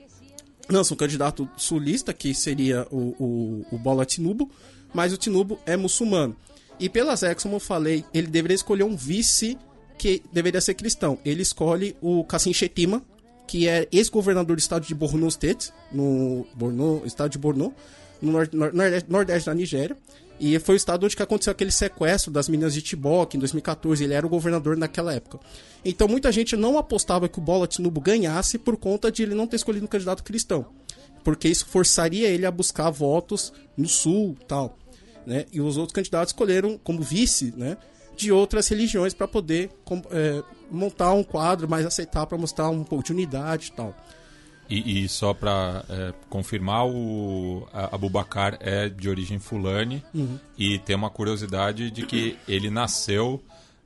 Speaker 6: lança um candidato sulista, que seria o, o, o Bola Tinubu, mas o Tinubu é muçulmano. E pelas regras, como eu falei, ele deveria escolher um vice que deveria ser cristão. Ele escolhe o Kassim Shetima, que é ex-governador do estado de Borno State, no Borno, estado de Borno, no nord, nordeste, nordeste da Nigéria. E foi o estado onde aconteceu aquele sequestro das meninas de Tibok em 2014. Ele era o governador naquela época. Então muita gente não apostava que o Bola Tinubu ganhasse por conta de ele não ter escolhido um candidato cristão. Porque isso forçaria ele a buscar votos no sul tal né? E os outros candidatos escolheram como vice, né? De outras religiões para poder é, montar um quadro mais aceitável para mostrar um pouco de unidade tal.
Speaker 3: E, e só para é, confirmar, o Abubakar é de origem fulani uhum. e tem uma curiosidade de que ele nasceu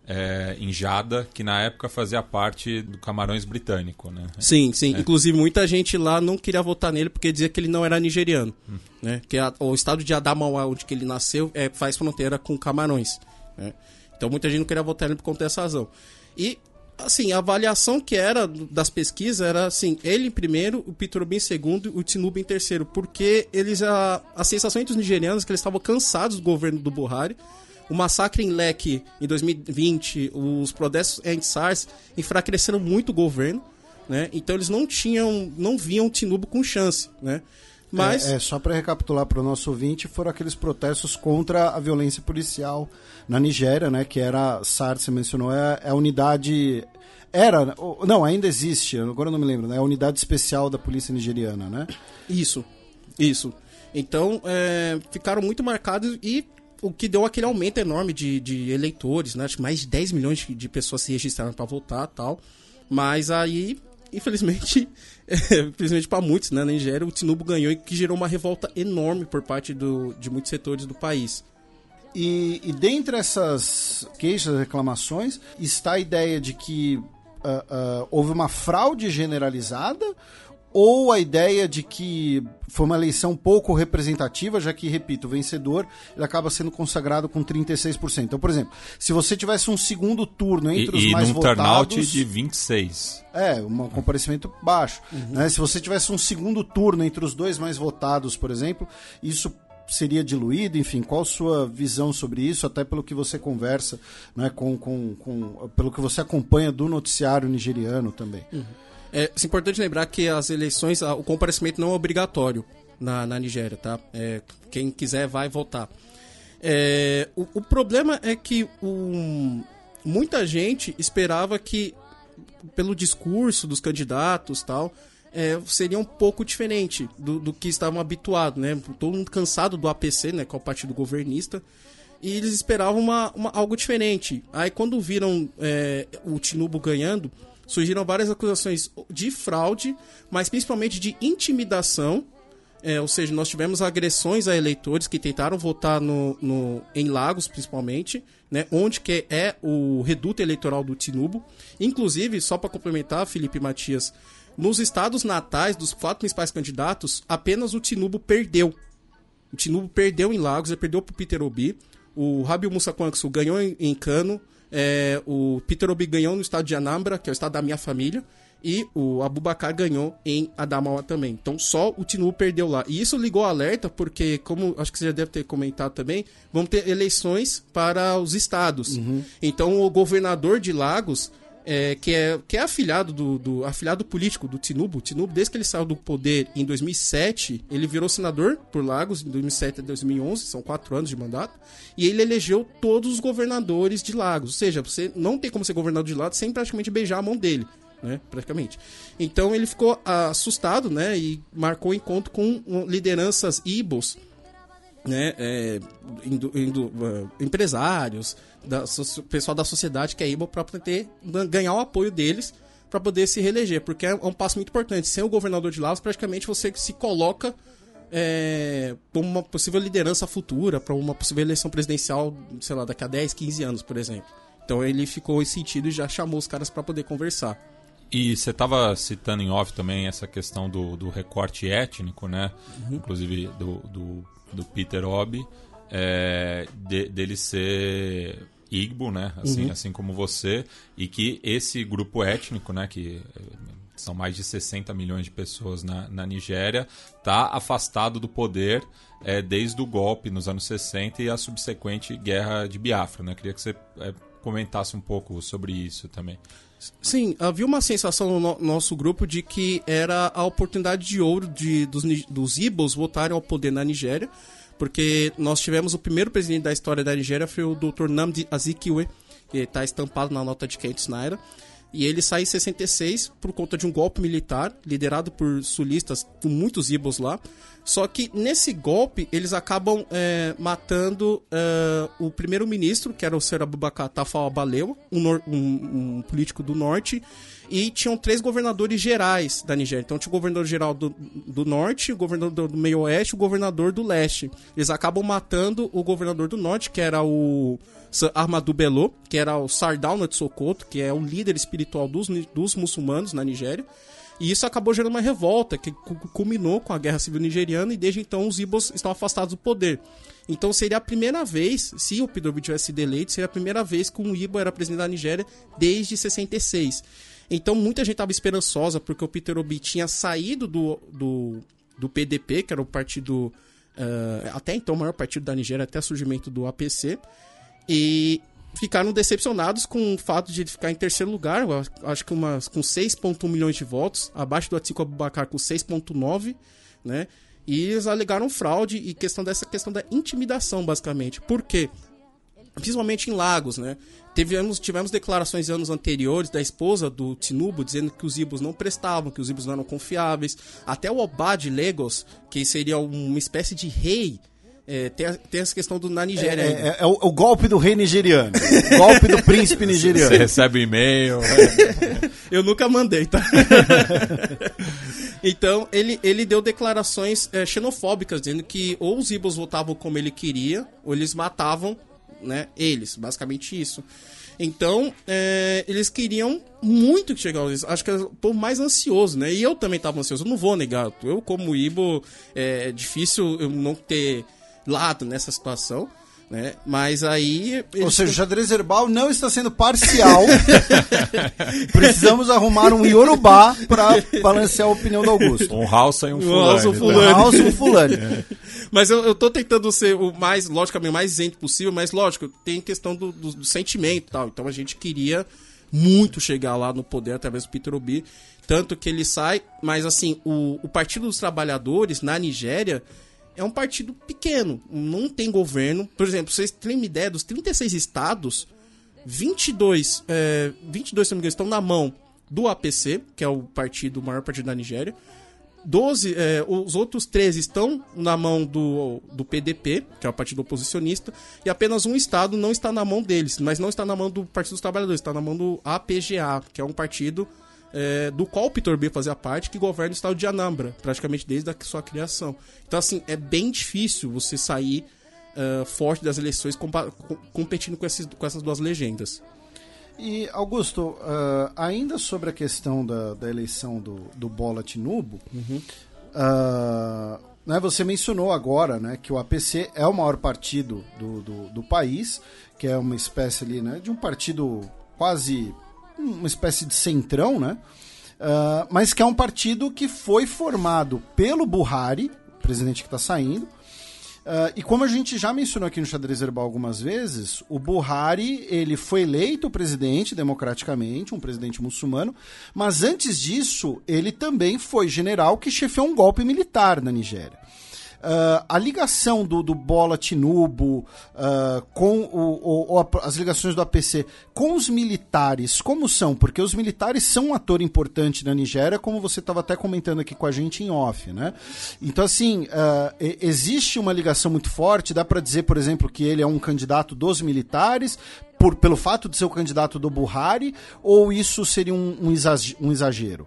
Speaker 3: é, em Jada, que na época fazia parte do Camarões britânico, né?
Speaker 6: Sim, sim. É. Inclusive, muita gente lá não queria votar nele porque dizia que ele não era nigeriano. Hum. Né? Que a, o estado de Adamawa, onde que ele nasceu, é, faz fronteira com Camarões. Né? Então, muita gente não queria votar nele por conta dessa razão. E, assim, a avaliação que era das pesquisas era, assim, ele em primeiro, o Pitrobin em segundo o Tinubu em terceiro. Porque eles, a, a sensação entre os nigerianos é que eles estavam cansados do governo do Buhari o massacre em Leque em 2020, os protestos anti-SARS enfraqueceram muito o governo, né? Então eles não tinham, não viam o Tinubu com chance, né?
Speaker 4: Mas... É, é só para recapitular para o nosso ouvinte, foram aqueles protestos contra a violência policial na Nigéria, né? Que era, SARS, você mencionou, é, é a unidade era, não, ainda existe, agora eu não me lembro, né? É a unidade especial da polícia nigeriana, né?
Speaker 6: Isso, isso. Então, é, ficaram muito marcados e o que deu aquele aumento enorme de, de eleitores, né? Acho que mais de 10 milhões de, pessoas se registraram para votar tal. Mas aí, infelizmente, [LAUGHS] infelizmente para muitos, né, na Nigéria, o Tinubu ganhou e que gerou uma revolta enorme por parte do, de muitos setores do país.
Speaker 4: E, e dentre essas queixas, reclamações, está a ideia de que uh, uh, houve uma fraude generalizada ou a ideia de que foi uma eleição pouco representativa, já que, repito, o vencedor ele acaba sendo consagrado com 36%. Então, por exemplo, se você tivesse um segundo turno entre e, os mais
Speaker 3: num
Speaker 4: votados...
Speaker 3: turnout de 26%.
Speaker 4: É, um comparecimento baixo. Uhum. Né? Se você tivesse um segundo turno entre os dois mais votados, por exemplo, isso seria diluído? Enfim, qual a sua visão sobre isso, até pelo que você conversa, né, com, com, com, pelo que você acompanha do noticiário nigeriano também?
Speaker 6: Uhum. É, é importante lembrar que as eleições, o comparecimento não é obrigatório na, na Nigéria, tá? É, quem quiser vai votar. É, o, o, problema é que o, muita gente esperava que, pelo discurso dos candidatos tal, é, seria um pouco diferente do, do que estavam habituados, né? Todo mundo cansado do APC, né? Que é o partido governista. E eles esperavam uma, uma algo diferente. Aí quando viram é, o Tinubu ganhando, surgiram várias acusações de fraude, mas principalmente de intimidação. É, ou seja, nós tivemos agressões a eleitores que tentaram votar no, no, em Lagos, principalmente, né, onde que é o reduto eleitoral do Tinubu. Inclusive, só para complementar, Felipe Matias, nos estados natais dos quatro principais candidatos, apenas o Tinubu perdeu. O Tinubu perdeu em Lagos, ele perdeu para o Peter Obi. O Rabi Musa ganhou em, em Cano, é, o Peter Obi ganhou no estado de Anambra, que é o estado da minha família. e o Abubakar ganhou em Adamawa também. Então só o Tinubu perdeu lá. E isso ligou alerta porque, como acho que você já deve ter comentado também, vão ter eleições para os estados. Uhum. Então o governador de Lagos, é, que, é, que é afiliado do, do afiliado político do Tinubu, Tinubu desde que ele saiu do poder em 2007, ele virou senador por Lagos em 2007 a 2011, são quatro anos de mandato, e ele elegeu todos os governadores de Lagos. Ou seja, você não tem como ser governador de Lagos sem praticamente beijar a mão dele né, praticamente. Então ele ficou assustado, né, e marcou encontro com lideranças ibos, né, é, indo, indo, uh, empresários, da, so, pessoal da sociedade que é ibo para poder ganhar o apoio deles para poder se reeleger, porque é um passo muito importante. Sem o governador de Lavras, praticamente você se coloca é, como uma possível liderança futura, para uma possível eleição presidencial, sei lá, daqui a 10, 15 anos, por exemplo. Então ele ficou em sentido e já chamou os caras para poder conversar.
Speaker 3: E você estava citando em off também essa questão do, do recorte étnico, né? Uhum. Inclusive do, do, do Peter Obi, é, de, dele ser Igbo, né? Assim, uhum. assim como você, e que esse grupo étnico, né? Que é, são mais de 60 milhões de pessoas na, na Nigéria, está afastado do poder é, desde o golpe nos anos 60 e a subsequente guerra de Biafra, né? Queria que você é, comentasse um pouco sobre isso também.
Speaker 6: Sim, havia uma sensação no nosso grupo de que era a oportunidade de ouro de, dos, dos Igbos voltarem ao poder na Nigéria, porque nós tivemos o primeiro presidente da história da Nigéria, foi o Dr. Namdi Azikiwe, que está estampado na nota de Kent Naira, e ele sai em 66 por conta de um golpe militar, liderado por sulistas, com muitos Igbos lá, só que nesse golpe, eles acabam é, matando é, o primeiro-ministro, que era o Sr. Abubakar Tafawa um, um, um, político do norte, e tinham três governadores gerais da Nigéria. Então tinha o governador geral do, do norte, o governador do meio oeste e o governador do leste. Eles acabam matando o governador do norte, que era o Armadou Bello, que era o Sardauna de Sokoto, que é o líder espiritual dos, dos muçulmanos na Nigéria. E isso acabou gerando uma revolta que culminou com a Guerra Civil Nigeriana e desde então os Ibos estão afastados do poder. Então seria a primeira vez, se o Pedro tivesse eleito, seria a primeira vez que um Ibo era presidente da Nigéria desde 66. Então muita gente estava esperançosa porque o Peter Obi tinha saído do, do, do PDP, que era o partido, uh, até então o maior partido da Nigéria, até o surgimento do APC. E ficaram decepcionados com o fato de ele ficar em terceiro lugar, acho que umas, com 6,1 milhões de votos, abaixo do Atiku Abubakar com 6,9, né? E eles alegaram fraude e questão dessa questão da intimidação, basicamente. Por quê? Principalmente em Lagos, né? Tivemos, tivemos declarações anos anteriores da esposa do Tinubu dizendo que os Ibos não prestavam, que os Ibos não eram confiáveis. Até o Obá de Lagos, que seria uma espécie de rei é, tem, a, tem essa questão do na Nigéria.
Speaker 4: É, é, é o, o, golpe do rei nigeriano. golpe do príncipe [LAUGHS] nigeriano.
Speaker 3: Você recebe um e-mail. [LAUGHS]
Speaker 6: Eu nunca mandei, tá? [LAUGHS] então, ele, ele deu declarações é, xenofóbicas, dizendo que ou os Ibos votavam como ele queria, ou eles matavam né, eles. Basicamente isso. Então, é, eles queriam muito que chegasse. Acho que era o povo mais ansioso, né? E eu também estava ansioso. Eu não vou negar. Eu, como Ibo, é difícil eu não ter lado nessa situação. Né? Mas aí.
Speaker 4: Ou seja, o xadrez herbal não está sendo parcial. [LAUGHS] Precisamos arrumar um Yorubá para balancear a opinião do Augusto.
Speaker 3: Um Halsa e um Fulani. Um
Speaker 4: Fulani. Um e um Fulani.
Speaker 6: É. Mas eu, eu tô tentando ser o mais, logicamente, o mais isento possível, mas lógico, tem questão do, do, do sentimento e tal. Então a gente queria muito chegar lá no poder através do Peter Obi. Tanto que ele sai, mas assim, o, o Partido dos Trabalhadores na Nigéria é um partido pequeno, não tem governo. Por exemplo, vocês têm uma ideia dos 36 estados, 22, é, 22 se não me engano, estão na mão do APC, que é o partido, o maior partido da Nigéria. 12, é, os outros 13 estão na mão do, do PDP, que é o partido oposicionista, e apenas um estado não está na mão deles, mas não está na mão do Partido dos Trabalhadores, está na mão do APGA, que é um partido é, do qual o Peter B fazia parte, que governa o estado de Anambra, praticamente desde a sua criação. Então, assim, é bem difícil você sair uh, forte das eleições competindo com, esses, com essas duas legendas.
Speaker 4: E, Augusto, uh, ainda sobre a questão da, da eleição do, do Bola Tinubo, uhum. uh, né, você mencionou agora né, que o APC é o maior partido do, do, do país, que é uma espécie ali né, de um partido quase uma espécie de centrão, né? uh, mas que é um partido que foi formado pelo Buhari, presidente que está saindo, Uh, e como a gente já mencionou aqui no Xadrez Herbal algumas vezes, o Buhari ele foi eleito presidente democraticamente, um presidente muçulmano, mas antes disso ele também foi general que chefiou um golpe militar na Nigéria. Uh, a ligação do, do Bola Tinubu uh, com o, o, as ligações do APC com os militares, como são? Porque os militares são um ator importante na Nigéria, como você estava até comentando aqui com a gente em off, né? Então, assim, uh, existe uma ligação muito forte, dá para dizer, por exemplo, que ele é um candidato dos militares, por, pelo fato de ser o candidato do Buhari, ou isso seria um, um exagero?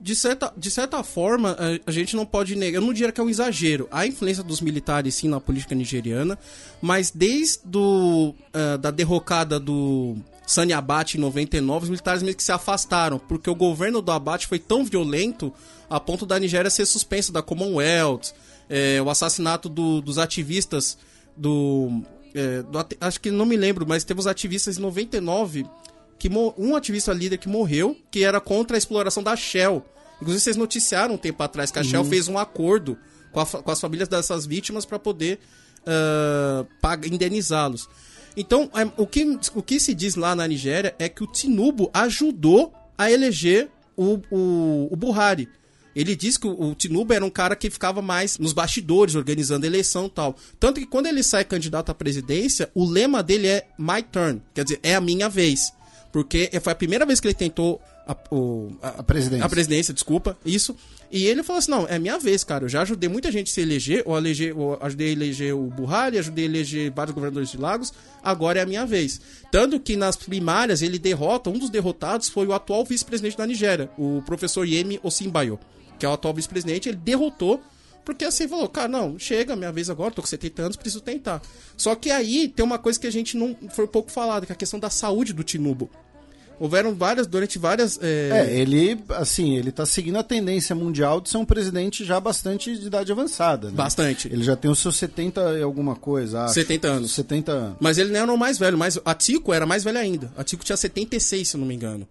Speaker 6: De certa, de certa forma, a, a, gente não pode negar. Eu não diria que é um exagero. Há influência dos militares, sim, na política nigeriana, mas desde do, uh, da derrocada do Sani Abate em 99, os militares meio que se afastaram, porque o governo do Abate foi tão violento a ponto da Nigéria ser suspensa da Commonwealth, é, o assassinato do, dos ativistas do, é, do, Acho que não me lembro, mas teve os ativistas em 99 que um ativista líder que morreu, que era contra a exploração da Shell. Inclusive, vocês noticiaram um tempo atrás que a uhum. Shell fez um acordo com, a, com, as famílias dessas vítimas para poder uh, indenizá-los. Então, é, o que, o que se diz lá na Nigéria é que o Tinubu ajudou a eleger o, o, o Buhari. Ele diz que o, o Tinubu era um cara que ficava mais nos bastidores, organizando a eleição e tal. Tanto que quando ele sai candidato à presidência, o lema dele é My Turn, quer dizer, é a minha vez. Porque foi a primeira vez que ele tentou a, o, a, a, presidência. A presidência, desculpa, isso. E ele falou assim: não, é minha vez, cara. Eu já ajudei muita gente a se eleger, ou, eleger, ou ajudei a eleger o Buhari, ajudei a eleger vários governadores de Lagos, agora é a minha vez. Tanto que nas primárias ele derrota, um dos derrotados foi o atual vice-presidente da Nigéria, o professor Yemi Osinbayo, que é o atual vice-presidente, ele derrotou. Porque assim falou, cara, não, chega, minha vez agora, tô com 70 anos, preciso tentar. Só que aí tem uma coisa que a gente não foi pouco falado, que é a questão da saúde do Tinubu houveram várias, durante várias.
Speaker 4: É... é, ele, assim, ele tá seguindo a tendência mundial de ser um presidente já bastante de idade avançada. Né?
Speaker 6: Bastante.
Speaker 4: Ele já tem os seus 70 e alguma coisa. Acho.
Speaker 6: 70 anos.
Speaker 4: 70 anos.
Speaker 6: Mas ele não era o mais velho, mas a Tico era mais velha ainda. A Tico tinha 76, se eu não me engano.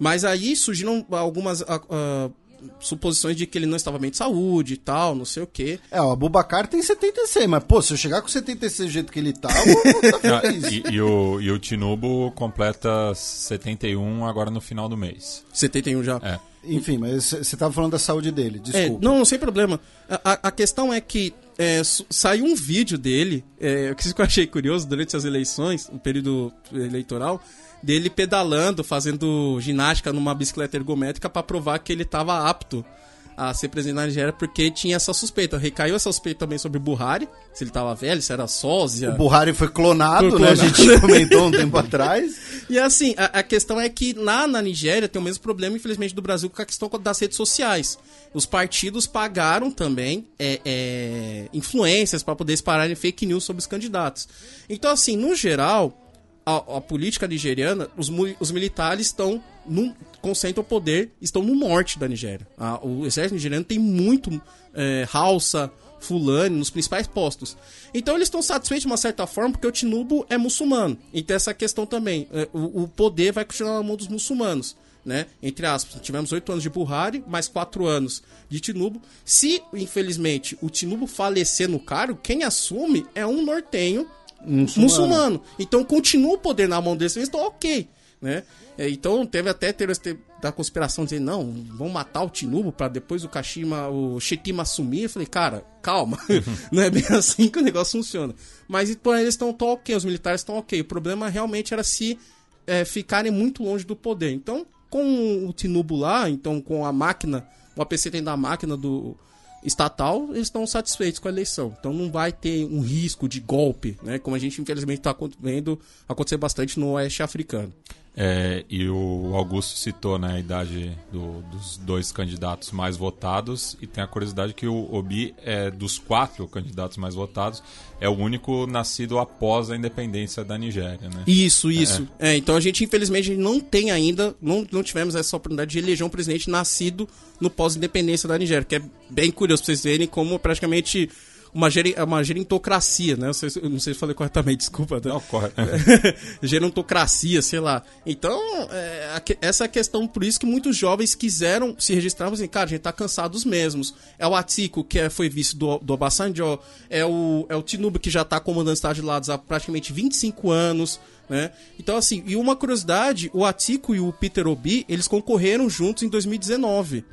Speaker 6: Mas aí surgiram algumas. Uh, suposições de que ele não estava bem de saúde e tal, não sei o quê.
Speaker 4: É, o Abubacar tem 76, mas, pô, se eu chegar com 76 do jeito que ele tá, eu vou
Speaker 3: tá [LAUGHS] feliz. e, e, o, e o Tinubo completa 71 agora no final do mês.
Speaker 6: 71 já?
Speaker 3: É.
Speaker 4: Enfim, mas você estava falando da saúde dele, desculpa.
Speaker 6: É, não, não, sem problema. A, a questão é que é, saiu um vídeo dele, é, [LAUGHS] que eu achei curioso durante as eleições, o período eleitoral, dele pedalando, fazendo ginástica numa bicicleta ergométrica para provar que ele estava apto a ser presidente da Nigéria porque tinha essa suspeita. Recaiu essa suspeita também sobre o Buhari, se ele estava velho, se era sósia.
Speaker 4: O Buhari foi clonado, foi clonado. né? A gente comentou um tempo atrás. [LAUGHS]
Speaker 6: E assim, a, a, questão é que lá na Nigéria tem o mesmo problema, infelizmente, do Brasil com a questão das redes sociais. Os partidos pagaram também é, é, influências para poder espalhar fake news sobre os candidatos. Então, assim, no geral, a, a, política nigeriana, os, os militares estão num, concentram o poder, estão no norte da Nigéria. A, o exército nigeriano tem muito é, Halsa, Fulani nos principais postos. Então eles estão satisfeitos de uma certa forma porque o Tinubu é muçulmano. Então essa questão também, é, o, o, poder vai continuar na mão dos muçulmanos. Né? Entre aspas, tivemos oito anos de Buhari, mais quatro anos de Tinubu. Se, infelizmente, o Tinubu falecer no cargo, quem assume é um nortenho muçulmano. muçulmano. Então continua o poder na mão deles, então ok. Né? É, então teve até teorias da conspiração dizendo, não, vão matar o Tinubu para depois o Kashima, o Shetima assumir. Eu falei, cara, calma. [LAUGHS] não é bem assim que o negócio funciona. Mas então, eles estão ok, os militares estão ok. O problema realmente era se é, ficarem muito longe do poder. Então, com o Tinubu lá, então com a máquina, o APC tem da máquina do estatal, eles estão satisfeitos com a eleição. Então não vai ter um risco de golpe, né? Como a gente infelizmente está vendo acontecer bastante no oeste africano.
Speaker 3: É, e o Augusto citou né, a idade do, dos dois candidatos mais votados, e tem a curiosidade que o Obi é dos quatro candidatos mais votados, é o único nascido após a independência da Nigéria. Né?
Speaker 6: Isso, isso. É. É, então a gente, infelizmente, não tem ainda, não, não tivemos essa oportunidade de eleger um presidente nascido no pós-independência da Nigéria, que é bem curioso pra vocês verem como praticamente uma, geri, uma gerintocracia, né? Eu, sei, eu não sei se falei corretamente, desculpa. Tá?
Speaker 3: Não, correto. [LAUGHS]
Speaker 6: Gerontocracia, sei lá. Então, é, essa é a questão, por isso que muitos jovens quiseram se registrar, mas assim, cara, a gente tá cansado dos mesmos. É o Atico, que é, foi vice do, do Obasanjo, é o, é o Tinubu, que já tá comandando os Estados Unidos há praticamente 25 anos, né? Então, assim, e uma curiosidade, o Atico e o Peter Obi, eles concorreram juntos em 2019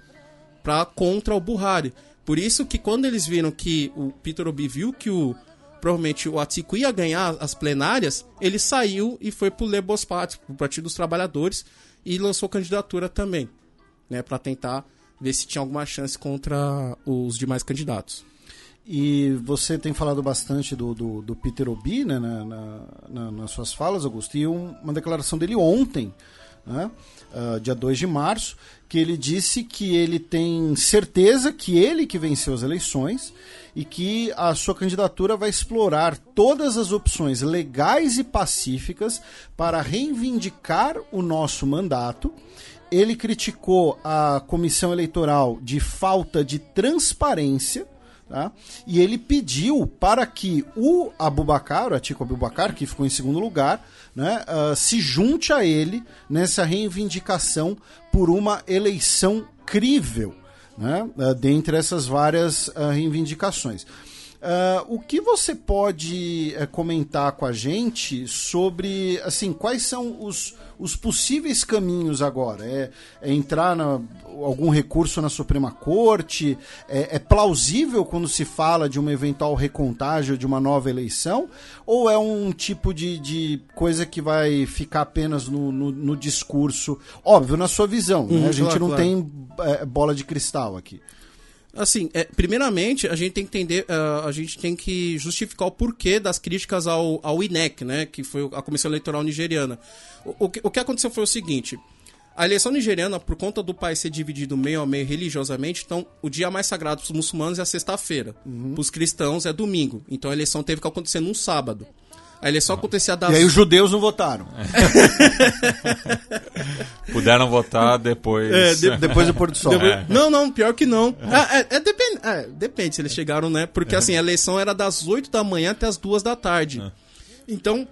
Speaker 6: para contra o Buhari. Por isso que quando eles viram que o Peter Obi viu que o provavelmente o Atiku ia ganhar as plenárias, ele saiu e foi pro Lebos Party, pro Partido dos Trabalhadores, e lançou candidatura também, né, para tentar ver se tinha alguma chance contra os demais candidatos.
Speaker 4: E você tem falado bastante do, do, do Peter Obi né, na, na, nas suas falas, Augusto, e um, uma declaração dele ontem, né, uh, dia 2 de março, que ele disse que ele tem certeza que ele que venceu as eleições e que a sua candidatura vai explorar todas as opções legais e pacíficas para reivindicar o nosso mandato. Ele criticou a comissão eleitoral de falta de transparência Tá? E ele pediu para que o Abubacar, o Atiku Abubacar, que ficou em segundo lugar, né, uh, se junte a ele nessa reivindicação por uma eleição crível, né, uh, dentre essas várias uh, reivindicações. Uh, o que você pode uh, comentar com a gente sobre assim quais são os, os possíveis caminhos agora? É, é entrar na, algum recurso na Suprema Corte? É, é, plausível quando se fala de uma eventual recontagem de uma nova eleição? Ou é um tipo de, de coisa que vai ficar apenas no, no, no discurso? Óbvio, na sua visão, né? Hum, a gente claro, não claro. tem é, bola de cristal aqui.
Speaker 6: Assim, é, primeiramente, a gente tem que entender, uh, a gente tem que justificar o porquê das críticas ao, ao INEC, né, que foi a Comissão Eleitoral Nigeriana. O, o, que, o que aconteceu foi o seguinte: a eleição nigeriana, por conta do país ser dividido meio a meio religiosamente, então o dia mais sagrado para os muçulmanos é a sexta-feira, uhum. para os cristãos é domingo. Então a eleição teve que acontecer num sábado. A eleição acontecia das...
Speaker 4: E aí os judeus não votaram. [LAUGHS]
Speaker 3: Puderam votar depois.
Speaker 4: É, de, depois do pôr do sol.
Speaker 6: É. Não, não, pior que não. É, é, é depende, é, depende se eles chegaram, né? Porque assim, a eleição era das 8 da manhã até as 2 da tarde. É. Então,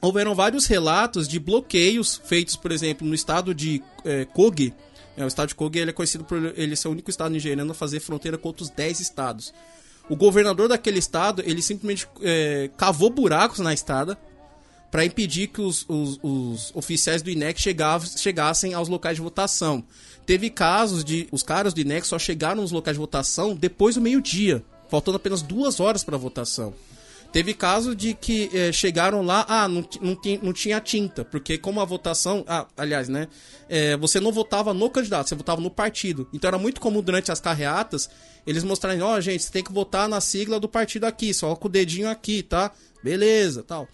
Speaker 6: houveram vários relatos de bloqueios feitos, por exemplo, no estado de é, Kogi. É, o estado de Kogi ele é conhecido por ele ser o único estado nigeriano a fazer fronteira com outros 10 estados. O governador daquele estado, ele simplesmente é, cavou buracos na estrada para impedir que os, os, os, oficiais do INEC chegassem aos locais de votação. Teve casos de os caras do INEC só chegaram nos locais de votação depois do meio-dia, faltando apenas duas horas para a votação. Teve caso de que é, chegaram lá, ah, não, não, não tinha tinta, porque como a votação. Ah, aliás, né? É, você não votava no candidato, você votava no partido. Então era muito comum durante as carreatas eles mostrarem, ó, oh, gente, você tem que votar na sigla do partido aqui, só com o dedinho aqui, tá? Beleza, tal.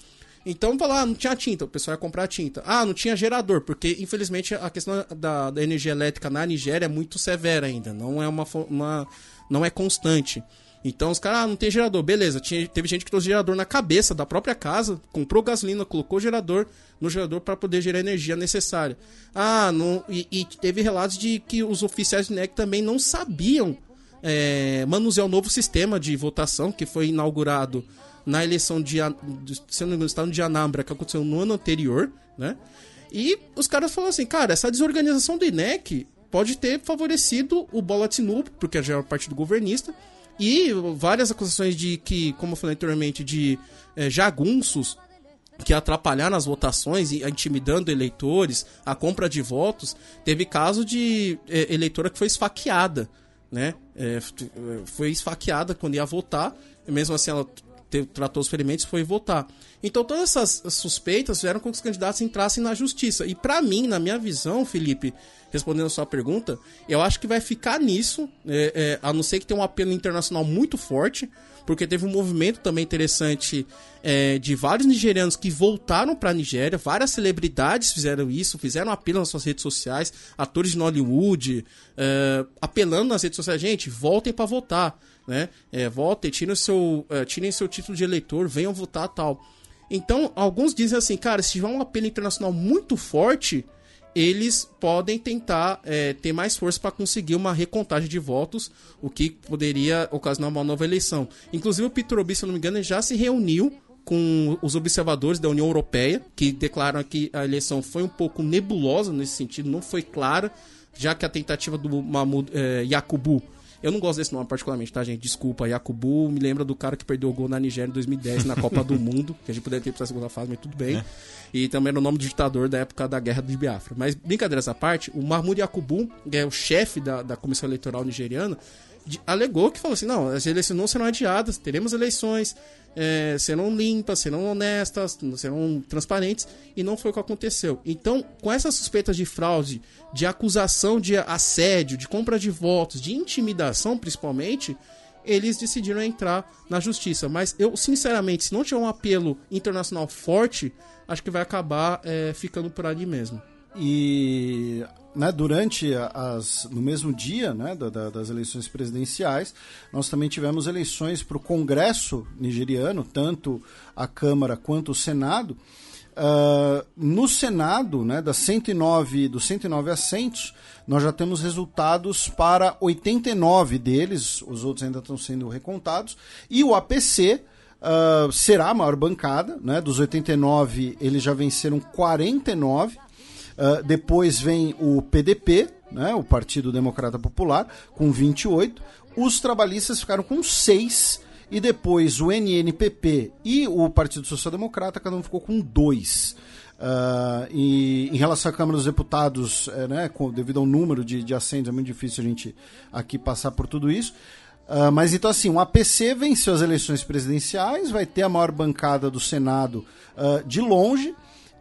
Speaker 6: Então, falar, ah, não tinha tinta, o pessoal ia comprar tinta. Ah, não tinha gerador, porque infelizmente a questão da, da energia elétrica na Nigéria é muito severa ainda, não é uma, uma não é constante. Então os caras, ah, não tem gerador, beleza. Tinha, teve gente que trouxe gerador na cabeça da própria casa, comprou gasolina, colocou gerador no gerador para poder gerar a energia necessária. Ah, não, e, e, teve relatos de que os oficiais do NEC também não sabiam é, manusear o novo sistema de votação que foi inaugurado na eleição de, se não me engano, de Anambra, que aconteceu no ano anterior, né? E os caras falaram assim, cara, essa desorganização do INEC pode ter favorecido o Bola Tinubu, porque já era partido governista, e várias acusações de que, como eu falei anteriormente, de é, jagunços que atrapalharam as votações, intimidando eleitores, a compra de votos. Teve caso de é, eleitora que foi esfaqueada né? É, foi esfaqueada quando ia votar, e mesmo assim ela tratou os ferimentos foi votar. Então todas essas suspeitas fizeram com que os candidatos entrassem na justiça. E para mim, na minha visão, Felipe, respondendo a sua pergunta, eu acho que vai ficar nisso, é, é, a não ser que tenha um apelo internacional muito forte, porque teve um movimento também interessante é, de vários nigerianos que voltaram para a Nigéria, várias celebridades fizeram isso, fizeram apelo nas suas redes sociais, atores de Hollywood, é, apelando nas redes sociais, gente, voltem para votar, né? É, votem, tirem seu, é, tirem seu título de eleitor, venham votar tal. Então, alguns dizem assim, cara, se tiver um apelo internacional muito forte, eles podem tentar é, ter mais força para conseguir uma recontagem de votos, o que poderia ocasionar uma nova eleição. Inclusive, o Peter Obi, se não me engano, já se reuniu com os observadores da União Europeia, que declaram que a eleição foi um pouco nebulosa nesse sentido, não foi clara, já que a tentativa do Mahmoud é, Yakubu eu não gosto desse nome particularmente, tá, gente? Desculpa. Yakubu me lembra do cara que perdeu o gol na Nigéria em 2010 na Copa do [LAUGHS] Mundo, que a gente poderia ter para a segunda fase, mas tudo bem. É. E também era o nome do ditador da época da Guerra de Biafra. Mas, brincadeira essa parte, o Mahmoud Yakubu, que é o chefe da, da Comissão Eleitoral Nigeriana, alegou que falou assim: não, as eleições não serão adiadas, teremos eleições, é, serão limpas, serão honestas, serão transparentes, e não foi o que aconteceu. Então, com essas suspeitas de fraude, de acusação de assédio, de compra de votos, de intimidação principalmente, eles decidiram entrar na justiça. Mas eu, sinceramente, se não tiver um apelo internacional forte, acho que vai acabar é, ficando por ali mesmo.
Speaker 4: E né, durante as, no mesmo dia né, da, das eleições presidenciais, nós também tivemos eleições para o Congresso nigeriano, tanto a Câmara quanto o Senado. Uh, no Senado, né, das 109, dos 109 assentos, nós já temos resultados para 89 deles, os outros ainda estão sendo recontados, e o APC uh, será a maior bancada, né, dos 89 eles já venceram 49, Uh, depois vem o PDP, né, o Partido Democrata Popular, com 28. Os trabalhistas ficaram com 6. E depois o NNPP e o Partido Social Democrata, cada um ficou com 2. Uh, e em relação à Câmara dos Deputados, é, né, com, devido ao número de, de assentos, é muito difícil a gente aqui passar por tudo isso. Uh, mas então, assim, o APC venceu as eleições presidenciais, vai ter a maior bancada do Senado uh, de longe.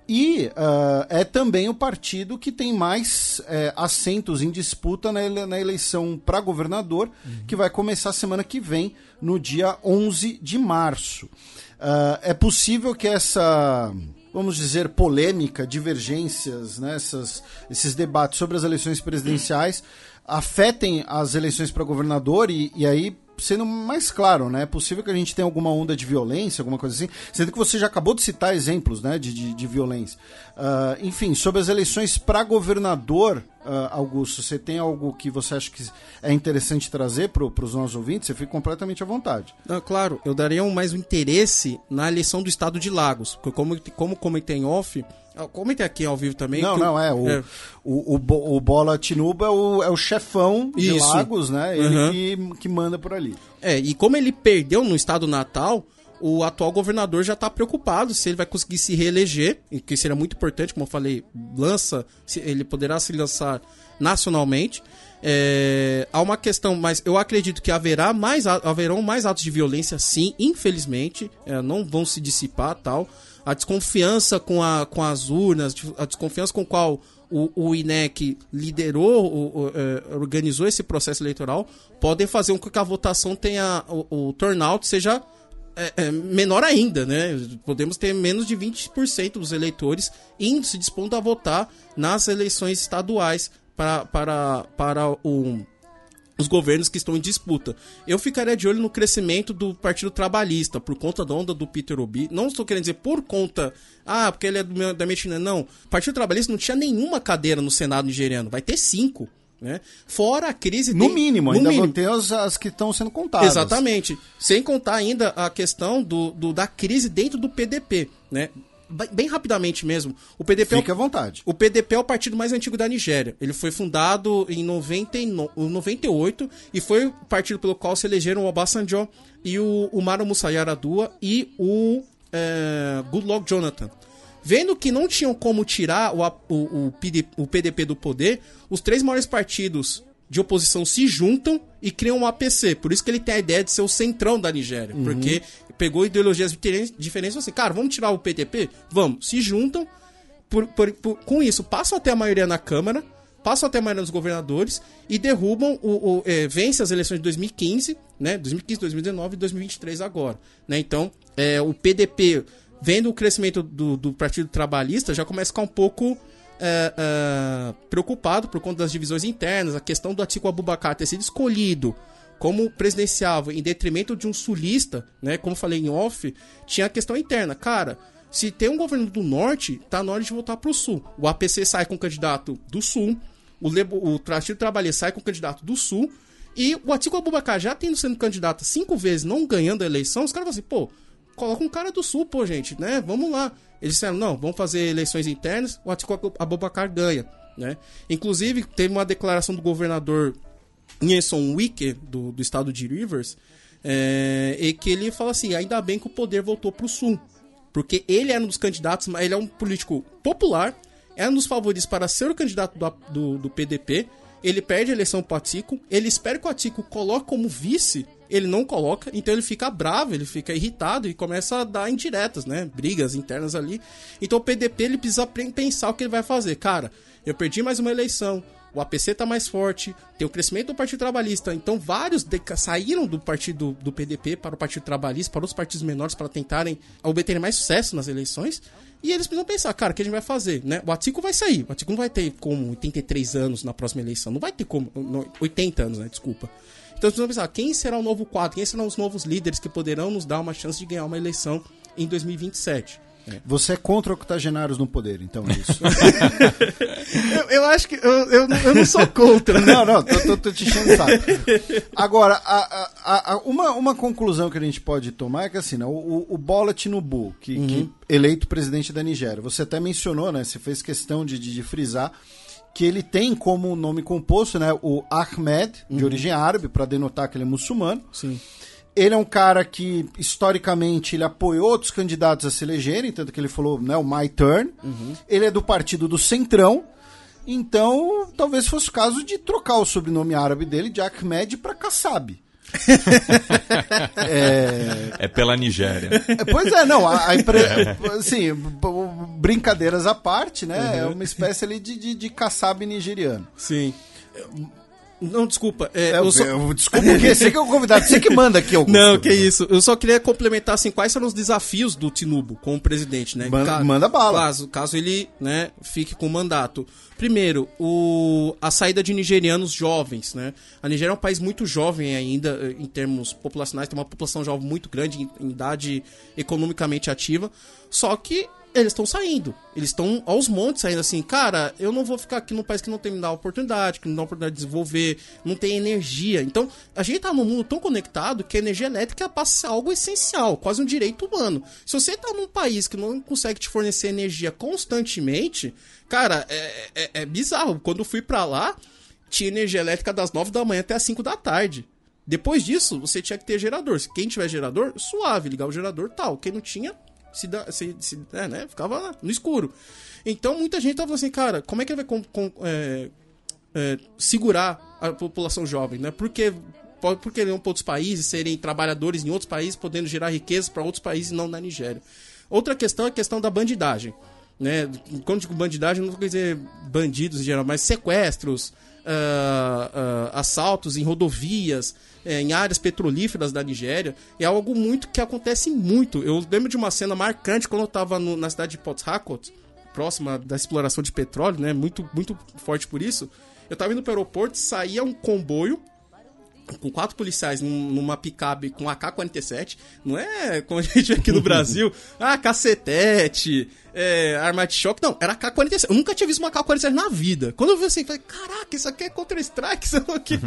Speaker 4: E uh, é também o partido que tem mais é, assentos em disputa na, ele na eleição para governador, uhum. que vai começar semana que vem, no dia 11 de março. Uh, é possível que essa, vamos dizer, polêmica, divergências, né, essas, esses debates sobre as eleições presidenciais afetem as eleições para governador e, e aí sendo mais claro, né? É possível que a gente tenha alguma onda de violência, alguma coisa assim. Sendo que você já acabou de citar exemplos, né, de, de, de violência. Uh, enfim, sobre as eleições para governador, uh, Augusto, você tem algo que você acha que é interessante trazer para os nossos ouvintes? Você fica completamente à vontade.
Speaker 6: Ah, claro, eu daria um, mais um interesse na eleição do estado de Lagos, porque como, como comentei em off, Comentei aqui ao vivo também.
Speaker 4: Não, não, é. O, é. O, o, o, Bola Tinuba é o, é o chefão Isso. de Lagos, né? Ele uhum. que, que manda por ali.
Speaker 6: É, e como ele perdeu no estado natal, o atual governador já está preocupado se ele vai conseguir se reeleger, que seria muito importante, como eu falei, lança, ele poderá se lançar nacionalmente. É, há uma questão, mas eu acredito que haverá mais, haverão mais atos de violência, sim, infelizmente, é, não vão se dissipar tal a desconfiança com, a, com as urnas, a desconfiança com qual o, o INEC liderou, o, o, é, organizou esse processo eleitoral, podem fazer com que a votação tenha, o, o turnout seja é, é, menor ainda, né? Podemos ter menos de 20% dos eleitores indo se dispondo a votar nas eleições estaduais para, para, para o os governos que estão em disputa. Eu ficaria de olho no crescimento do Partido Trabalhista, por conta da onda do Peter Obi. Não estou querendo dizer por conta, ah, porque ele é meu, da China. Não. O Partido Trabalhista não tinha nenhuma cadeira no Senado nigeriano. Vai ter cinco. Né? Fora a crise.
Speaker 4: No tem, mínimo, no ainda mínimo. vão ter as, as que estão sendo contadas.
Speaker 6: Exatamente. Sem contar ainda a questão do, do da crise dentro do PDP. Né? Bem rapidamente mesmo, o PDP
Speaker 4: Fique é o, à vontade.
Speaker 6: O PDP é o partido mais antigo da Nigéria. Ele foi fundado em 99, 98 e foi o partido pelo qual se elegeram o Obasanjo e o Umaru Musa Yar'Adua e o é, Goodluck Jonathan. Vendo que não tinham como tirar o, o, o, o PDP do poder, os três maiores partidos de oposição se juntam e criam um APC. Por isso que ele tem a ideia de ser o centrão da Nigéria. Uhum. Porque pegou ideologias diferentes e assim, cara, vamos tirar o PTP? Vamos. Se juntam, por, por, por, com isso, passam até a maioria na Câmara, passam até a maioria dos governadores e derrubam, o, o é, vence as eleições de 2015, né? 2015, 2019 e 2023 agora. Né? Então, é, o PDP, vendo o crescimento do, do Partido Trabalhista, já começa a ficar um pouco é, é, preocupado por conta das divisões internas, a questão do Atiku Abubakar ter sido escolhido como presidenciável em detrimento de um sulista, né? Como falei em off, tinha a questão interna. Cara, Se tem um governo do norte, tá na hora de voltar pro sul. O APC sai com o candidato do sul, o, Lebo, o Partido Trabalhista sai com o candidato do sul, e o Atiku Abubakar já tendo sendo candidato cinco vezes, não ganhando a eleição, os caras falam assim, pô, coloca um cara do sul, pô, gente, né? Vamos lá. Eles disseram, não, vamos fazer eleições internas, o Atiku Abubakar ganha, né? Inclusive, teve uma declaração do governador Nyesom Wike, do, do estado de Rivers, é, e que ele fala assim, ainda bem que o poder voltou pro sul. Porque ele era um dos candidatos, mas ele é um político popular, é um dos favoritos para ser o candidato do, do, do PDP, ele perde a eleição pro Atico, ele espera que o Atico coloque como vice, ele não coloca, então ele fica bravo, ele fica irritado e começa a dar indiretas, né? Brigas internas ali. Então o PDP ele precisa pensar o que ele vai fazer. Cara, eu perdi mais uma eleição, o APC tá mais forte, tem o crescimento do Partido Trabalhista. Então, vários saíram do partido do PDP para o Partido Trabalhista, para os partidos menores, para tentarem obterem mais sucesso nas eleições. E eles precisam pensar, cara, o que a gente vai fazer, né? O Atico vai sair. O Atico não vai ter como 83 anos na próxima eleição. Não vai ter como. 80 anos, né? Desculpa. Então precisam pensar, quem será o novo quadro? Quem serão os novos líderes que poderão nos dar uma chance de ganhar uma eleição em 2027?
Speaker 4: É. Você é contra octogenários no poder, então é isso. [LAUGHS]
Speaker 6: eu, eu, acho que eu, eu, eu, não sou contra.
Speaker 4: não, não, tô, tô, tô te enchendo saco. Agora, a, a, a, uma, uma conclusão que a gente pode tomar é que assim, né, o, o Bola Tinubu, que, uhum. que eleito presidente da Nigéria, você até mencionou, né? Você fez questão de, de, de frisar que ele tem como nome composto, né, o Ahmed, de uhum. origem árabe, para denotar que ele é muçulmano.
Speaker 6: Sim.
Speaker 4: Ele é um cara que, historicamente, ele apoiou outros candidatos a se elegerem, tanto que ele falou, né, o My Turn. Uhum. Ele é do partido do Centrão. Então, talvez fosse o caso de trocar o sobrenome árabe dele de Ahmed para Kassab. [LAUGHS]
Speaker 3: é... é... pela Nigéria.
Speaker 4: É, pois é, não. A, a impre... [LAUGHS] é. assim, brincadeiras à parte, né? Uhum. É uma espécie ali de, de, de Kassab nigeriano.
Speaker 6: Sim. Não, desculpa. É,
Speaker 4: é, eu só... eu, desculpa o quê? Você que é o convidado, você que manda aqui.
Speaker 6: Augusto. Não, que isso. Eu só queria complementar, assim, quais são os desafios do Tinubu como presidente, né?
Speaker 4: Manda, manda bala.
Speaker 6: Caso, caso ele, né, fique com o mandato. Primeiro, o, a saída de nigerianos jovens, né? A Nigéria é um país muito jovem ainda, eh, em termos populacionais, tem uma população jovem muito grande, em, em idade economicamente ativa. Só que eles estão saindo. Eles estão aos montes saindo assim, cara, eu não vou ficar aqui num país que não tem me dá oportunidade, que não dá oportunidade de desenvolver, não tem energia. Então, a gente tá num mundo tão conectado que a energia elétrica passa a ser algo essencial, quase um direito humano. Se você tá num país que não consegue te fornecer energia constantemente, cara, é, é, é bizarro. Quando eu fui para lá, tinha energia elétrica das 9 da manhã até as 5 da tarde. Depois disso, você tinha que ter gerador. Quem tiver gerador, suave, ligar o gerador tal. Quem não tinha, se, se, se é, né, ficava no escuro. Então muita gente tava assim, cara, como é que ele vai com, com, é, é, segurar a população jovem, né? Porque porque eles para outros países, serem trabalhadores em outros países, podendo gerar riqueza para outros países não na Nigéria. Outra questão é a questão da bandidagem. Né? Quando digo bandidagem, não vou dizer bandidos em geral, mas sequestros, uh, uh, assaltos em rodovias, é, em áreas petrolíferas da Nigéria, é algo muito que acontece muito. Eu lembro de uma cena marcante quando eu estava na cidade de Port Harcourt, próxima da exploração de petróleo, né? Muito, muito forte por isso. Eu estava indo para o aeroporto, saía um comboio com quatro policiais numa picape com AK-47, não é como a gente vê aqui no [LAUGHS] Brasil, ah, cacetete, é, arma de choque, não, era AK-47. Eu nunca tinha visto uma AK-47 na vida. Quando eu vi assim, falei, caraca, isso aqui é Counter-Strike, [LAUGHS] isso aqui.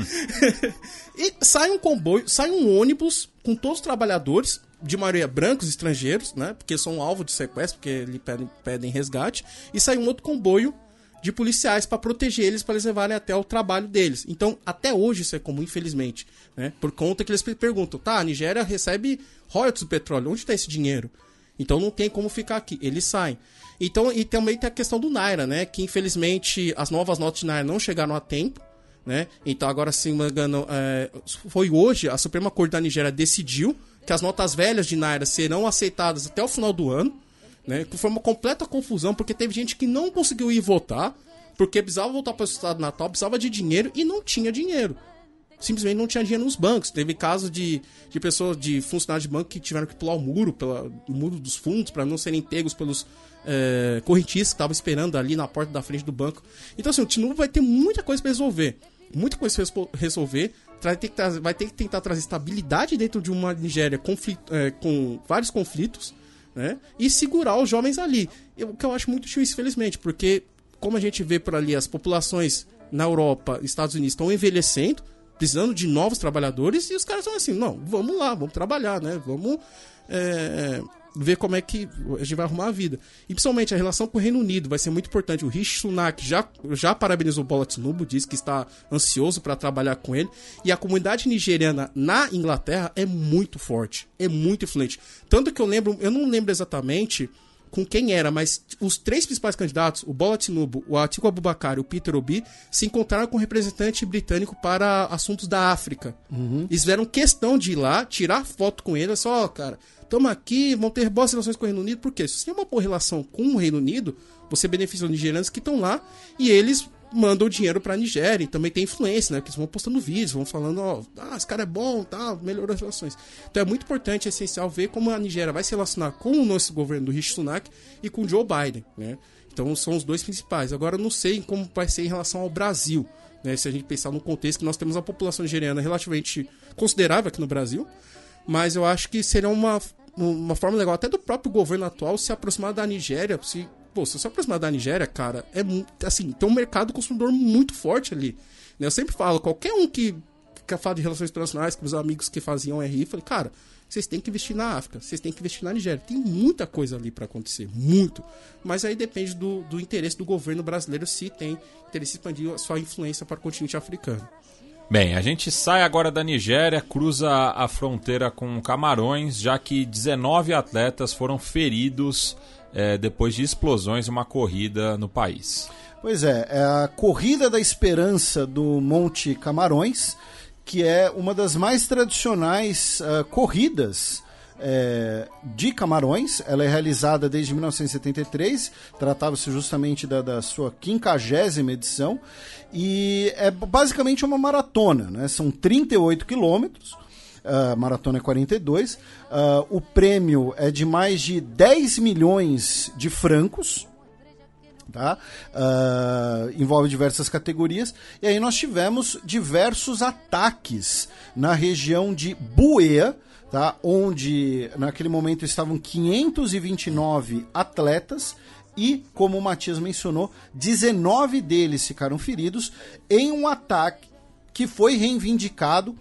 Speaker 6: [LAUGHS] e sai um comboio, sai um ônibus com todos os trabalhadores, de maioria brancos estrangeiros, né, porque são alvo de sequestro, porque eles pedem, pedem resgate, e sai um outro comboio de policiais para proteger eles, para eles levarem até o trabalho deles. Então, até hoje isso é comum, infelizmente. Né? Por conta que eles perguntam, tá, a Nigéria recebe royalties do petróleo, onde está esse dinheiro? Então não tem como ficar aqui, eles saem. Então, e também tem a questão do Naira, né? Que infelizmente as novas notas de Naira não chegaram a tempo. Né? Então agora, se me engano, é, foi hoje, a Suprema Corte da Nigéria decidiu que as notas velhas de Naira serão aceitadas até o final do ano né? Que foi uma completa confusão, porque teve gente que não conseguiu ir votar, porque precisava voltar para o estado natal, precisava de dinheiro e não tinha dinheiro. Simplesmente não tinha dinheiro nos bancos. Teve casos de, de pessoas, de funcionários de banco que tiveram que pular o muro, pela, o muro dos fundos, para não serem pegos pelos é, correntistas que estavam esperando ali na porta da frente do banco. Então, assim, o Tinubu vai ter muita coisa para resolver. Muita coisa para resolver. Vai ter, que, vai ter que tentar trazer estabilidade dentro de uma Nigéria conflito, é, com vários conflitos né? E segurar os jovens ali. O que eu acho muito difícil, infelizmente, porque como a gente vê por ali, as populações na Europa, Estados Unidos estão envelhecendo, precisando de novos trabalhadores, e os caras estão assim, não, vamos lá, vamos trabalhar, né? Vamos é, ver como é que a gente vai arrumar a vida. E principalmente a relação com o Reino Unido vai ser muito importante. O Rishi Sunak já, já parabenizou o Bola Tinubu, disse que está ansioso para trabalhar com ele. E a comunidade nigeriana na Inglaterra é muito forte, é muito influente. Tanto que eu lembro, eu não lembro exatamente com quem era, mas os três principais candidatos, o Bola Tinubu, o Atiku Abubakar e o Peter Obi, se encontraram com um representante britânico para assuntos da África. Uhum. Eles fizeram questão de ir lá, tirar foto com ele, só, oh, cara, estamos aqui, vão ter boas relações com o Reino Unido, porque se você tem uma boa relação com o Reino Unido, você beneficia os nigerianos que estão lá e eles mandam dinheiro pra Nigéria e também tem influência, né? Porque eles vão postando vídeos, vão falando, ó, ah, esse cara é bom, tá, melhorou as relações. Então é muito importante, é essencial ver como a Nigéria vai se relacionar com o nosso governo do Rishi Sunak e com o Joe Biden, né? Então são os dois principais. Agora eu não sei como vai ser em relação ao Brasil, né? Se a gente pensar no contexto que nós temos uma população nigeriana relativamente considerável aqui no Brasil, mas eu acho que seria uma, uma forma legal até do próprio governo atual se aproximar da Nigéria, se pô, se você aproximar da Nigéria, cara, é assim, tem um mercado consumidor muito forte ali. Né? Eu sempre falo, qualquer um que quer falar de relações internacionais com os amigos que faziam RI, falei, cara, vocês têm que investir na África, vocês têm que investir na Nigéria. Tem muita coisa ali para acontecer, muito. Mas aí depende do, do interesse do governo brasileiro se tem interesse em expandir a sua influência para o continente africano.
Speaker 3: Bem, a gente sai agora da Nigéria, cruza a fronteira com Camarões, já que 19 atletas foram feridos é, depois de explosões em uma corrida no país.
Speaker 4: Pois é, é a Corrida da Esperança do Monte Camarões, que é uma das mais tradicionais uh, corridas é, de Camarões. Ela é realizada desde 1973, tratava-se justamente da, da sua quinquagésima edição, e é basicamente uma maratona, né? são 38 quilômetros. Uh, maratona é 42. Uh, o prêmio é de mais de 10 milhões de francos. Tá? Uh, envolve diversas categorias. E aí nós tivemos diversos ataques na região de Buea, tá? onde naquele momento estavam 529 atletas e, como o Matias mencionou, 19 deles ficaram feridos em um ataque que foi reivindicado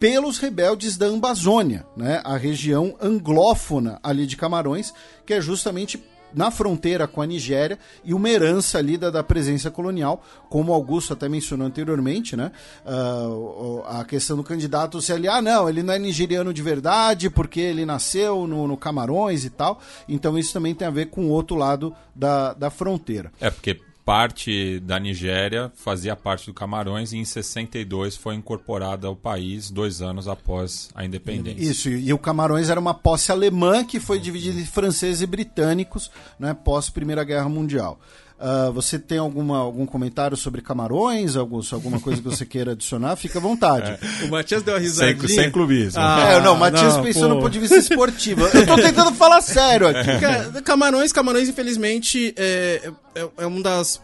Speaker 4: pelos rebeldes da Ambazônia, né, a região anglófona ali de Camarões, que é justamente na fronteira com a Nigéria e uma herança ali da, da presença colonial, como Augusto até mencionou anteriormente, né? Uh, a questão do candidato se ali, ah, não, ele não é nigeriano de verdade porque ele nasceu no, no Camarões e tal. Então isso também tem a ver com o outro lado da, da fronteira.
Speaker 3: É, porque parte da Nigéria fazia parte do Camarões e em 62 foi incorporada ao país dois anos após a independência.
Speaker 4: Isso, e o Camarões era uma posse alemã que foi dividida entre franceses e britânicos né, pós Primeira Guerra Mundial. Uh, você tem alguma, algum comentário sobre Camarões? Augusto, alguma coisa que você queira adicionar? Fica à vontade.
Speaker 6: É. O Matias deu uma risadinha.
Speaker 3: Sem, sem clubismo.
Speaker 4: Ah, é, não, o Matias não, pensou pô. no ponto de vista esportivo. Eu tô tentando falar sério
Speaker 6: aqui. [LAUGHS] Camarões, Camarões, infelizmente, é, é, é um das...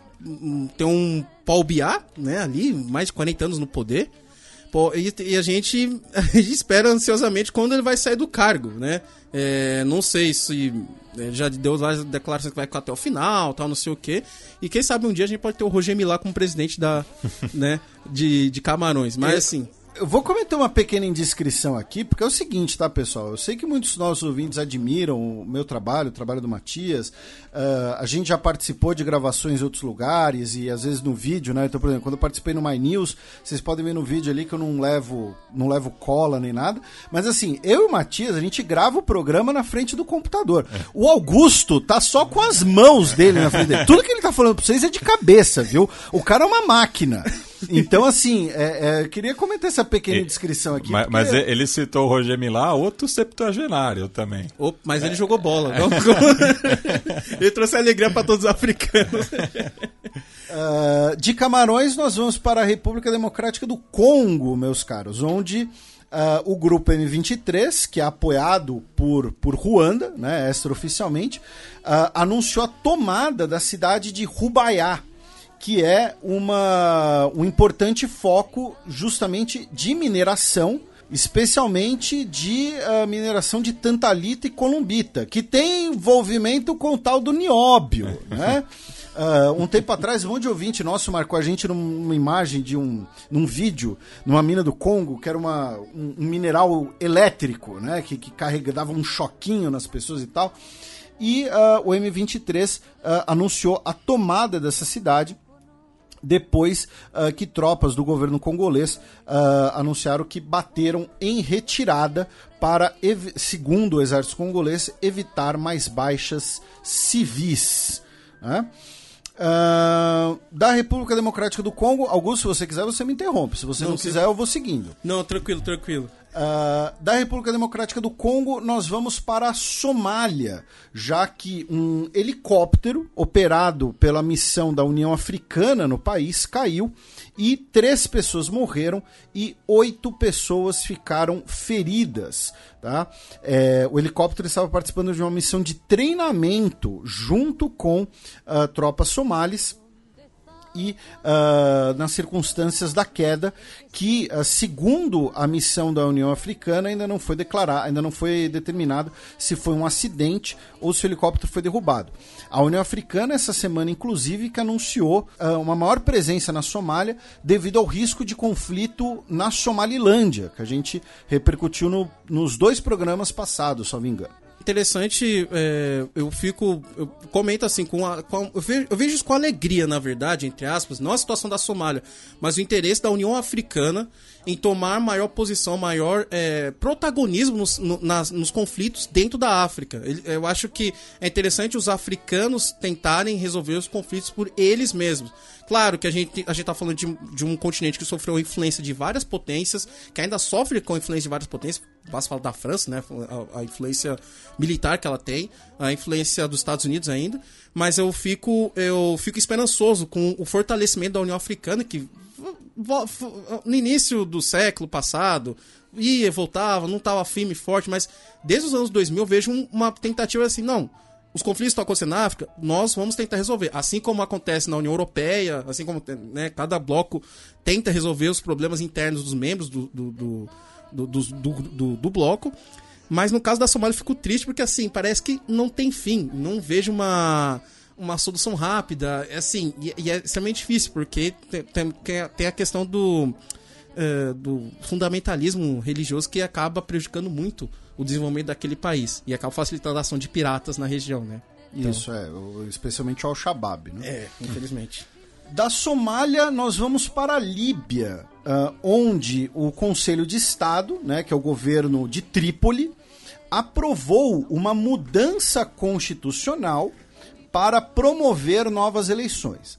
Speaker 6: Tem um Paul Biá, né, ali, mais de 40 anos no poder. E, a, gente, a [LAUGHS] gente espera ansiosamente quando ele vai sair do cargo, né? É, não sei se ele já deu várias declarações que vai até o final, tal, não sei o quê. E quem sabe um dia a gente pode ter o Roger Milá como presidente da, [LAUGHS] né, de, de Camarões. Mas assim,
Speaker 4: eu vou comentar uma pequena indiscrição aqui, porque é o seguinte, tá, pessoal? Eu sei que muitos nossos ouvintes admiram o meu trabalho, o trabalho do Matias. Uh, a gente já participou de gravações em outros lugares e às vezes no vídeo, né? Então, por exemplo, quando eu participei no My News, vocês podem ver no vídeo ali que eu não levo, não levo cola nem nada. Mas assim, eu e o Matias, a gente grava o programa na frente do computador. O Augusto tá só com as mãos dele na frente dele. Tudo que ele tá falando pra vocês é de cabeça, viu? O cara é uma máquina. Então, assim, é, é, queria comentar essa pequena descrição aqui.
Speaker 3: Mas, porque... mas, ele citou o Roger Milá, outro septuagenário também.
Speaker 6: Mas ele jogou bola. [LAUGHS] Não? [LAUGHS] [LAUGHS] ele trouxe alegria para todos os africanos.
Speaker 4: Uh, [LAUGHS] de Camarões, nós vamos para a República Democrática do Congo, meus caros, onde Uh, o grupo M23, que é apoiado por, por Ruanda, né, extraoficialmente, uh, anunciou a tomada da cidade de Rubaiá, que é uma, um importante foco justamente de mineração especialmente de uh, mineração de tantalita e columbita, que tem envolvimento com o tal do nióbio, [LAUGHS] né? Uh, um tempo atrás, um monte de ouvinte nosso marcou a gente numa imagem de um. num vídeo, numa mina do Congo, que era uma, um, um mineral elétrico, né? Que, que carregava um choquinho nas pessoas e tal. E uh, o M23 uh, anunciou a tomada dessa cidade depois uh, que tropas do governo congolês uh, anunciaram que bateram em retirada para, segundo o exército congolês, evitar mais baixas civis. Né? Uh, da República Democrática do Congo, Augusto, se você quiser, você me interrompe. Se você não, não quiser, eu vou seguindo.
Speaker 6: Não, tranquilo, tranquilo.
Speaker 4: Uh, da República Democrática do Congo, nós vamos para a Somália, já que um helicóptero operado pela missão da União Africana no país caiu e três pessoas morreram e oito pessoas ficaram feridas. Tá? É, o helicóptero estava participando de uma missão de treinamento junto com uh, tropas somalis e uh, nas circunstâncias da queda, que uh, segundo a missão da União Africana ainda não foi declarado, ainda não foi determinado se foi um acidente ou se o helicóptero foi derrubado. A União Africana essa semana inclusive que anunciou uh, uma maior presença na Somália devido ao risco de conflito na Somalilândia, que a gente repercutiu no, nos dois programas passados, só me engano
Speaker 6: interessante, é, eu fico. Eu comento assim, com, a, com a, eu, vejo, eu, vejo, isso com alegria, na verdade, entre aspas, não a situação da Somália, mas o interesse da União Africana em tomar maior posição, maior é, protagonismo nos, no, nas, nos conflitos dentro da África. Eu acho que é interessante os africanos tentarem resolver os conflitos por eles mesmos. Claro que a gente, a gente tá falando de, de um continente que sofreu influência de várias potências, que ainda sofre com a influência de várias potências. Basta falar da França, né? A, a, influência militar que ela tem, a influência dos Estados Unidos ainda. Mas eu fico, eu fico esperançoso com o fortalecimento da União Africana, que no início do século passado ia, voltava, não estava firme forte, mas desde os anos 2000 eu vejo uma tentativa assim, não os conflitos estão acontecendo na África, nós vamos tentar resolver. Assim como acontece na União Europeia, assim como né, cada bloco tenta resolver os problemas internos dos membros do, do, do, do, do bloco. Mas no caso da Somália eu fico triste porque assim, parece que não tem fim. Não vejo uma, uma solução rápida. É assim, e, e é extremamente difícil, porque tem, tem, tem a questão do, uh, do fundamentalismo religioso que acaba prejudicando muito o desenvolvimento daquele país e acaba facilitando a ação de piratas na região, né?
Speaker 4: Então, Isso, é, especialmente ao Al-Shabaab, né?
Speaker 6: É, infelizmente.
Speaker 4: Da Somália, nós vamos para a Líbia, uh, onde o Conselho de Estado, né, que é o governo de Trípoli, aprovou uma mudança constitucional para promover novas eleições.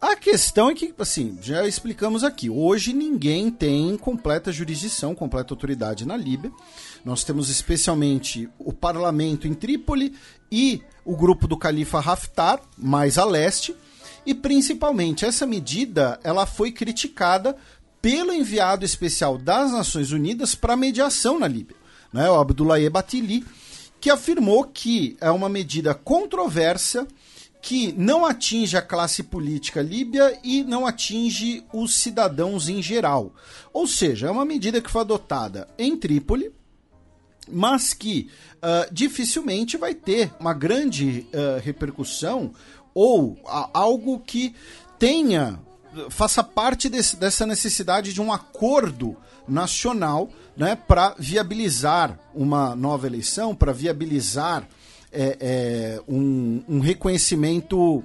Speaker 4: A questão é que, assim, já explicamos aqui, hoje ninguém tem completa jurisdição, completa autoridade na Líbia. Nós temos especialmente o parlamento em Trípoli e o grupo do califa Haftar, mais a leste, e principalmente essa medida, ela foi criticada pelo enviado especial das Nações Unidas para mediação na Líbia, né, o Abdoulaye Batili, que afirmou que é uma medida controversa que não atinge a classe política líbia e não atinge os cidadãos em geral. Ou seja, é uma medida que foi adotada em Trípoli, mas que uh, dificilmente vai ter uma grande uh, repercussão ou algo que tenha faça parte desse, dessa necessidade de um acordo nacional né, para viabilizar uma nova eleição, para viabilizar é, é, um, um, reconhecimento.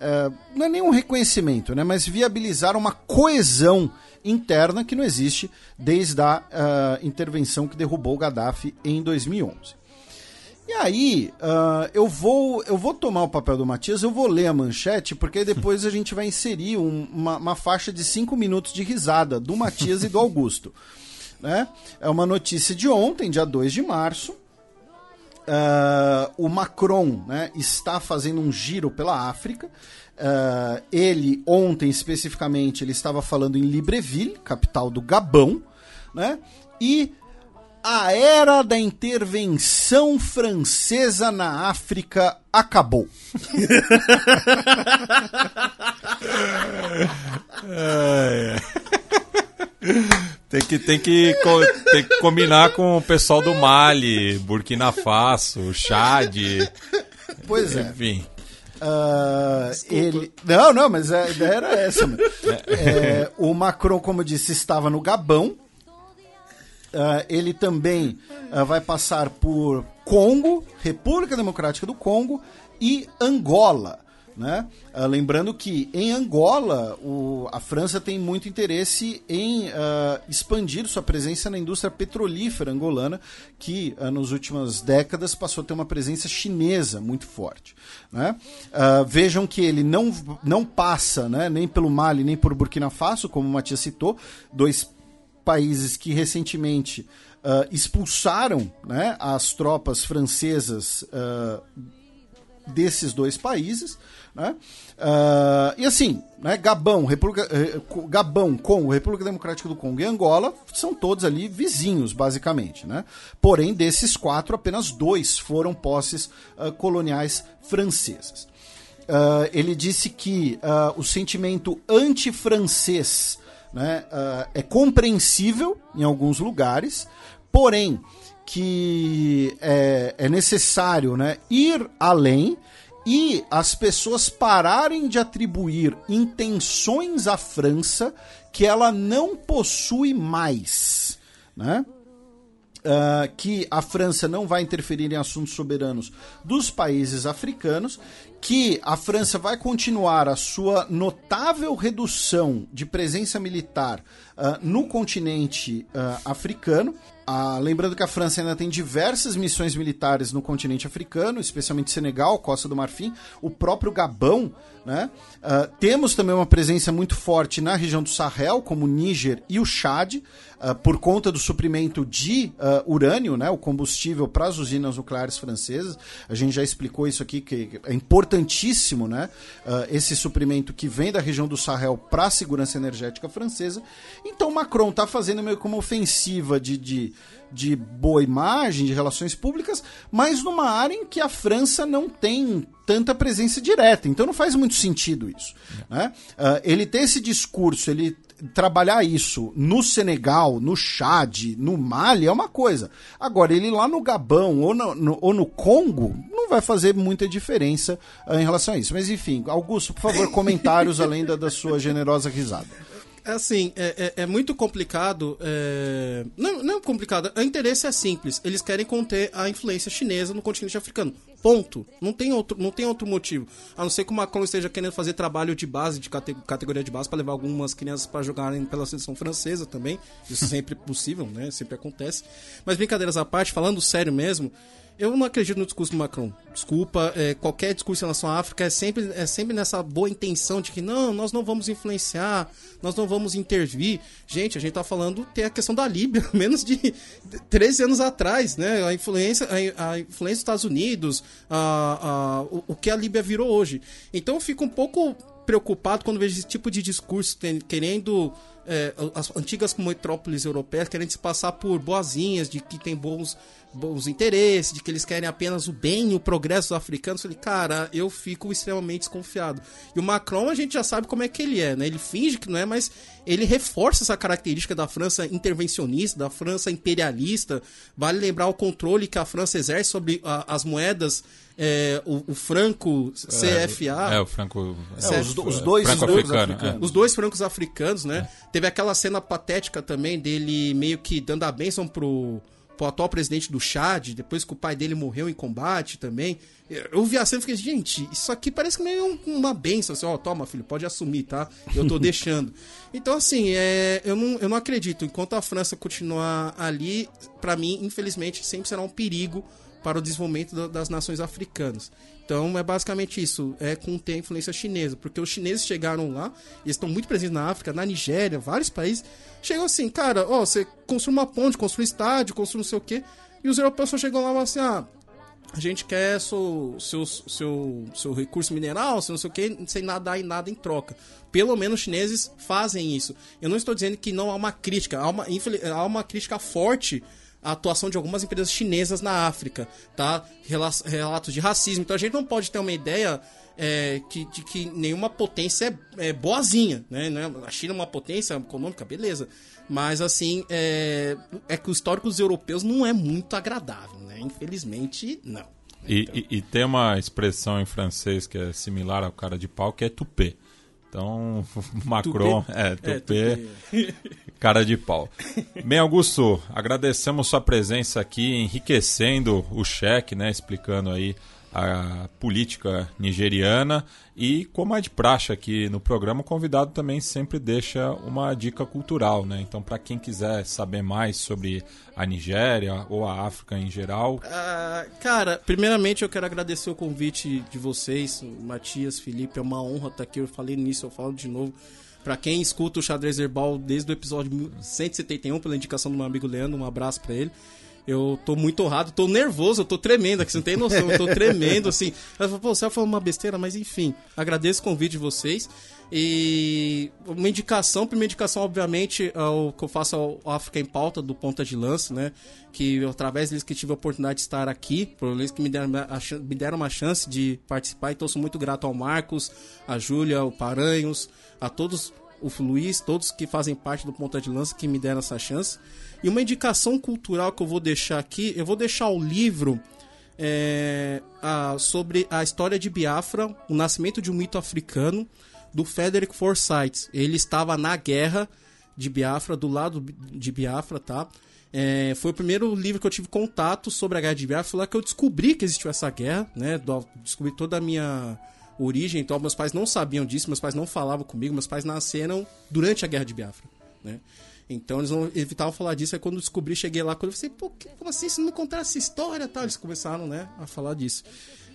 Speaker 4: É, não é nem um reconhecimento, né, mas viabilizar uma coesão interna que não existe desde a uh, intervenção que derrubou o Gaddafi em 2011. E aí, uh, eu, vou, eu vou tomar o papel do Matias, eu vou ler a manchete, porque depois a gente vai inserir um, uma, uma, faixa de cinco minutos de risada do Matias e do Augusto. [LAUGHS] Né? É uma notícia de ontem, dia 2 de março. Uh, o Macron né, está fazendo um giro pela África. Uh, ele, ontem especificamente, ele estava falando em Libreville, capital do Gabão, né? E a era da intervenção francesa na África acabou. [LAUGHS]
Speaker 3: Tem que, tem, que, tem que combinar com o pessoal do Mali, Burkina Faso, Chad.
Speaker 4: Pois é.
Speaker 3: Enfim.
Speaker 4: Uh, ele... Não, não, mas a ideia era essa. [LAUGHS] É, o Macron, como eu disse, estava no Gabão. Uh, ele também uh, vai passar por Congo, República Democrática do Congo e Angola. Né? Uh, lembrando que em Angola o, a França tem muito interesse em uh, expandir sua presença na indústria petrolífera angolana, que uh, nas últimas décadas passou a ter uma presença chinesa muito forte. Né? vejam que ele não, não passa né, nem pelo Mali nem por Burkina Faso, como o Matias citou, dois países que recentemente expulsaram né, as tropas francesas desses dois países. Né? Uh, e assim, né, Gabão, República, eh, Gabão, Congo, República Democrática do Congo e Angola são todos ali vizinhos, basicamente. Né? Porém, desses quatro, apenas dois foram posses uh, coloniais francesas. Uh, ele disse que o sentimento anti-francês né, é compreensível em alguns lugares, porém que é, é necessário né, ir além e as pessoas pararem de atribuir intenções à França que ela não possui mais, né? Uh, que a França não vai interferir em assuntos soberanos dos países africanos, que a França vai continuar a sua notável redução de presença militar uh, no continente uh, africano ah, lembrando que a França ainda tem diversas missões militares no continente africano, especialmente Senegal, Costa do Marfim, o próprio Gabão. Né? Uh, temos também uma presença muito forte na região do Sahel, como o Níger e o Chad, uh, por conta do suprimento de uh, urânio, né? o combustível para as usinas nucleares francesas. A gente já explicou isso aqui, que é importantíssimo né? esse suprimento que vem da região do Sahel para a segurança energética francesa. Então Macron está fazendo meio como ofensiva de, de de boa imagem, de relações públicas, mas numa área em que a França não tem tanta presença direta. Então não faz muito sentido isso. Né? Uh, ele ter esse discurso, ele trabalhar isso no Senegal, no Chad, no Mali é uma coisa. Agora, ele lá no Gabão ou no, no, ou no Congo não vai fazer muita diferença uh, em relação a isso. Mas enfim, Augusto, por favor, comentários [LAUGHS] além da, da sua generosa risada.
Speaker 6: É assim, é, é, é muito complicado. É... Não, não é complicado. O interesse é simples. Eles querem conter a influência chinesa no continente africano. Ponto. Não tem outro, não tem outro motivo. A não ser que o Macron esteja querendo fazer trabalho de base, de categoria de base, para levar algumas crianças para jogarem pela seleção francesa também. Isso sempre é possível, né? Sempre acontece. Mas brincadeiras à parte, falando sério mesmo, eu não acredito no discurso do Macron. Desculpa, é, qualquer discurso em relação à África é sempre, é sempre nessa boa intenção de que não, nós não vamos influenciar, nós não vamos intervir. Gente, a gente tá falando, tem a questão da Líbia, [LAUGHS] menos de 13 anos atrás, né? A influência, a, a influência dos Estados Unidos, a, a, o, o que a Líbia virou hoje. Então eu fico um pouco preocupado quando vejo esse tipo de discurso querendo é, as antigas metrópoles europeias querendo se passar por boazinhas, de que tem bons bons interesses, de que eles querem apenas o bem e o progresso dos africanos. Eu falei, cara, eu fico extremamente desconfiado. E o Macron, a gente já sabe como é que ele é, né? Ele finge que não é, mas ele reforça essa característica da França intervencionista, da França imperialista. Vale lembrar o controle que a França exerce sobre a, as moedas é, o, o, franco CFA.
Speaker 3: É, é o franco.
Speaker 4: É, os, os, dois
Speaker 3: franco
Speaker 4: francos
Speaker 3: africano,
Speaker 6: é. Os dois francos africanos, né? Teve aquela cena patética também dele meio que dando a bênção pro o atual presidente do Chad, depois que o pai dele morreu em combate também. Eu vi a cena e fiquei, gente, isso aqui parece meio uma benção, assim, ó, oh, toma, filho, pode assumir, tá? Eu tô [LAUGHS] deixando. Então, assim, é, eu, não, eu não acredito. Enquanto a França continuar ali, para mim, infelizmente, sempre será um perigo para o desenvolvimento das nações africanas. Então é basicamente isso, é conter a influência chinesa, porque os chineses chegaram lá, e estão muito presentes na África, na Nigéria, vários países, chegam assim, cara, ó, você construi uma ponte, construi um estádio, construi não sei o quê, e os europeus só chegam lá e falam assim, ah, a gente quer seu, seu, seu, seu recurso mineral, seu não sei o que, sem nada e nada em troca. Pelo menos os chineses fazem isso. Eu não estou dizendo que não há uma crítica, há uma, há uma crítica forte a atuação de algumas empresas chinesas na África, tá? Relatos de racismo. Então a gente não pode ter uma ideia é, que, de que nenhuma potência é, é boazinha, né? É, a China é uma potência econômica, beleza. Mas assim, é, é que o histórico dos europeus não é muito agradável, né? Infelizmente, não.
Speaker 3: E, então... e, e, tem uma expressão em francês que é similar ao cara de pau, que é tupê. Então, [LAUGHS] Macron, tupê. é, tupê, é, tupê. [LAUGHS] cara de pau. Bem, Augusto, agradecemos sua presença aqui, enriquecendo o cheque, né, explicando aí a política nigeriana e como é de praxe aqui no programa, o convidado também sempre deixa uma dica cultural, né? Então, para quem quiser saber mais sobre a Nigéria ou a África em geral. Uh,
Speaker 6: cara, primeiramente eu quero agradecer o convite de vocês, Matias, Felipe, é uma honra estar aqui. Eu falei nisso, eu falo de novo. Para quem escuta o Xadrez Herbal desde o episódio 171, pela indicação do meu amigo Leandro, um abraço para ele. Eu tô muito honrado, tô nervoso, eu tô tremendo aqui, você não tem noção, eu tô tremendo, assim. Ela falou, pô, você falou uma besteira, mas enfim, agradeço o convite de vocês. E uma indicação, primeira indicação, obviamente, o que eu faço ao África em Pauta, do Ponta de Lança, né? Que através deles que tive a oportunidade de estar aqui, por eles que me deram, me deram uma chance de participar, então sou muito grato ao Marcos, a Júlia, o Paranhos, a todos, o Luiz, todos que fazem parte do Ponta de Lança que me deram essa chance. E uma indicação cultural que eu vou deixar aqui, eu vou deixar o livro é, a, sobre a história de Biafra, o nascimento de um mito africano, do Frederick Forsyth. Ele estava na guerra de Biafra, do lado de Biafra, tá? É, foi o primeiro livro que eu tive contato sobre a guerra de Biafra. Foi lá que eu descobri que existiu essa guerra, né? Descobri toda a minha origem. Então, meus pais não sabiam disso, meus pais não falavam comigo. Meus pais nasceram durante a guerra de Biafra, né? Então eles não evitavam falar disso. Aí quando descobri, cheguei lá, quando eu falei, pô, como assim? Você não contar essa história tal? Eles começaram, né, a falar disso.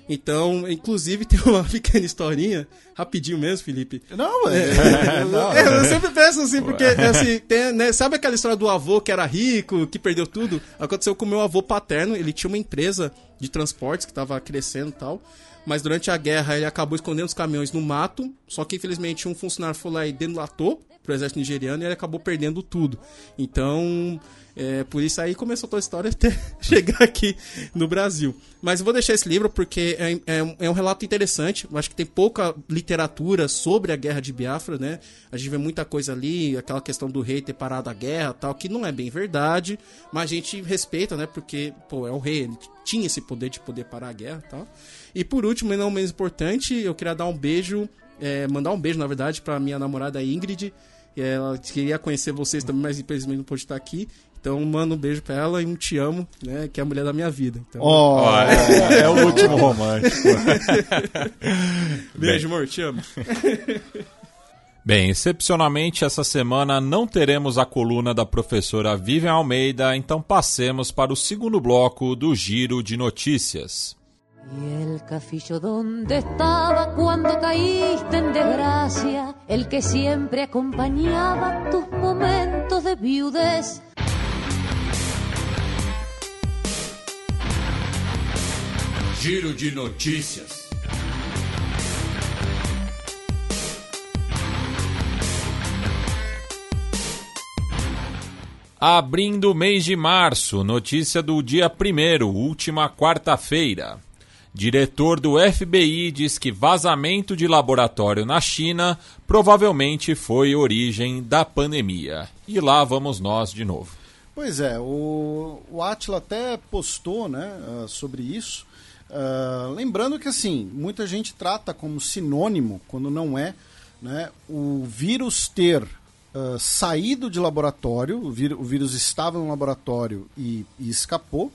Speaker 6: Então, inclusive, [LAUGHS] tem uma pequena historinha, rapidinho mesmo, Felipe.
Speaker 4: Não, é. [LAUGHS] [LAUGHS] é,
Speaker 6: é eu sempre penso assim, porque, assim, tem, né, sabe aquela história do avô que era rico, que perdeu tudo? Aconteceu com o meu avô paterno, ele tinha uma empresa de transportes que estava crescendo e tal. Mas durante a guerra ele acabou escondendo os caminhões no mato. Só que infelizmente um funcionário foi lá e delatou pro exército nigeriano e ele acabou perdendo tudo. Então, é, por isso aí começou a história até [LAUGHS] chegar aqui no Brasil. Mas eu vou deixar esse livro porque é, é, é, um relato interessante. Eu acho que tem pouca literatura sobre a guerra de Biafra, né? A gente vê muita coisa ali, aquela questão do rei ter parado a guerra tal, que não é bem verdade, mas a gente respeita, né? Porque, pô, é o rei, ele tinha esse poder de poder parar a guerra tal. E por último, e não menos importante, eu queria dar um beijo, é, mandar um beijo, na verdade, para minha namorada Ingrid, ela queria conhecer vocês também, mas infelizmente não pôde estar aqui. Então, mando um beijo pra ela e um te amo, né? Que é a mulher da minha vida. Então,
Speaker 3: oh, é, é, o último [LAUGHS] romântico. [LAUGHS]
Speaker 6: beijo, amor, te amo. [LAUGHS]
Speaker 3: Bem, excepcionalmente essa semana não teremos a coluna da professora Vivian Almeida, então passemos para o segundo bloco do Giro de Notícias.
Speaker 5: Y el cafillo donde estaba cuando caíste en desgracia, el que siempre acompañaba tus momentos de viudez.
Speaker 2: Giro de notícias.
Speaker 3: Abrindo o mês de março, notícia do dia 1 última quarta-feira. Diretor do FBI diz que vazamento de laboratório na China provavelmente foi origem da pandemia. E lá vamos nós de novo.
Speaker 4: Pois é, o, o Atila até postou né, uh, sobre isso. Uh, lembrando que assim, muita gente trata como sinônimo, quando não é, né, o vírus ter uh, saído de laboratório, o, o, vírus estava no laboratório e, e escapou.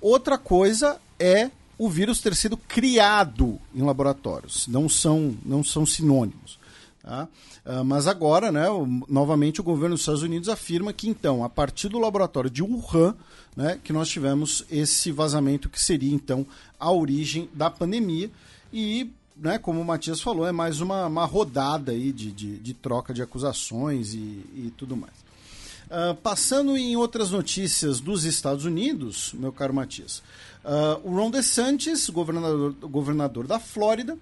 Speaker 4: Outra coisa é o vírus ter sido criado em laboratórios. Não são, não são sinônimos. Tá? Uh, mas agora, né, novamente, o governo dos Estados Unidos afirma que, então, a partir do laboratório de Wuhan, né, que nós tivemos esse vazamento que seria, então, a origem da pandemia. E, né, como o Matias falou, é mais uma, uma rodada aí de, de, de troca de acusações e, e tudo mais. Uh, passando em outras notícias dos Estados Unidos, meu caro Matias, Uh, o Ron DeSantis, governador, governador da Flórida,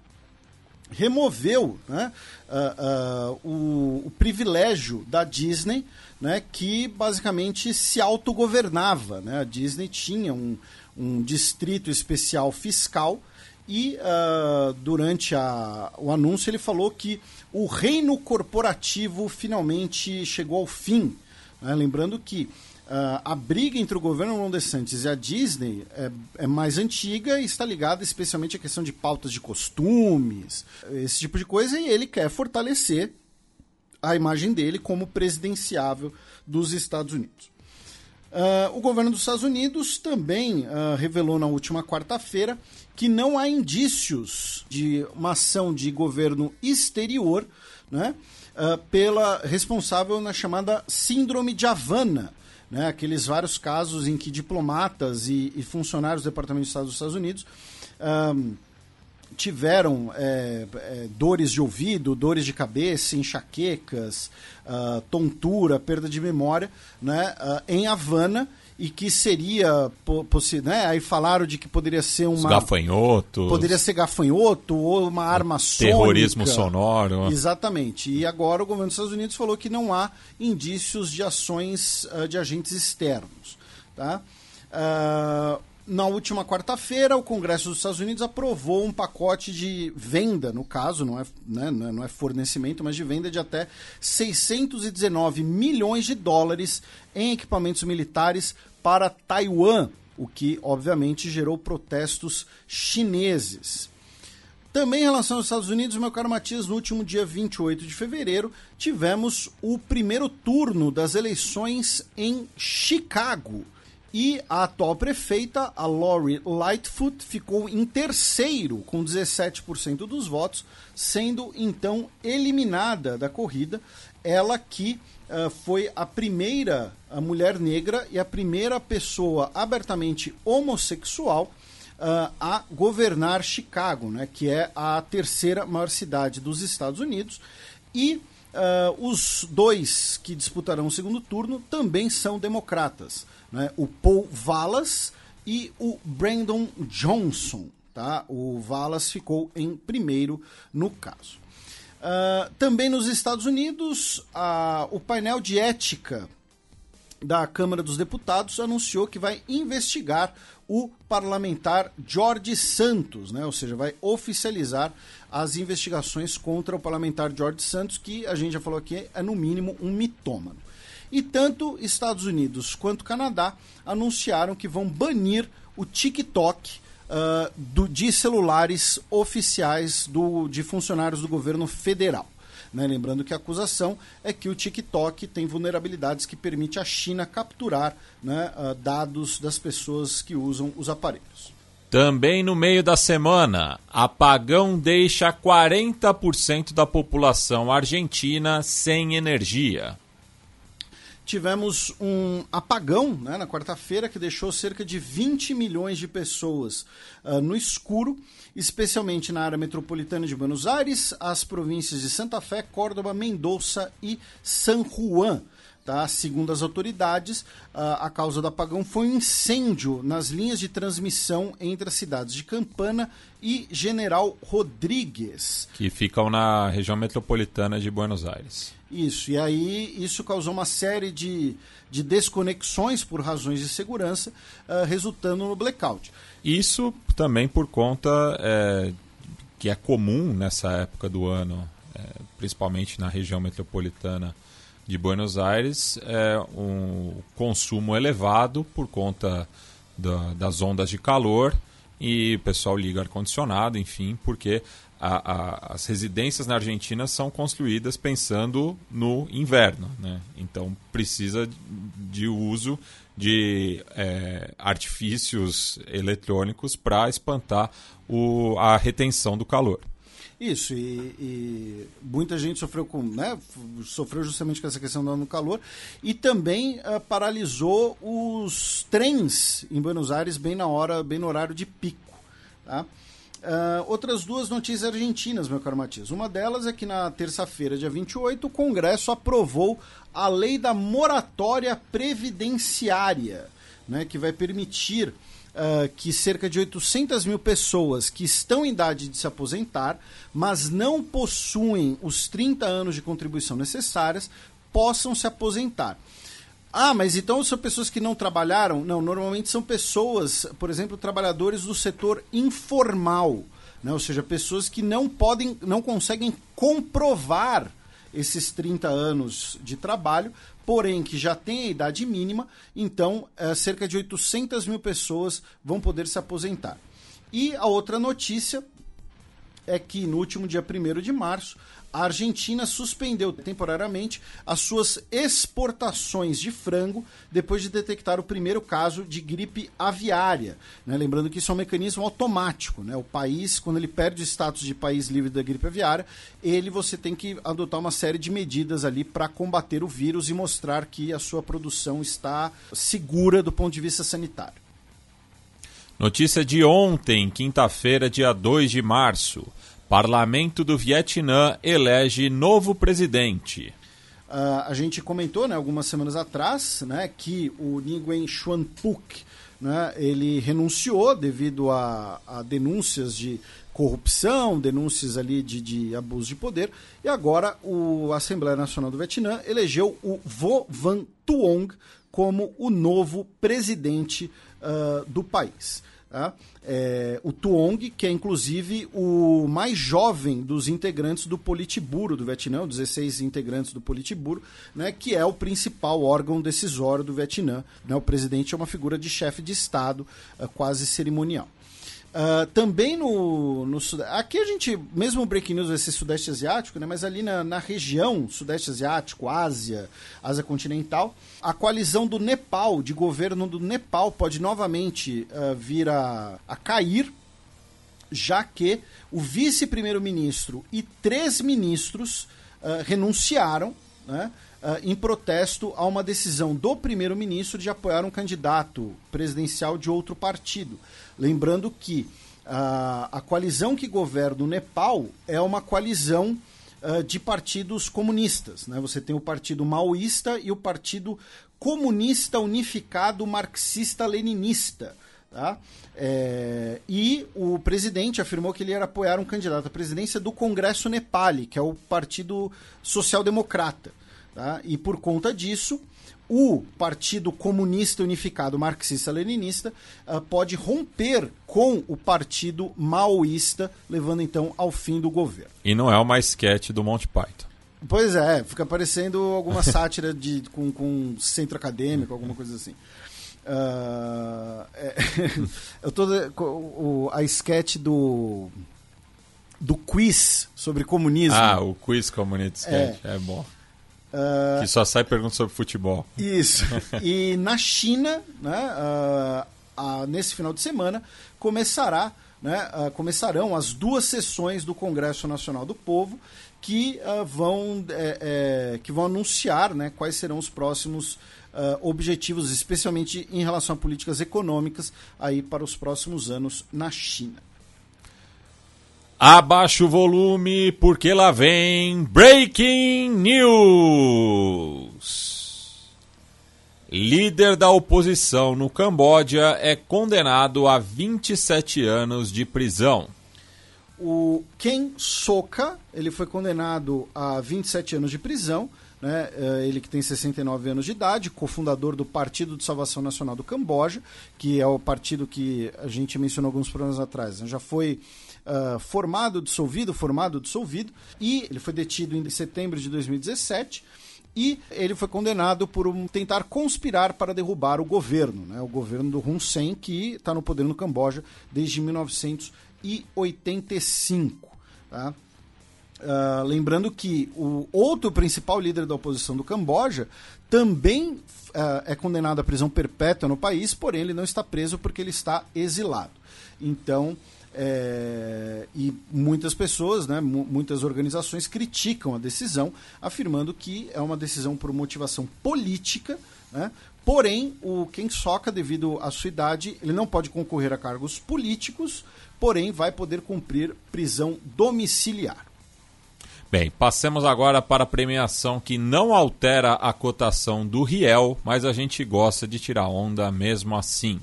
Speaker 4: removeu né, uh, o, o, privilégio da Disney, né, que basicamente se autogovernava. Né? A Disney tinha um, um distrito especial fiscal e uh, durante a, o anúncio ele falou que o reino corporativo finalmente chegou ao fim. Né? Lembrando que Uh, a briga entre o governo Ron DeSantis e a Disney é, é, mais antiga e está ligada especialmente à questão de pautas de costumes, esse tipo de coisa, e ele quer fortalecer a imagem dele como presidenciável dos Estados Unidos. Uh, o governo dos Estados Unidos também uh, revelou na última quarta-feira que não há indícios de uma ação de governo exterior né, pela responsável na chamada Síndrome de Havana, né, aqueles vários casos em que diplomatas e, e funcionários do Departamento de Estado dos Estados Unidos um, tiveram é, é, dores de ouvido, dores de cabeça, enxaquecas, uh, tontura, perda de memória, né, uh, em Havana e que seria possível, né? Aí falaram de que poderia ser uma
Speaker 3: gafanhoto,
Speaker 4: poderia ser gafanhoto ou uma arma
Speaker 3: sônica. Terrorismo sonoro.
Speaker 4: Exatamente. E agora o governo dos Estados Unidos falou que não há indícios de ações uh, de agentes externos, tá? Uh, na última quarta-feira, o Congresso dos Estados Unidos aprovou um pacote de venda, no caso, não é, né, não é fornecimento, mas de venda de até 619 milhões de dólares em equipamentos militares para Taiwan, o que obviamente gerou protestos chineses. Também em relação aos Estados Unidos, meu caro Matias, no último dia 28 de fevereiro, tivemos o primeiro turno das eleições em Chicago e a atual prefeita, a Lori Lightfoot, ficou em terceiro com 17% dos votos, sendo então eliminada da corrida. Ela que uh, foi a primeira a mulher negra e a primeira pessoa abertamente homossexual uh, a governar Chicago, né, que é a terceira maior cidade dos Estados Unidos. E Uh, os dois que disputarão o segundo turno também são democratas né? o Paul Vallas e o Brandon Johnson. Tá? O Vallas ficou em primeiro no caso. Uh, também nos Estados Unidos, o painel de ética da Câmara dos Deputados anunciou que vai investigar o parlamentar Jorge Santos, né? ou seja, vai oficializar as investigações contra o parlamentar Jorge Santos, que a gente já falou aqui é no mínimo um mitômano. E tanto Estados Unidos quanto Canadá anunciaram que vão banir o TikTok uh, do, de celulares oficiais do, de funcionários do governo federal. Né? Lembrando que a acusação é que o TikTok tem vulnerabilidades que permite a China capturar né, uh, dados das pessoas que usam os aparelhos.
Speaker 3: Também no meio da semana, apagão deixa 40% da população argentina sem energia
Speaker 4: tivemos um apagão né, na quarta-feira que deixou cerca de 20 milhões de pessoas uh, no escuro, especialmente na área metropolitana de Buenos Aires, as províncias de Santa Fé, Córdoba, Mendoza e San Juan. Tá? Segundo as autoridades, a causa do apagão foi um incêndio nas linhas de transmissão entre as cidades de Campana e General Rodrigues.
Speaker 3: Que ficam na região metropolitana de Buenos Aires.
Speaker 4: Isso, e aí isso causou uma série de, de desconexões por razões de segurança, uh, resultando no blackout.
Speaker 3: Isso também por conta é, que é comum nessa época do ano, é, principalmente na região metropolitana de Buenos Aires é um consumo elevado por conta da, das ondas de calor e o pessoal liga ar-condicionado, enfim, porque a, a, as residências na Argentina são construídas pensando no inverno, né? então precisa de uso de é, artifícios eletrônicos para espantar o, a retenção do calor.
Speaker 4: Isso, e, e, muita gente sofreu com, né, sofreu justamente com essa questão do calor e também uh, paralisou os trens em Buenos Aires bem na hora, bem no horário de pico. Tá? Uh, outras duas notícias argentinas, meu caro Matias. Uma delas é que na terça-feira, dia 28, o Congresso aprovou a lei da moratória previdenciária, né, que vai permitir uh, que cerca de 800 mil pessoas que estão em idade de se aposentar, mas não possuem os 30 anos de contribuição necessárias, possam se aposentar. Ah, mas então são pessoas que não trabalharam? Não, normalmente são pessoas, por exemplo, trabalhadores do setor informal, né? ou seja, pessoas que não podem, não conseguem comprovar esses 30 anos de trabalho, porém que já tem a idade mínima, então é, cerca de 800 mil pessoas vão poder se aposentar. E a outra notícia é que no último dia 1 de março, a Argentina suspendeu temporariamente as suas exportações de frango depois de detectar o primeiro caso de gripe aviária. Né? Lembrando que isso é um mecanismo automático. Né? O país, quando ele perde o status de país livre da gripe aviária, ele você tem que adotar uma série de medidas ali para combater o vírus e mostrar que a sua produção está segura do ponto de vista sanitário.
Speaker 3: Notícia de ontem, quinta-feira, dia 2 de março. Parlamento do Vietnã elege novo presidente.
Speaker 4: Uh, a gente comentou né, algumas semanas atrás né, que o Nguyen Xuan Phuc né, ele renunciou devido a, a, denúncias de corrupção, denúncias ali de, de, abuso de poder, e agora o, Assembleia Nacional do Vietnã elegeu o Vo Van Tuong como o novo presidente uh, do país. Tá? É, o Tuong, que é inclusive o mais jovem dos integrantes do Politburo do Vietnã, 16 integrantes do Politburo, né, que é o principal órgão decisório do Vietnã. Né? O presidente é uma figura de chefe de Estado, uh, quase cerimonial. Uh, também no, no aqui a gente, mesmo o Breaking News vai ser Sudeste Asiático, né, mas ali na, na região Sudeste Asiático, Ásia, Ásia continental, a coalizão do Nepal, de governo do Nepal, pode novamente uh, vir a, a cair, já que o vice-primeiro-ministro e três ministros uh, renunciaram né, em protesto a uma decisão do primeiro-ministro de apoiar um candidato presidencial de outro partido. Lembrando que uh, a coalizão que governa o Nepal é uma coalizão uh, de partidos comunistas. Né? Você tem o Partido Maoísta e o Partido Comunista Unificado Marxista-Leninista. Tá? É, e o presidente afirmou que ele ia apoiar um candidato à presidência do Congresso Nepali, que é o Partido Social Democrata. Tá? E por conta disso, o Partido Comunista Unificado Marxista-Leninista uh, pode romper com o Partido Maoísta, levando então ao fim do governo.
Speaker 3: E não é uma esquete do Monty Python.
Speaker 4: Pois é, fica parecendo alguma [LAUGHS] sátira de, com, com centro acadêmico, alguma coisa assim. Uh, é, [LAUGHS] eu tô o, a esquete do do quiz sobre comunismo.
Speaker 3: Ah, o quiz comunista é, é bom. Uh, que só sai perguntas sobre futebol.
Speaker 4: Isso. [LAUGHS] e na China, né, uh, uh, nesse final de semana, começará, né, começarão as duas sessões do Congresso Nacional do Povo que, vão, é, é, que vão anunciar né, quais serão os próximos objetivos, especialmente em relação a políticas econômicas, aí para os próximos anos na China.
Speaker 3: Abaixa o volume porque lá vem Breaking News. Líder da oposição no Camboja é condenado a 27 anos de prisão.
Speaker 4: O Ken Soka, ele foi condenado a 27 anos de prisão, né? É, ele que tem 69 anos de idade, cofundador do Partido de Salvação Nacional do Camboja, que é o partido que a gente mencionou alguns programas atrás. Né? Já foi uh, formado, dissolvido, formado, dissolvido, e ele foi detido em setembro de 2017 e ele foi condenado por um, tentar conspirar para derrubar o governo, né, o governo do Hun Sen, que está no poder no Camboja desde 1985. Tá? Uh, lembrando que o outro principal líder da oposição do Camboja também uh, é condenado à prisão perpétua no país, porém ele não está preso porque ele está exilado. Então, é, e muitas pessoas, né, muitas organizações criticam a decisão, afirmando que é uma decisão por motivação política, né, Porém, o Ken Soka, devido à sua idade, ele não pode concorrer a cargos políticos, porém vai poder cumprir prisão domiciliar.
Speaker 3: Bem, passemos agora para a premiação que não altera a cotação do Riel, mas a gente gosta de tirar onda mesmo assim.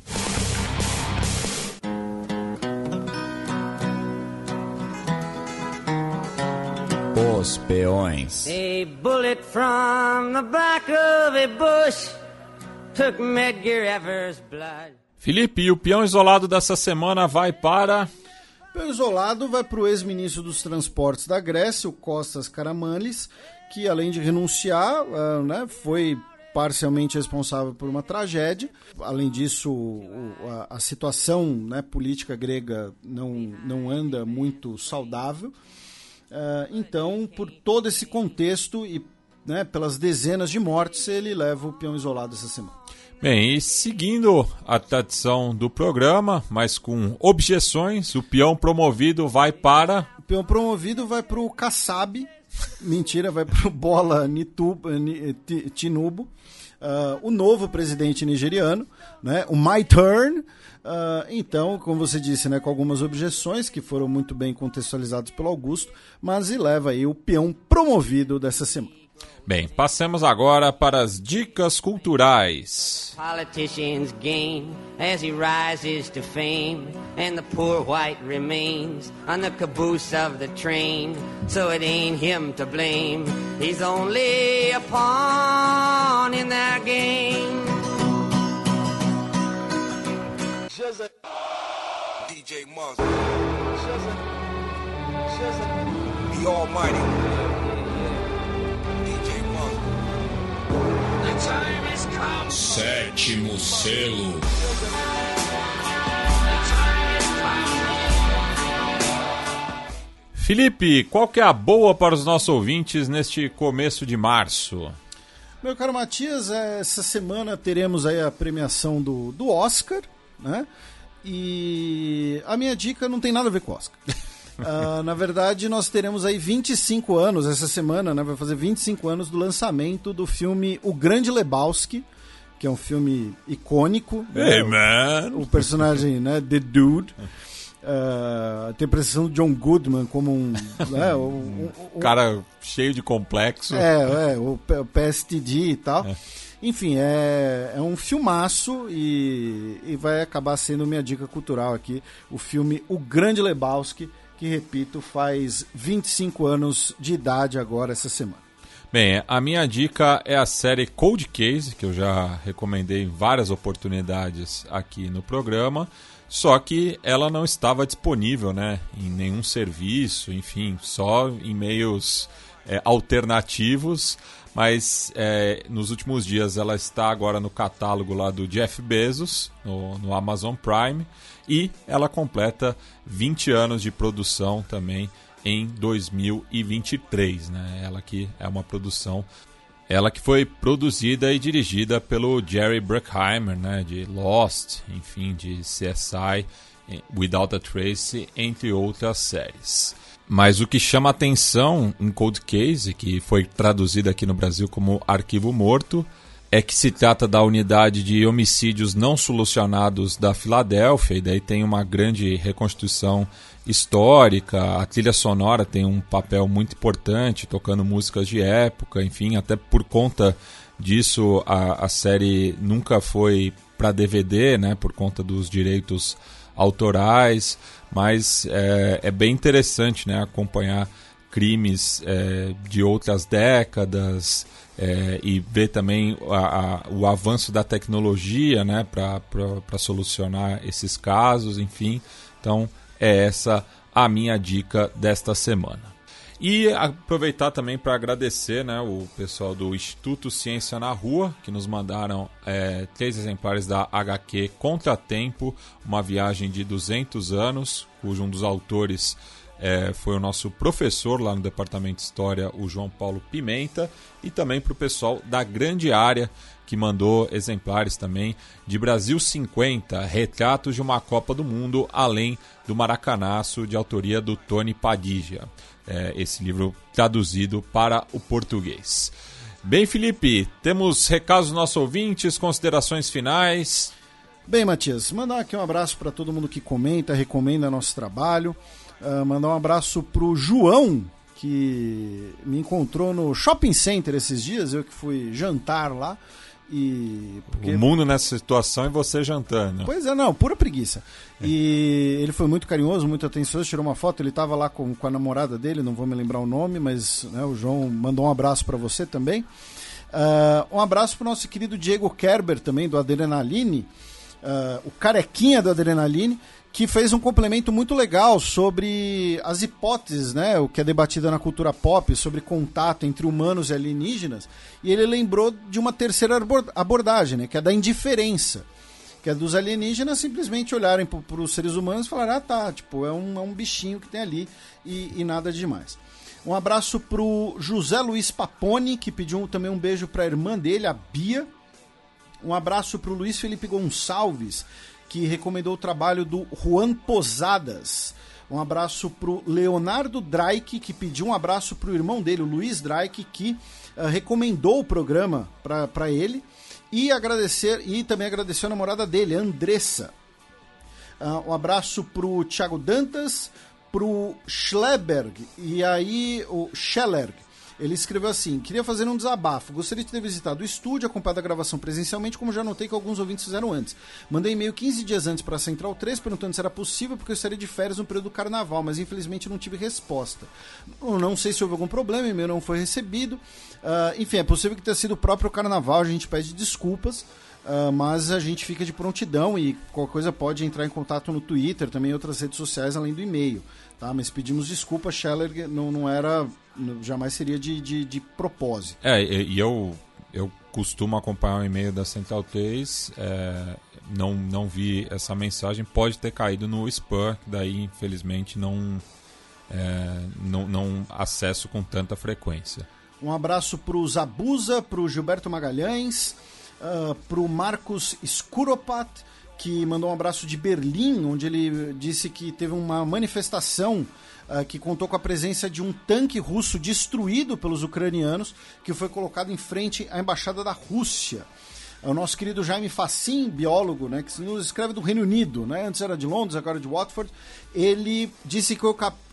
Speaker 7: Os peões.
Speaker 8: A bullet from the back of a bush took Medgar Evers' blood.
Speaker 3: Felipe, e o peão isolado dessa semana vai para.
Speaker 4: O peão isolado vai para o ex-ministro dos Transportes da Grécia, o Costas Karamanlis, que além de renunciar, uh, né, foi parcialmente responsável por uma tragédia. Além disso, o, a, a, situação né, política grega não, não anda muito saudável. Uh, então, por todo esse contexto e né, pelas dezenas de mortes, ele leva o peão isolado essa semana.
Speaker 3: Bem, e seguindo a tradição do programa, mas com objeções, o peão promovido vai para.
Speaker 4: O peão promovido vai para o Kassab. Mentira, vai para o Bola Nituba, Tinubu, uh, o novo presidente nigeriano, né? o My Turn. Uh, então, como você disse, né, com algumas objeções que foram muito bem contextualizadas pelo Augusto, mas leva aí o peão promovido dessa semana.
Speaker 3: Bem, passemos agora para as dicas culturais.
Speaker 8: Politicians gain as he rises to fame, and the poor white remains on the caboose of the train. So it ain't him to blame, he's only a pawn in their game.
Speaker 9: DJ Monster. The Almighty.
Speaker 2: Sétimo selo.
Speaker 3: Felipe, qual que é a boa para os nossos ouvintes neste começo de março?
Speaker 4: Meu caro Matias, essa semana teremos aí a premiação do, do Oscar, né? E a minha dica não tem nada a ver com o Oscar. Uh, [LAUGHS] na verdade, nós teremos aí 25 anos essa semana, né? Vai fazer 25 anos do lançamento do filme O Grande Lebowski, que é um filme icônico.
Speaker 3: Hey, né?
Speaker 4: man! O personagem, né? The Dude. [LAUGHS] Uh, tem a presença do John Goodman como um, [LAUGHS] né, um,
Speaker 3: um, cara cheio de complexo.
Speaker 4: É, é o, o PSTD e tal. É. Enfim, é, é um filmaço e, e vai acabar sendo minha dica cultural aqui. O filme O Grande Lebowski, que, repito, faz 25 anos de idade agora essa semana.
Speaker 3: Bem, a minha dica é a série Cold Case, que eu já recomendei em várias oportunidades aqui no programa, só que ela não estava disponível né, em nenhum serviço, enfim, só em meios é, alternativos, mas é, nos últimos dias ela está agora no catálogo lá do Jeff Bezos, no, no Amazon Prime, e ela completa 20 anos de produção também em 2023, né? Ela que é uma produção ela que foi produzida e dirigida pelo Jerry Bruckheimer, né, de Lost, enfim, de CSI, eh, Without a Trace, entre outras séries. Mas o que chama atenção em Cold Case, que foi traduzido aqui no Brasil como Arquivo Morto, é que se trata da unidade de homicídios não solucionados da Filadélfia, e daí tem uma grande reconstrução histórica, a trilha sonora tem um papel muito importante, tocando músicas de época, enfim, até por conta disso a, a série nunca foi para DVD, né, por conta dos direitos autorais, mas é, é bem interessante né, acompanhar crimes é, de outras décadas, é, e ver também a, a, o avanço da tecnologia né, para solucionar esses casos, enfim. Então, é essa a minha dica desta semana. E aproveitar também para agradecer né, o pessoal do Instituto Ciência na Rua, que nos mandaram é, três exemplares da HQ Contratempo, uma viagem de 200 anos, cujo um dos autores é, foi o nosso professor lá no Departamento de História, o João Paulo Pimenta, e também para o pessoal da Grande Área, que mandou exemplares também de Brasil 50, retratos de uma Copa do Mundo, além do Maracanaço, de autoria do Tony Padilha. É, esse livro traduzido para o português. Bem, Felipe, temos recados dos nossos ouvintes, considerações finais.
Speaker 4: Bem, Matias, mandar aqui um abraço para todo mundo que comenta, recomenda nosso trabalho. Uh, mandar um abraço pro João, que me encontrou no shopping center esses dias, eu que fui jantar lá. E
Speaker 3: porque... O mundo nessa situação e você jantando.
Speaker 4: Pois é, não, pura preguiça. É. E ele foi muito carinhoso, muito atencioso, tirou uma foto, ele estava lá com, com a namorada dele, não vou me lembrar o nome, mas né, o João mandou um abraço para você também. Uh, um abraço para o nosso querido Diego Kerber também, do Adrenaline, uh, o carequinha do Adrenaline, que fez um complemento muito legal sobre as hipóteses, né, o que é debatida na cultura pop, sobre contato entre humanos e alienígenas, e ele lembrou de uma terceira abordagem, né, que é da indiferença, que é dos alienígenas simplesmente olharem para os seres humanos e falar, ah tá, tipo, é um, é um bichinho que tem ali e, e nada demais. Um abraço pro José Luiz Paponi, que pediu também um beijo para a irmã dele, a Bia. Um abraço pro Luiz Felipe Gonçalves, que recomendou o trabalho do Juan Posadas. Um abraço pro Leonardo Drake, que pediu um abraço pro irmão dele, o Luiz Drake, que uh, recomendou o programa para ele. E agradecer e também agradecer a namorada dele, Andressa. Uh, um abraço pro Thiago Dantas, pro Schleberg e aí o Schellerg ele escreveu assim: Queria fazer um desabafo. Gostaria de ter visitado o estúdio, acompanhado a gravação presencialmente, como já notei que alguns ouvintes fizeram antes. Mandei e-mail 15 dias antes para a Central 3 perguntando se era possível, porque eu estaria de férias no período do carnaval, mas infelizmente não tive resposta. Eu não sei se houve algum problema, e-mail não foi recebido. Uh, enfim, é possível que tenha sido o próprio carnaval, a gente pede desculpas. Uh, mas a gente fica de prontidão e qualquer coisa pode entrar em contato no Twitter, também em outras redes sociais, além do e-mail. Tá? Mas pedimos desculpa, Scheller não, não era. jamais seria de, de, de propósito.
Speaker 3: É, e eu, eu costumo acompanhar o e-mail da Central 3, é, não, não vi essa mensagem, pode ter caído no spam, daí infelizmente não, é, não, não acesso com tanta frequência.
Speaker 4: Um abraço para o Zabuza, para o Gilberto Magalhães, uh, ah, para o Marcos Skuropat, que mandou um abraço de Berlim, onde ele disse que teve uma manifestação uh, que contou com a presença de um tanque russo destruído pelos ucranianos, que foi colocado em frente à embaixada da Rússia. É o nosso querido Jaime Facim, biólogo, né, que nos escreve do Reino Unido, né, antes era de Londres, agora de Watford. Ele disse que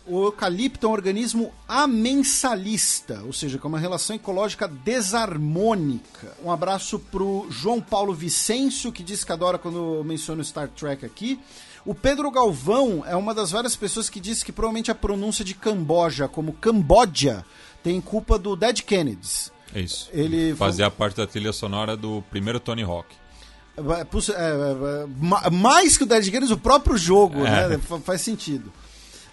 Speaker 4: o, o eucalipto é um organismo amensalista, ou seja, com uma relação ecológica desarmônica. Um abraço pro João Paulo Vicêncio, que diz que adora quando eu menciono Star Trek aqui. O Pedro Galvão é uma das várias pessoas que diz que provavelmente a pronúncia de Camboja como Camboja tem culpa do Dead Kennedys.
Speaker 3: É isso. Ele fazia parte da trilha sonora do primeiro Tony Hawk.
Speaker 4: É, é, é, mais que o Dead Kennedys, o próprio jogo, é. né? Faz sentido.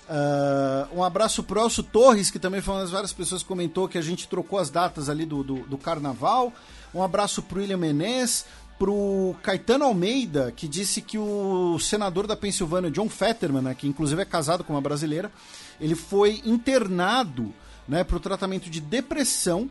Speaker 4: Uh, um abraço pro Elcio Torres, que também foi uma das várias pessoas que comentou que a gente trocou as datas ali do, do, do carnaval. Um abraço pro William Menez, pro Caetano Almeida, que disse que o senador da Pensilvânia, John Fetterman, né, que inclusive é casado com uma brasileira, ele foi internado né, para o tratamento de depressão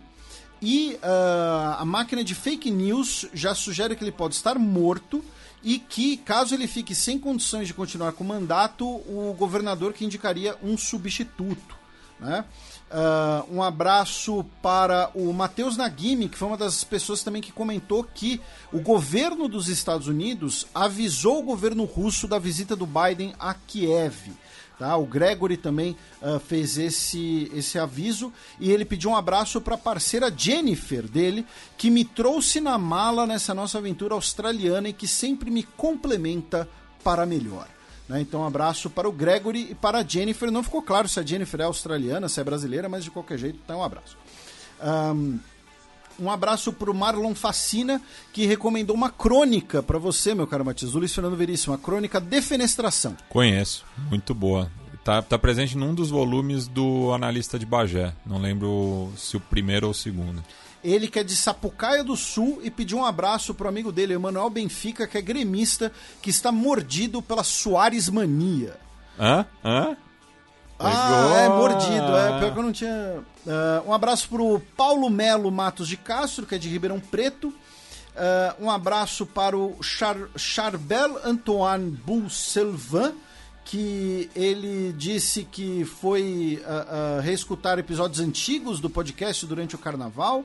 Speaker 4: e uh, a máquina de fake news já sugere que ele pode estar morto e que, caso ele fique sem condições de continuar com o mandato, o governador que indicaria um substituto. Né? Uh, um abraço para o Matheus Nagimi, que foi uma das pessoas também que comentou que o governo dos Estados Unidos avisou o governo russo da visita do Biden a Kiev. Tá? O Gregory também uh, fez esse, esse aviso e ele pediu um abraço para a parceira Jennifer dele, que me trouxe na mala nessa nossa aventura australiana e que sempre me complementa para melhor. Né? Então, um abraço para o Gregory e para a Jennifer. Não ficou claro se a Jennifer é australiana, se é brasileira, mas de qualquer jeito, então um abraço. Um, um abraço para o Marlon Facina, que recomendou uma crônica para você, meu caro Matias, do Luiz Fernando Veríssimo, a crônica Defenestração.
Speaker 3: Conheço, muito boa. Tá, tá presente num dos volumes do Analista de Bagé. Não lembro se o primeiro ou o segundo.
Speaker 4: Ele que é de Sapucaia do Sul e pediu um abraço pro amigo dele, Emanuel Benfica, que é gremista, que está mordido pela Soares Mania.
Speaker 3: Hã? Hã?
Speaker 4: Ah, é mordido. É, pior que eu não tinha. Uh, um abraço pro Paulo Melo Matos de Castro, que é de Ribeirão Preto. Uh, um abraço para o Char Charbel Antoine Bousselvan, que ele disse que foi uh, uh, reescutar episódios antigos do podcast durante o carnaval.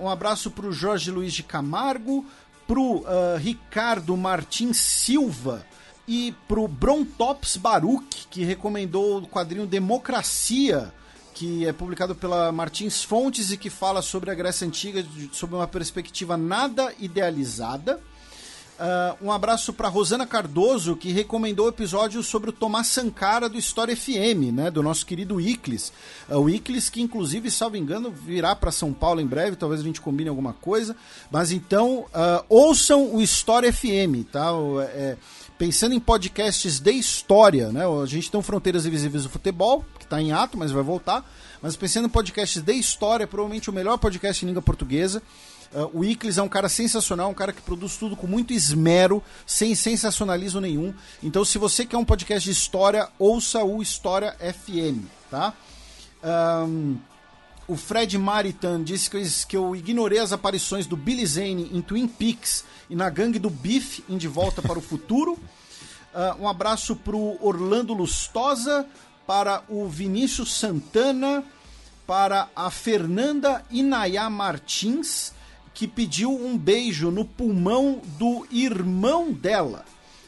Speaker 4: Um abraço para o Jorge Luiz de Camargo, para o Ricardo Martins Silva, e pro Brontops Baruch, que recomendou o quadrinho Democracia, que é publicado pela Martins Fontes e que fala sobre a Grécia Antiga sob uma perspectiva nada idealizada. Ah, um abraço para Rosana Cardoso, que recomendou o episódio sobre o Tomás Sankara do História FM, né, do nosso querido Iclis. Ah, o Iclis, que inclusive, salvo engano, virá para São Paulo em breve, talvez a gente combine alguma coisa. Mas então, ah, ouçam o História FM, tá? É, pensando em podcasts de história, né? A gente tem Fronteiras Invisíveis do Futebol, que está em ato, mas vai voltar. Mas pensando em podcasts de história, provavelmente o melhor podcast em língua portuguesa. Uh, o Iclis é um cara sensacional, um cara que produz tudo com muito esmero, sem sensacionalismo nenhum. Então, se você quer um podcast de história, ouça o História FM, tá? Ahn, o Fred Maritan disse que eu, que eu ignorei as aparições do Billy Zane em Twin Peaks e na gangue do Biff em De Volta para o Futuro. [LAUGHS] Ah, um abraço pro Orlando Lustosa, para o Vinícius Santana, para a Fernanda Inayá Martins, que pediu um beijo no pulmão do irmão dela,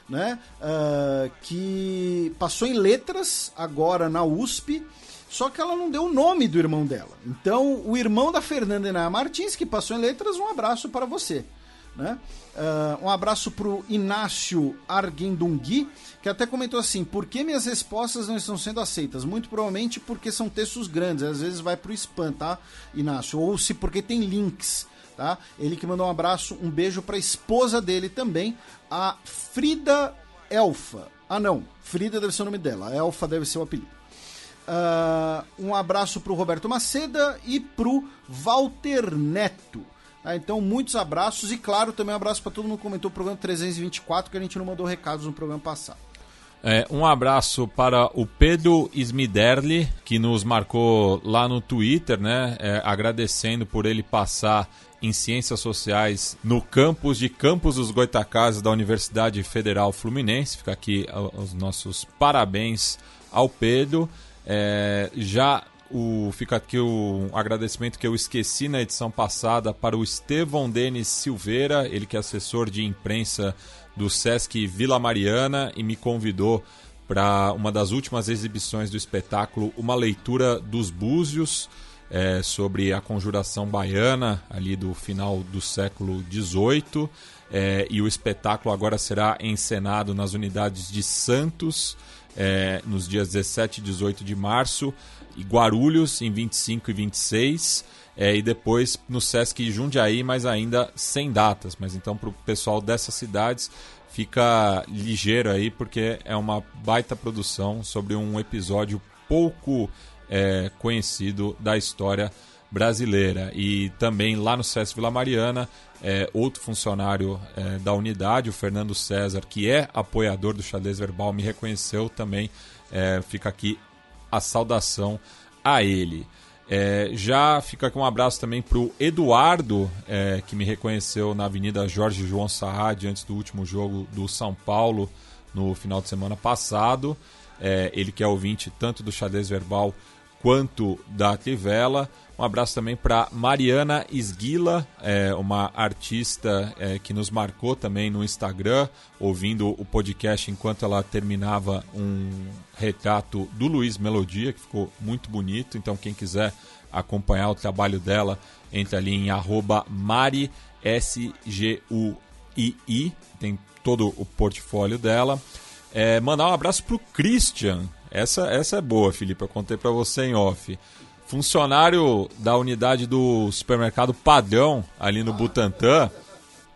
Speaker 4: né? Ah, que passou em letras agora na USP, só que ela não deu o nome do irmão dela. Então, o irmão da Fernanda Inayá Martins, que passou em letras, um abraço para você. Né? Ah, um abraço pro Inácio Arguindungui, que até comentou assim: por que minhas respostas não estão sendo aceitas? Muito provavelmente porque são textos grandes, às vezes vai pro spam, tá, Inácio? Ou se porque tem links, tá? Ele que mandou um abraço, um beijo pra esposa dele também, a Frida Elfa. Ah, não, Frida deve ser o nome dela, Elfa deve ser o apelido. Ah, um abraço pro Roberto Maceda e pro Walter Neto. Ah, então, muitos abraços e, claro, também um abraço para todo mundo que comentou o programa 324, que a gente não mandou recados no programa passado.
Speaker 3: É, um abraço para o Pedro Smiderli, que nos marcou lá no Twitter, né? É, agradecendo por ele passar em Ciências Sociais no campus de Campos dos Goitacazes da Universidade Federal Fluminense. Fica aqui os nossos parabéns ao Pedro. É, já o, fica aqui o agradecimento que eu esqueci na edição passada para o Estevão Denis Silveira, ele que é assessor de imprensa do Sesc Vila Mariana e me convidou para uma das últimas exibições do espetáculo, uma leitura dos Búzios, é, sobre a conjuração baiana, ali do final do século XVIII. É, e o espetáculo agora será encenado nas unidades de Santos, é, nos dias 17 e 18 de março, e Guarulhos em 25 e 26, é, e depois no Sesc Jundiaí, mas ainda sem datas. Mas então para o pessoal dessas cidades fica ligeiro aí, porque é uma baita produção sobre um episódio pouco é, conhecido da história brasileira. E também lá no Sesc Vila Mariana, é, outro funcionário é, da unidade, o Fernando César, que é apoiador do xadrez verbal, me reconheceu também. É, fica aqui a saudação a ele. É, já fica aqui um abraço também para o Eduardo, é, que me reconheceu na Avenida Jorge João Saad antes do último jogo do São Paulo no final de semana passado. É, ele que é ouvinte tanto do xadrez verbal quanto da Trivela. Um abraço também para Mariana Esguila, é, uma artista é, que nos marcou também no Instagram, ouvindo o podcast enquanto ela terminava um retrato do Luiz Melodia, que ficou muito bonito. Então, quem quiser acompanhar o trabalho dela, entre ali em arroba Mari S-G-U-I-I, tem todo o portfólio dela. É, mandar um abraço pro Christian. Essa, essa é boa, Felipe. Eu contei para você em off. Funcionário da unidade do supermercado Padrão, ali no Butantã,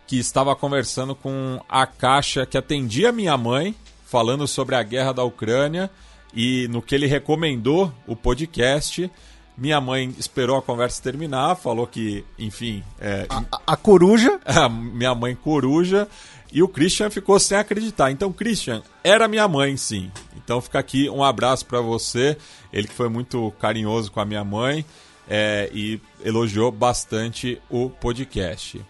Speaker 3: que estava conversando com a caixa que atendia minha mãe, falando sobre a guerra da Ucrânia. E no que ele recomendou o podcast, minha mãe esperou a conversa terminar, falou que, enfim. É,
Speaker 4: A, a coruja. [LAUGHS]
Speaker 3: a minha mãe coruja e o Christian ficou sem acreditar. Então, Christian era minha mãe, sim. Então, fica aqui um abraço para você. Ele que foi muito carinhoso com a minha mãe é, e elogiou bastante o podcast.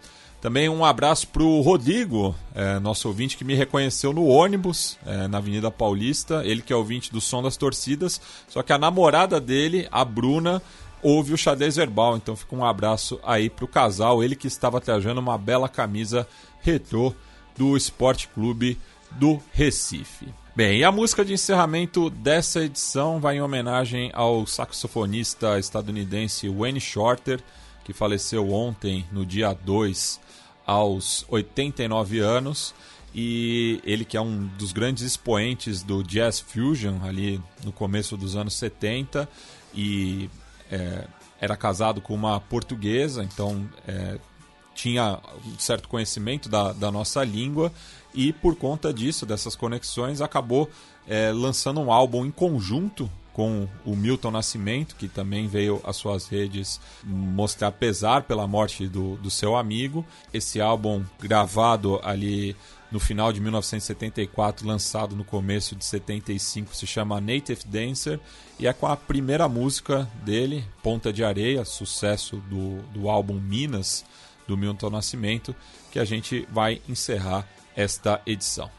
Speaker 3: Também um abraço para o Rodrigo, é, nosso ouvinte que me reconheceu no ônibus é, na Avenida Paulista. Ele que é ouvinte do Som das Torcidas. Só que a namorada dele, a Bruna, ouve o xadrez verbal. Então fica um abraço aí pro casal. Ele que estava trajando uma bela camisa retrô do Esporte Clube do Recife. Bem, e a música de encerramento dessa edição vai em homenagem ao saxofonista estadunidense Wayne Shorter, que faleceu ontem, no dia 2, aos 89 anos. E ele que é um dos grandes expoentes do jazz fusion ali no começo dos anos 70 e é, era casado com uma portuguesa, então é, tinha um certo conhecimento da, da nossa língua e por conta disso, dessas conexões, acabou é, lançando um álbum em conjunto com o Milton Nascimento, que também veio às suas redes mostrar pesar pela morte do, do seu amigo. Esse álbum gravado ali no final de 1974, lançado no começo de 75, se chama Native Dancer e é com a primeira música dele, Ponta de Areia, sucesso do, do álbum Minas, do Milton Nascimento, que a gente vai encerrar esta edição.